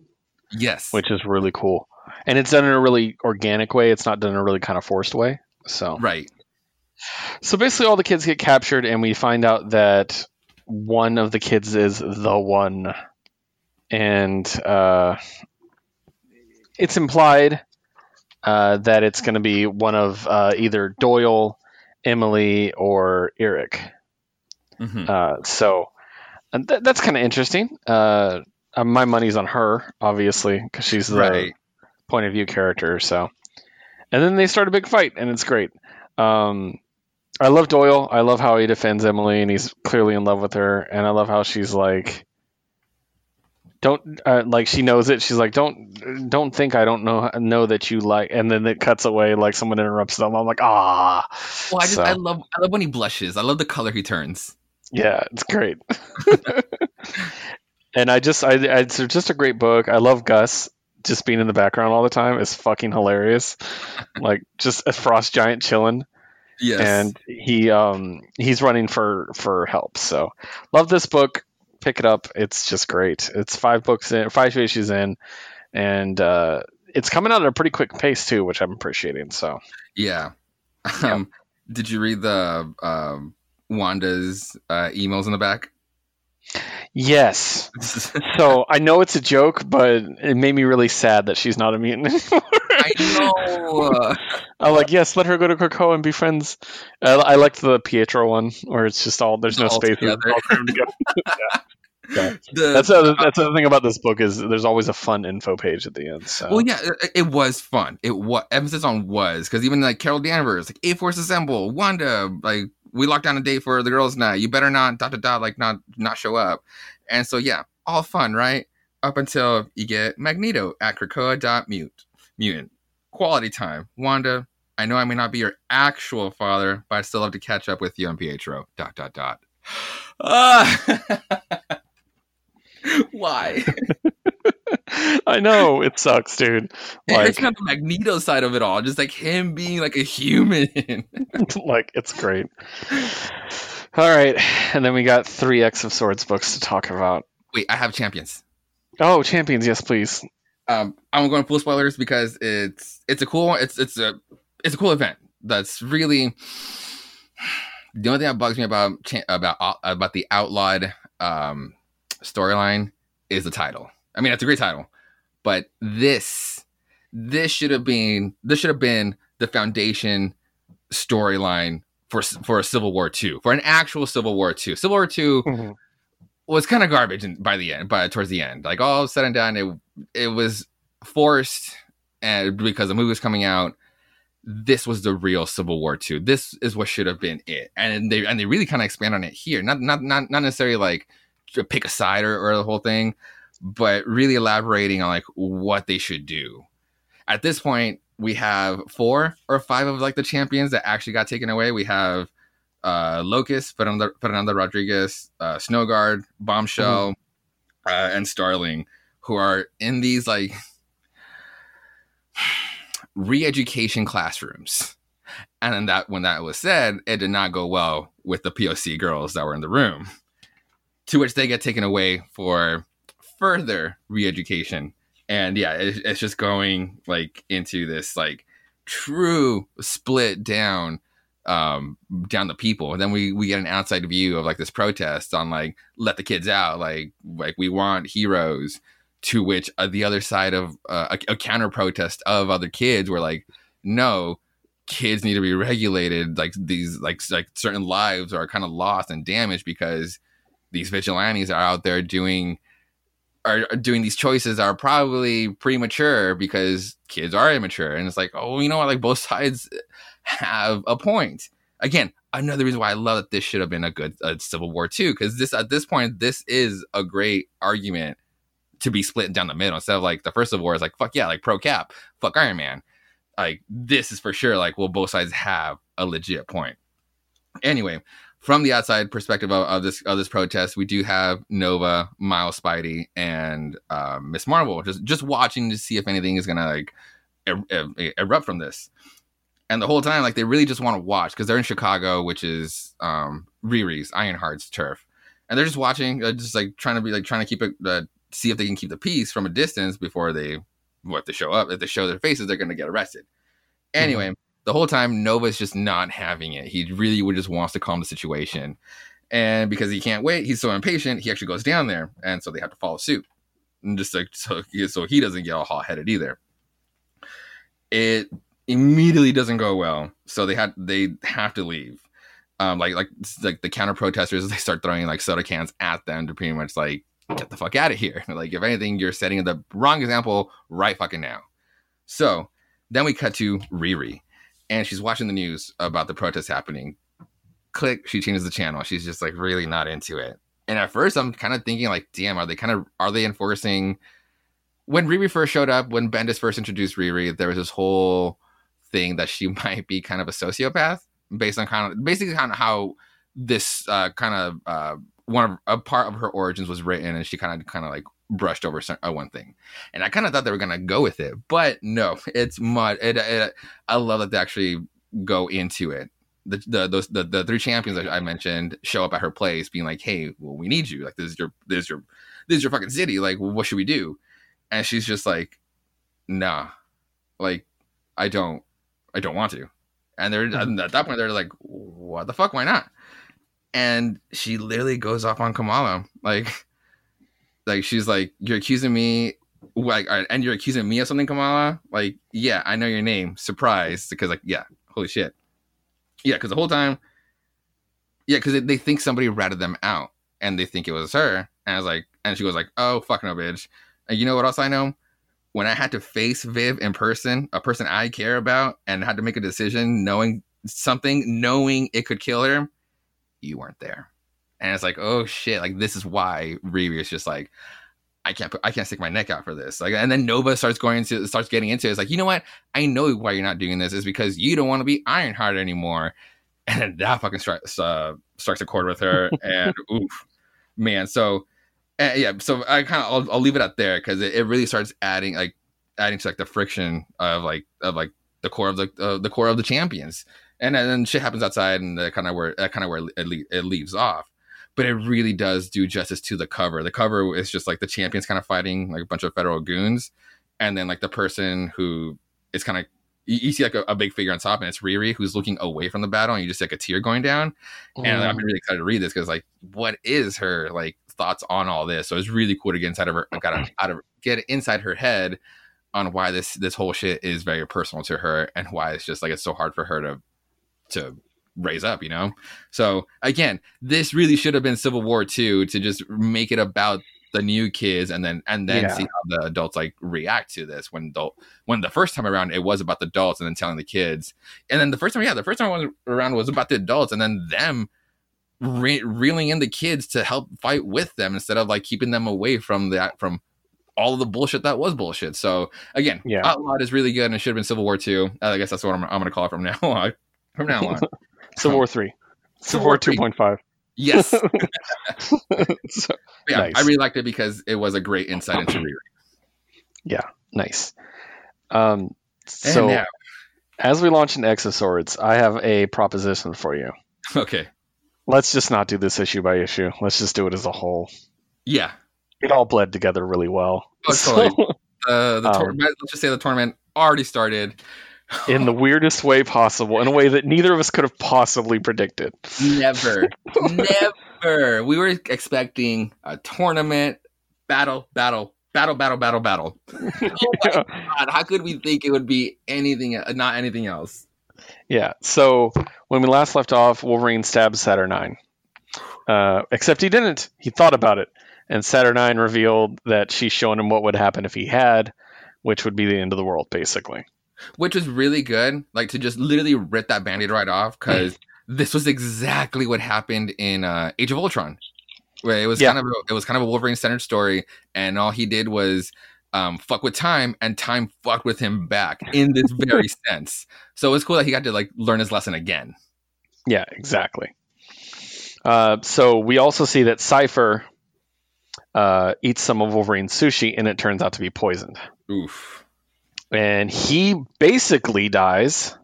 Yes, which is really cool. And it's done in a really organic way. It's not done in a really kind of forced way. So right. So basically, all the kids get captured, and we find out that one of the kids is the one, and uh, it's implied uh, that it's going to be one of uh, either Doyle, Emily, or Iric. Mhm. Uh, so and th- that's kind of interesting. Uh, uh, my money's on her, obviously, because she's the Right. Point of view character. So, and then they start a big fight, and it's great. Um, I love Doyle. I love how he defends Emily, and he's clearly in love with her. And I love how she's like, don't uh, like she knows it. She's like, don't don't think I don't know know that you like. And then it cuts away like someone interrupts them. I'm like, ah. Well, I just So, I love I love when he blushes. I love the color he turns. yeah, it's great. and I just I, I it's just a great book. I love Gus. Just being in the background all the time is fucking hilarious. like just a frost giant chilling. Yes, and he um he's running for for help so love this book pick it up it's just great it's five books in five issues in and uh it's coming out at a pretty quick pace too which i'm appreciating so yeah. Um, did you read the um, Wanda's uh, emails in the back? Yes. So I know it's a joke, but it made me really sad that she's not a mutant anymore. I know. I'm like, yes, let her go to Krakoa and be friends. Uh, I liked the Pietro one, where it's just all there's no All spaces. together. all crammed. Yeah. The- That's the, that's the thing about this book is there's always a fun info page at the end. So Well, yeah, it, it was fun. It was emphasis on was because even like Carol Danvers, like A Force Assemble, Wanda, like we locked down a date for the girls' night. You better not dot dot dot like not not show up. And so yeah, all fun, right? Up until you get Magneto at Krakoa dot mute mutant quality time. Wanda, I know I may not be your actual father, but I still love to catch up with you on Pietro. Dot dot dot. Ah. Why? I know it sucks, dude. Like, it's not the Magneto side of it all, just like him being like a human. like it's great. All right, and then we got three X of Swords books to talk about. Wait, I have champions. Oh, champions, yes, please. Um, I'm going full spoilers because it's it's a cool it's it's a it's a cool event. That's really the only thing that bugs me about about about the outlawed um, storyline is the title. I mean, it's a great title, but this this should have been this should have been the foundation storyline for for a Civil War two for an actual Civil War two. Civil War two Mhm. was kind of garbage in, by the end, by towards the end. Like all said and done, it it was forced, and because the movie was coming out, this was the real Civil War two. This is what should have been it, and they and they really kind of expand on it here. Not not not not necessarily like pick a side or, or the whole thing, but really elaborating on like what they should do. At this point, we have four or five of like the champions that actually got taken away. We have uh, Locust, Fernanda, Fernanda Rodriguez, uh, Snowguard, Bombshell, uh, and Starling, who are in these like re-education classrooms. And then that when that was said, it did not go well with the POC girls that were in the room. To which they get taken away for further re-education. And yeah, it, it's just going like into this like true split down um down the people. And then we we get an outside view of like this protest on like let the kids out. Like like we want heroes. To which uh, the other side of uh, a, a counter protest of other kids were like no kids need to be regulated. Like these like like certain lives are kind of lost and damaged because these vigilantes are out there doing are, doing these choices are probably premature because kids are immature and it's like oh you know what like both sides have a point. Again, another reason why I love that this should have been a good Civil War too, because this at this point this is a great argument to be split down the middle instead of like the first Civil War is like fuck yeah, like pro Cap, fuck Iron Man. Like this is for sure like well both sides have a legit point. Anyway, from the outside perspective of, of this of this protest, we do have Nova, Miles Spidey, and uh, Miss Marvel just just watching to see if anything is gonna like er- er- erupt from this. And the whole time like they really just want to watch because they're in chicago which is um riri's ironheart's turf. And they're just watching uh, just like trying to be like trying to keep it uh, see if they can keep the peace from a distance before they what they show up if they show their faces they're gonna get arrested. Anyway the whole time nova's just not having it he really just wants to calm the situation and because he can't wait he's so impatient he actually goes down there and so they have to follow suit and just like so, so he doesn't get all hot-headed either it immediately doesn't go well. So they had they have to leave. Um, like like like the counter protesters, they start throwing like soda cans at them to pretty much like get the fuck out of here. Like if anything, you're setting the wrong example right fucking now. So then we cut to Riri, and she's watching the news about the protest happening. Click, she changes the channel. She's just like really not into it. And at first, I'm kind of thinking like, damn, are they kind of are they enforcing? When Riri first showed up, when Bendis first introduced Riri, there was this whole thing that she might be kind of a sociopath based on kind of basically kind of how this uh, kind of uh, one of a part of her origins was written and she kind of kind of like brushed over some, uh, one thing and i kind of thought they were gonna go with it but no it's mud it, it, i love that they actually go into it the, the those the, the three champions i mentioned show up at her place being like hey well we need you like this is your this is your this is your fucking city like what should we do and she's just like nah like i don't I don't want to. And they're Mhm. and at that point they're like, what the fuck? Why not? and she literally goes off on Kamala, like, like she's like, "You're accusing me." Like, and you're accusing me of something, Kamala? Like, yeah, I know your name. Surprise, because like, yeah, holy shit, yeah, because the whole time, yeah, because they think somebody ratted them out, and they think it was her, and I was like, and she goes like, "Oh, fuck no, bitch." And you know what else I know? When I had to face Viv in person, a person I care about, and had to make a decision, knowing something, knowing it could kill her, you weren't there. And it's like, oh shit, like this is why Riri is just like, I can't put, I can't stick my neck out for this. Like, and then Nova starts going into starts getting into it. It's like, you know what? I know why you're not doing this is because you don't want to be Ironheart anymore. And then that fucking starts uh, starts a chord with her, and oof, man. So uh, yeah, so I kind of I'll, I'll, leave it up there because it, it, really starts adding like adding to like the friction of like of like the core of the uh, the core of the champions, and then shit happens outside, and kind of where kind of where it, le- it leaves off but it really does do justice to the cover. The cover is just like the champions kind of fighting like a bunch of federal goons, and then like the person who is kind of you, you, see like a, a, big figure on top, and it's Riri who's looking away from the battle, and you just see like a tear going down. Mm. And I'm really excited to read this because like, what is her like thoughts on all this? So it's really cool to get inside of her, got out of get inside her head on why this this whole shit is very personal to her, and why it's just like it's so hard for her to to raise up, you know? So again, this really should have been Civil War 2 to just make it about the new kids and then and then yeah. see how the adults like react to this when adult when the first time around it was about the adults and then telling the kids. And then the first time yeah the first time around was about the adults and then them re- reeling in the kids to help fight with them instead of like keeping them away from that from all of the bullshit that was bullshit. So again yeah. outlawed is really good and it should have been civil war 2 uh, i guess that's what i'm, I'm gonna call it from now on from now on Civil War three. Civil War two point five. Yes. so, yeah, nice. I really liked it because it was a great insight into Riri. Yeah, nice. Um, so now. as we launch into X of Swords, I have a proposition for you. Okay. Let's just not do this issue by issue. Let's just do it as a whole. Yeah. It all bled together really well. Oh, totally. So, uh, the um, let's just say the tournament already started in the weirdest way possible, in a way that neither of us could have possibly predicted. Never, never. We were expecting a tournament, battle, battle, battle, battle, battle, battle. oh my God, how could we think it would be anything, not anything else? Yeah. So when we last left off, Wolverine stabs Saturnine. Uh, except he didn't. He thought about it, and Saturnine revealed that she's showing him what would happen if he had, which would be the end of the world, basically which was really good. Like to just literally rip that band-aid right off because this was exactly what happened in uh, Age of Ultron, where it was yeah. kind of a, it was kind of a Wolverine centered story, and all he did was um, fuck with time, and time fucked with him back in this very sense. So it was cool that he got to like learn his lesson again. Yeah, exactly. Uh, so we also see that Cypher uh, eats some of Wolverine's sushi, and it turns out to be poisoned. Oof and he basically dies.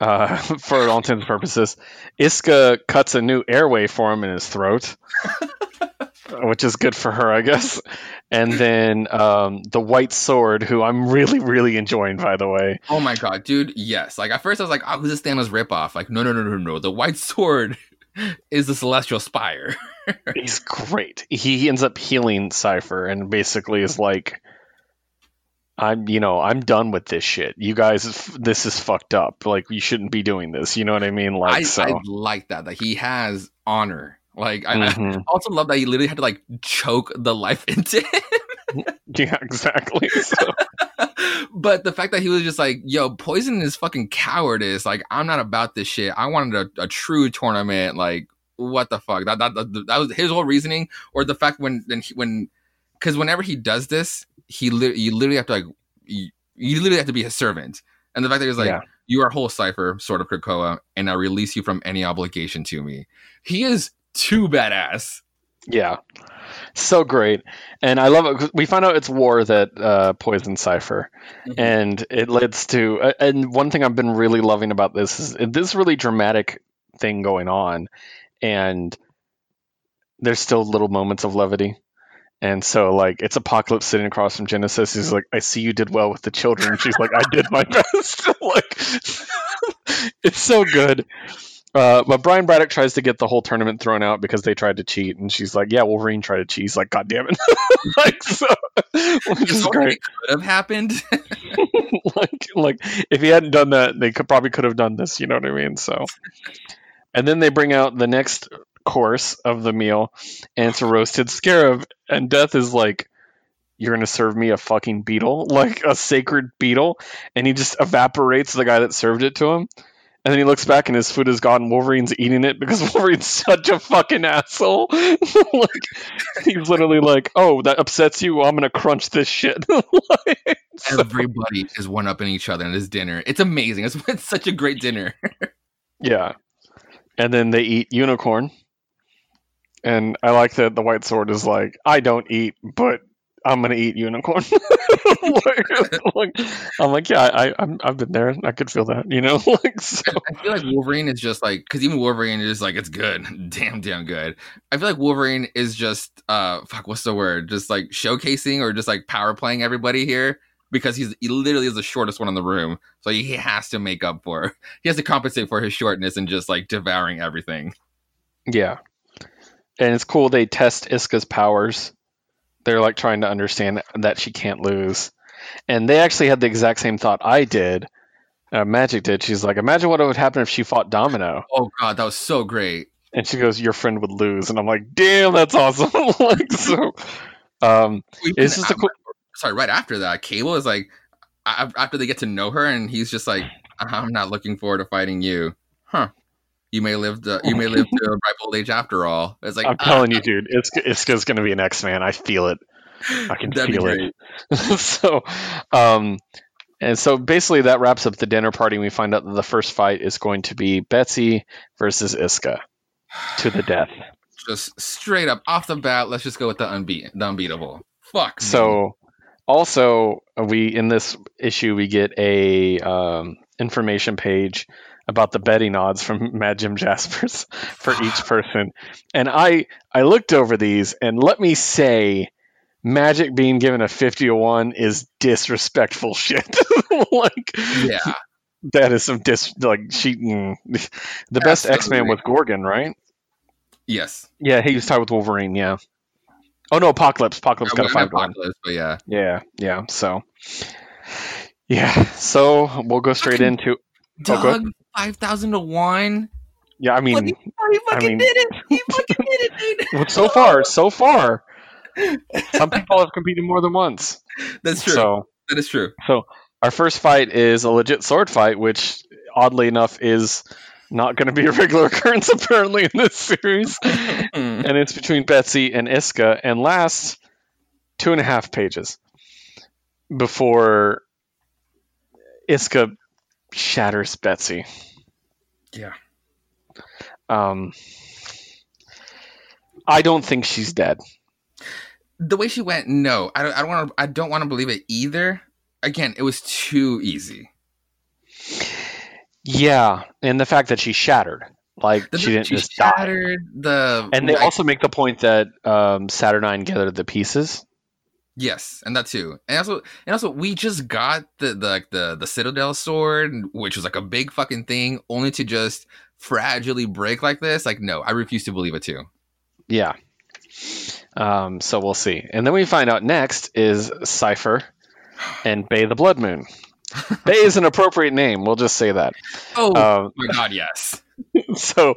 Uh, for all intents and purposes, Isca cuts a new airway for him in his throat, which is good for her, I guess. And then um, the White Sword, who I'm really, really enjoying, by the way. Oh my god, dude! Yes. Like at first, I was like, "Oh, who's this Thanos ripoff?" Like, no, no, no, no, no. The White Sword is the Celestial Spire. He's great. He ends up healing Cypher, and basically is like I'm, you know, I'm done with this shit. You guys, this is fucked up. Like, you shouldn't be doing this. You know what I mean? Like, I, so. I like that that he has honor. Like, I, mm-hmm. I, also love that he literally had to like choke the life into him. yeah, exactly. So. but the fact that he was just like, "Yo, poison is fucking cowardice." Like, I'm not about this shit. I wanted a, a true tournament. Like, what the fuck? That, that that that was his whole reasoning, or the fact when when when because whenever he does this, he li- you literally have to like you, you literally have to be his servant. And the fact that he's like, yeah. you are whole Cypher, sort of Krakoa, and I release you from any obligation to me. He is too badass. Yeah. So great. And I love it. We find out it's war that uh, poisoned Cypher. Mm-hmm. And it leads to, uh, and one thing I've been really loving about this is this really dramatic thing going on. And there's still little moments of levity. And so, like, it's Apocalypse sitting across from Genesis. He's like, "I see you did well with the children." she's like, "I did my best." like, it's so good. Uh, but Brian Braddock tries to get the whole tournament thrown out because they tried to cheat, and she's like, "Yeah, Wolverine tried to cheat." He's like, "God damn it!" like so, which is great. could have happened. like, like if he hadn't done that, they could probably could have done this. You know what I mean? So, and then they bring out the next course of the meal, and it's a roasted scarab, and Death is like. You're gonna serve me a fucking beetle, like a sacred beetle, and he just evaporates the guy that served it to him. And then he looks back and his food is gone. Wolverine's eating it because Wolverine's such a fucking asshole. like he's literally like, "Oh, that upsets you? Well, I'm gonna crunch this shit." Like, so- Everybody is one upping each other in this dinner. It's amazing. It's, it's such a great dinner. yeah. And then they eat unicorn. And I like that the white sword is like, "I don't eat, but I'm gonna eat unicorn." like, like- I'm like, yeah, I, I'm, I've been there. I could feel that, you know. like, so, I feel like Wolverine is just like because even Wolverine is like it's good, damn, damn good. I feel like Wolverine is just uh fuck, what's the word? Just like showcasing or just like power playing everybody here because he's he literally is the shortest one in the room, so he has to make up for he has to compensate for his shortness and just like devouring everything. Yeah. And it's cool they test Isca's powers. They're like trying to understand that she can't lose. And they actually had the exact same thought I did. Uh, Magik did. She's like, imagine what would happen if she fought Domino. Oh god, that was so great. And she goes, your friend would lose. And I'm like, damn, that's awesome. like, so, um, it's just a cool. sorry, right after that, Cable is like, after they get to know her, and he's just like, "I'm not looking forward to fighting you, huh? You may live to you may live to a ripe old age after all." It's like I'm telling you, dude, it's Isca's going to be an X Man. I feel it. I can feel it. so, um, and so basically that wraps up the dinner party. We find out that the first fight is going to be Betsy versus Isca to the death. Just straight up off the bat, let's just go with the the unbeatable. Fuck. me. So, also we in this issue we get a um, information page about the betting odds from Mad Jim Jaspers for each person, and I I looked over these and let me say. Magik being given a 50 to 1 is disrespectful shit. like, yeah, That is some dis like cheating. mm. The best X Man Absolutely. was Gorgon, right? yes. Yeah, he was tied with Wolverine. Yeah. Oh no, Apocalypse. Apocalypse got a five meant one. Apocalypse, yeah, Yeah, yeah. So, yeah. So we'll go straight into. Oh, Doug five thousand to one. Yeah, I mean, What Oh, he fucking mean- did it. He fucking did it, dude. so far, so far, some people have competed more than once. That's true. So that is true. So our first fight is a legit sword fight, which oddly enough is not going to be a regular occurrence apparently in this series. And it's between Betsy and Isca, and lasts two and a half pages before Isca shatters Betsy. Yeah. Um, I don't think she's dead. the way she went, no, I don't. I don't want to. I don't want to believe it either. Again, it was too easy. Yeah, and the fact that she shattered, like The- she didn't she just die. shattered the. And they also make the point that um, Saturnine gathered the pieces. Yes, and that too, and also, and also, we just got the the like, the the Citadel sword, which was like a big fucking thing, only to just fragilely break like this. Like, no, I refuse to believe it too. Yeah. Um, so we'll see. And then we find out next is Cypher and Bei the Blood Moon. Bei is an appropriate name. We'll just say that. Oh Um, my god, yes. so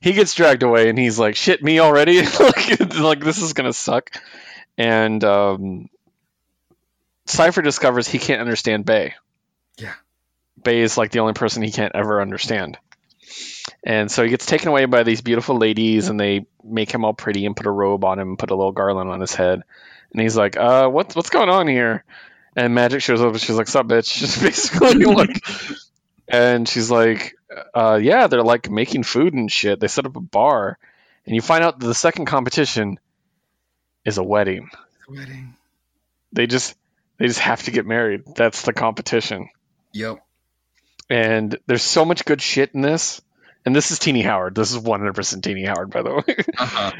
he gets dragged away and he's like, shit, me already? like, like, this is going to suck. And um, Cypher discovers he can't understand Bei. Yeah. Bei is like the only person he can't ever understand. And so he gets taken away by these beautiful ladies and they make him all pretty and put a robe on him and put a little garland on his head. And he's like, uh, what's what's going on here? And Magik shows up and she's like, Sup, bitch? Just basically like and she's like, uh, yeah, they're like making food and shit. They set up a bar, and you find out that the second competition is a wedding. Wedding. They just they just have to get married. That's the competition. Yep. And there's so much good shit in this. And this is Tini Howard. This is 100% Tini Howard, by the way. Uh-huh.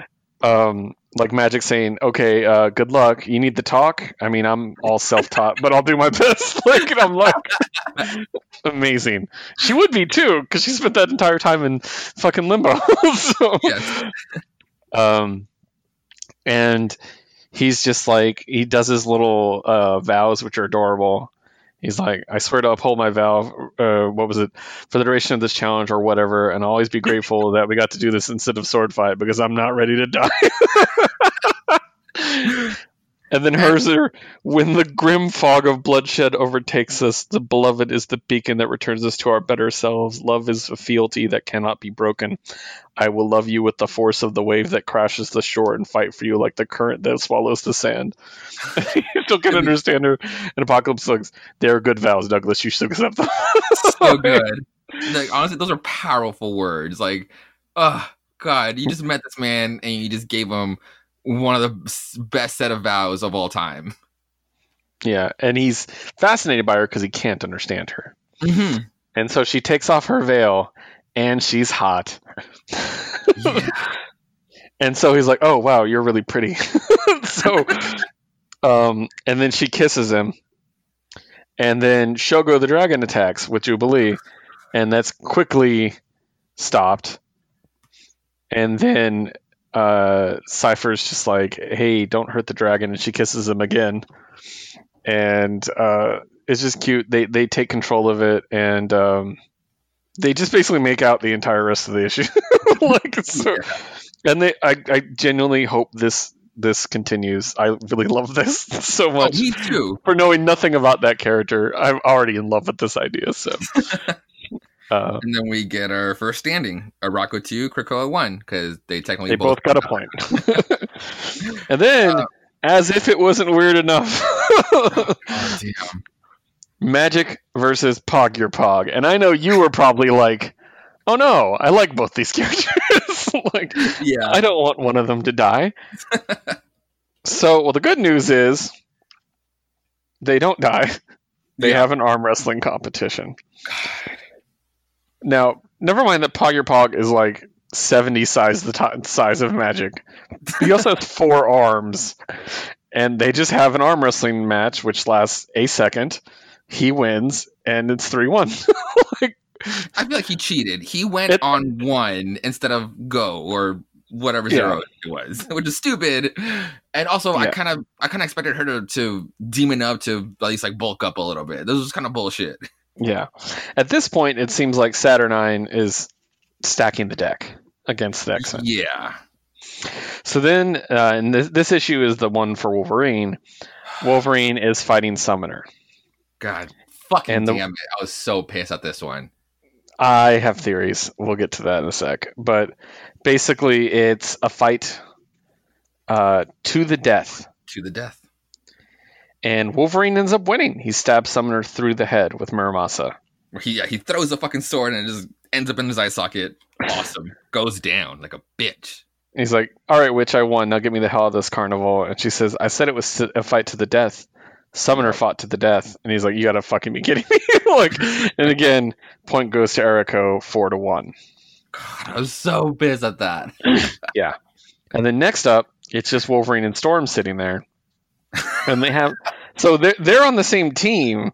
um, like Magik saying, "Okay, uh, good luck. You need the talk." I mean, I'm all self-taught, but I'll do my best. like, and I'm like, amazing. She would be too, because she spent that entire time in fucking limbo. so, Yes. um, and he's just like he does his little uh, vows, which are adorable. He's like, I swear to uphold my vow. Uh, what was it for the duration of this challenge or whatever, and I'll always be grateful that we got to do this instead of sword fight because I'm not ready to die. and then hers are when the grim fog of bloodshed overtakes us, the beloved is the beacon that returns us to our better selves. Love is a fealty that cannot be broken. I will love you with the force of the wave that crashes the shore and fight for you like the current that swallows the sand. you still can understand her. And Apocalypse looks, they're good vows, Douglas. You should accept them. so good. Like honestly, those are powerful words. Like, oh God, you just met this man and you just gave him one of the best set of vows of all time. Yeah, and he's fascinated by her because he can't understand her. Mm-hmm. And so she takes off her veil, and she's hot. Yeah. And so he's like, "Oh wow, you're really pretty." so, um, and then she kisses him, and then Shogo the dragon attacks with Jubilee, and that's quickly stopped. And then uh, Cypher's just like, "Hey, don't hurt the dragon," and she kisses him again, and uh, it's just cute. They they take control of it, and um, they just basically make out the entire rest of the issue. like so and they I, I genuinely hope this this continues i really love this so Oh, much me too. for knowing nothing about that character i'm already in love with this idea so uh, And then we get our first standing: Arakko two, Krakoa one, because they technically they both got a point. and then Uh, as if it wasn't weird enough Oh, Magik versus pog your pog and i know you were probably like oh no i like both these characters like Yeah. I don't want one of them to die. so, well, the good news is they don't die. They Yeah. have an arm wrestling competition. Now, never mind that Pog Your Pog is like 70 size the ti size of Magik. He also has four arms, and they just have an arm wrestling match, which lasts a second. He wins, and it's 3 1. like, I feel like he cheated. He went It- on one instead of go or whatever Yeah. zero it was, which is stupid. And also, I kind of, I kind of expected her to, to demon up to at least like bulk up a little bit. This was kind of bullshit. Yeah. At this point, it seems like Saturnine is stacking the deck against the X Men. Yeah. So then, uh, and this, this issue is the one for Wolverine. Wolverine is fighting Summoner. God, fucking And the- damn it! I was so pissed at this one. I have theories. We'll get to that in a sec. But basically, it's a fight uh, to the death. To the death. And Wolverine ends up winning. He stabs Summoner through the head with Muramasa. He yeah, he throws a fucking sword and it just ends up in his eye socket. Awesome. Goes down like a bitch. He's like, "All right, witch, I won. Now get me the hell out of this carnival." And she says, "I said it was a fight to the death. Summoner fought to the death." And he's like, "You gotta fucking be kidding me!" like, and again, point goes to Eriko, four to one. God, I was so pissed at that. Yeah, and then next up, it's just Wolverine and Storm sitting there, and they have so they're they're on the same team,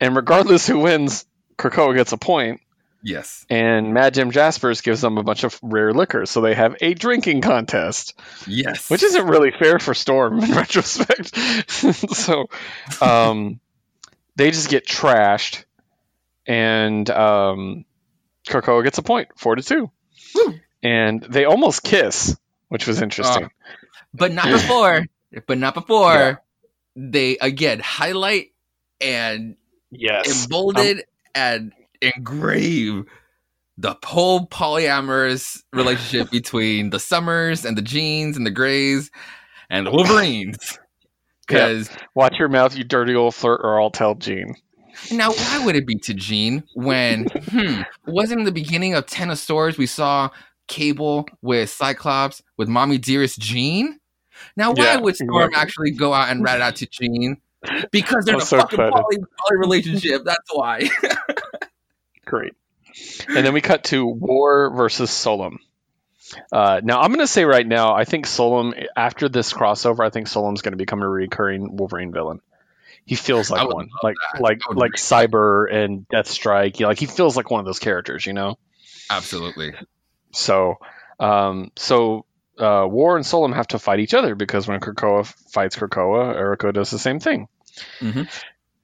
and regardless who wins, Krakoa gets a point, Yes. and Mad Jim Jaspers gives them a bunch of rare liquor, so they have a drinking contest. Yes. which isn't really fair for Storm in retrospect. so, um, they just get trashed, and um, Krakoa gets a point, four to two, Woo. and they almost kiss, which was interesting. but not before. But not before. Yeah. They again highlight and yes, embolden and engrave the whole polyamorous relationship between the Summers and the Jeans and the Grays and the Wolverines. Because watch your mouth, you dirty old flirt, or I'll tell Jean. now, why would it be to Jean when hmm, wasn't in the beginning of Ten of Swords we saw Cable with Cyclops with Mommy Dearest Jean? Now, why Yeah, would Storm exactly. actually go out and rat out to Jean? Because they're a so fucking poly, poly relationship. That's why. Great. And then we cut to War versus Solem. Uh, now I'm going to say right now, I think Solem after this crossover, I think Solem's going to become a recurring Wolverine villain. He feels like one, like that. like like Cyber and Deathstrike. Yeah, like he feels like one of those characters, you know. Absolutely. So, um, so uh, War and Solem have to fight each other because when Krakoa fights Krakoa, Eriko does the same thing. Mhm.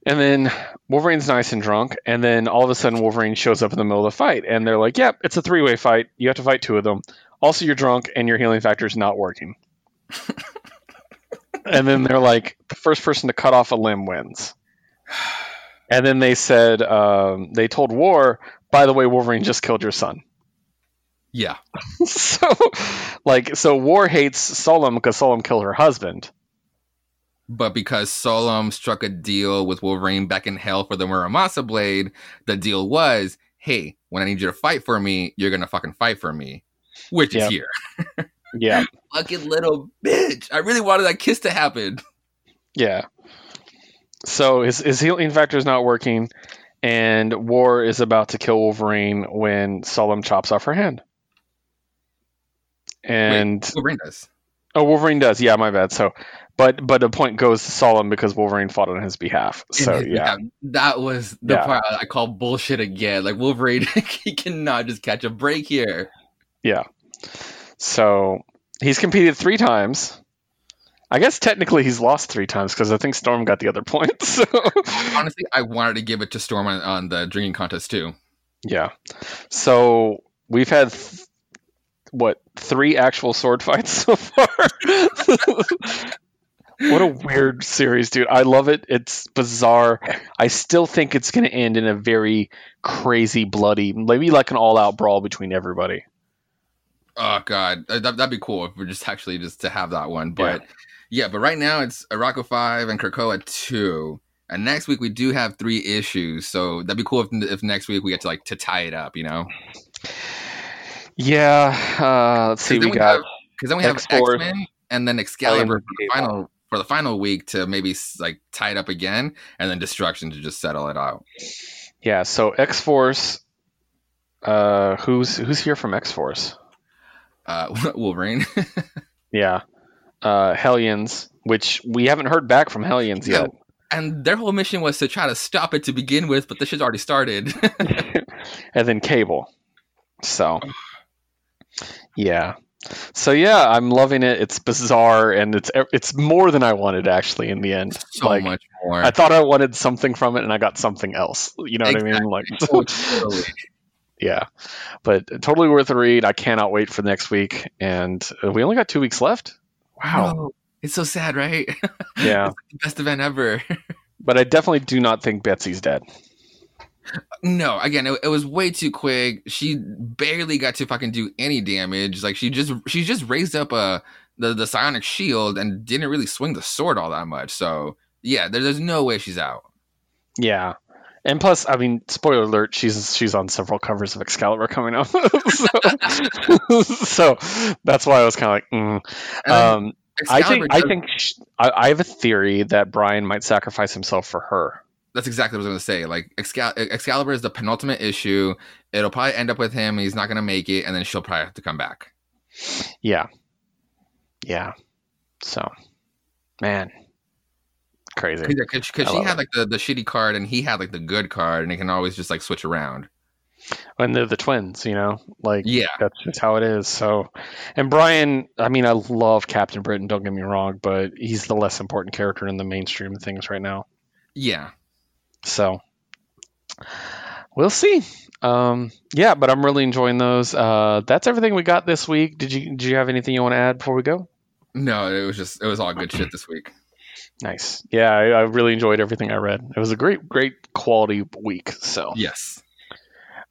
And then Wolverine's nice and drunk, and then all of a sudden Wolverine shows up in the middle of the fight, and they're like, "Yep, it's a three-way fight. You have to fight two of them. Also, you're drunk, and your healing factor is not working." and then they're like, "The first person to cut off a limb wins." And then they said, um, they told War, "By the way, Wolverine just killed your son." Yeah. so like so war hates Solem because Solem killed her husband. But because Solem struck a deal with Wolverine back in hell for the Muramasa blade, the deal was, hey, when I need you to fight for me, you're gonna fucking fight for me. Which Yep. is here. Yeah. Fucking little bitch. I really wanted that kiss to happen. Yeah. So his his healing factor is not working and War is about to kill Wolverine when Solem chops off her hand. And Wolverine does. oh Wolverine does, yeah, my bad. So but but the point goes to Solem because Wolverine fought on his behalf. So And yeah. That was the Yeah. part I call bullshit again. Like Wolverine, he cannot just catch a break here. Yeah. So he's competed three times. I guess technically he's lost three times because I think Storm got the other point. So Honestly, I wanted to give it to Storm on, on the drinking contest too. yeah. So we've had th- what three actual sword fights so far. what a weird series, dude. I love it. It's bizarre. I still think it's going to end in a very crazy, bloody, maybe like an all-out brawl between everybody. Oh god, Uh, that, that'd be cool if we're just actually just to have that one. But yeah, but right now it's Arakko five and Krakoa two, and next week we do have three issues. So that'd be cool if if next week we get to like to tie it up, you know? Yeah. Uh, let's see. We we got Because then we have X-Force, X Men and then Excalibur for the final for the final week to maybe like tie it up again, and then Destruction to just settle it out. Yeah, so X Force. Uh, who's who's here from X Force? Uh, Wolverine. Yeah, uh, Hellions, which we haven't heard back from Hellions yet. and their whole mission was to try to stop it to begin with, but this shit's already started. and then Cable. So, yeah. So yeah, I'm loving it. It's bizarre and it's it's more than I wanted actually in the end. so like much more. I thought I wanted something from it and I got something else. You know what I mean? Like totally. yeah. But totally worth a read. I cannot wait for next week and uh, we only got 2 weeks left. Wow. No, it's so sad, right? Yeah. the best event ever. But I definitely do not think Betsy's dead. No, again, it, it was way too quick. She barely got to fucking do any damage. Like she just she just raised up a the the psionic shield and didn't really swing the sword all that much. So yeah, there, there's no way she's out. Yeah. And plus, I mean, spoiler alert, she's she's on several covers of Excalibur coming up. so, so that's why I was kind of like, mm. Um, I think Excalibur I think sh I, I have a theory that Brian might sacrifice himself for her. That's exactly what I was gonna say. Like Excal- Excalibur is the penultimate issue. It'll probably end up with him. He's not gonna make it, and then she'll probably have to come back. Yeah. Yeah. So, man, crazy. Because I she had it. like the, the shitty card and he had like the good card, and he can always just like switch around. And they're the twins, you know, like Yeah, that's just how it is. So, and Brian, I mean, I love Captain Britain. Don't get me wrong, but he's the less important character in the mainstream of things right now. yeah. So, we'll see. Um, yeah, but I'm really enjoying those. Uh, that's everything we got this week. Did you did you have anything you want to add before we go? No, it was just it was all good shit this week. Nice. Yeah, I, I really enjoyed everything I read. It was a great, great quality week. So, Yes.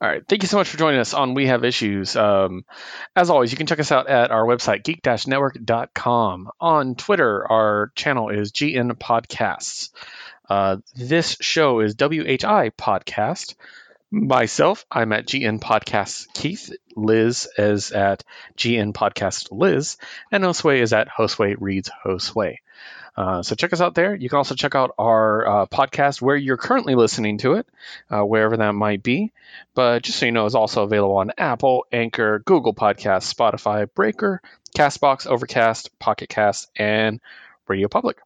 all right. Thank you so much for joining us on We Have Issues. Um, as always, you can check us out at our website, geek-network.com. On Twitter, our channel is GN Podcasts. Uh, this show is WHI Podcast. Myself, I'm at GN Podcast Keith. Liz is at GN Podcast Liz. And Josue is at Josue Reads Josue. Uh, so check us out there. You can also check out our uh, podcast where you're currently listening to it, uh, wherever that might be. But just so you know, it's also available on Apple, Anchor, Google Podcasts, Spotify, Breaker, Castbox, Overcast, Pocket Cast, and Radio Public.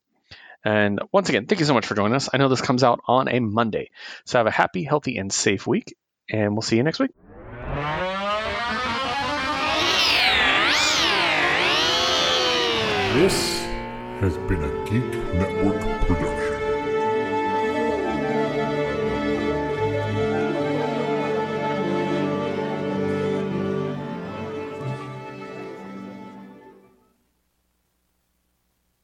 And once again, thank you so much for joining us. I know this comes out on a Monday. So have a happy, healthy, and safe week, and we'll see you next week. This has been a Geek Network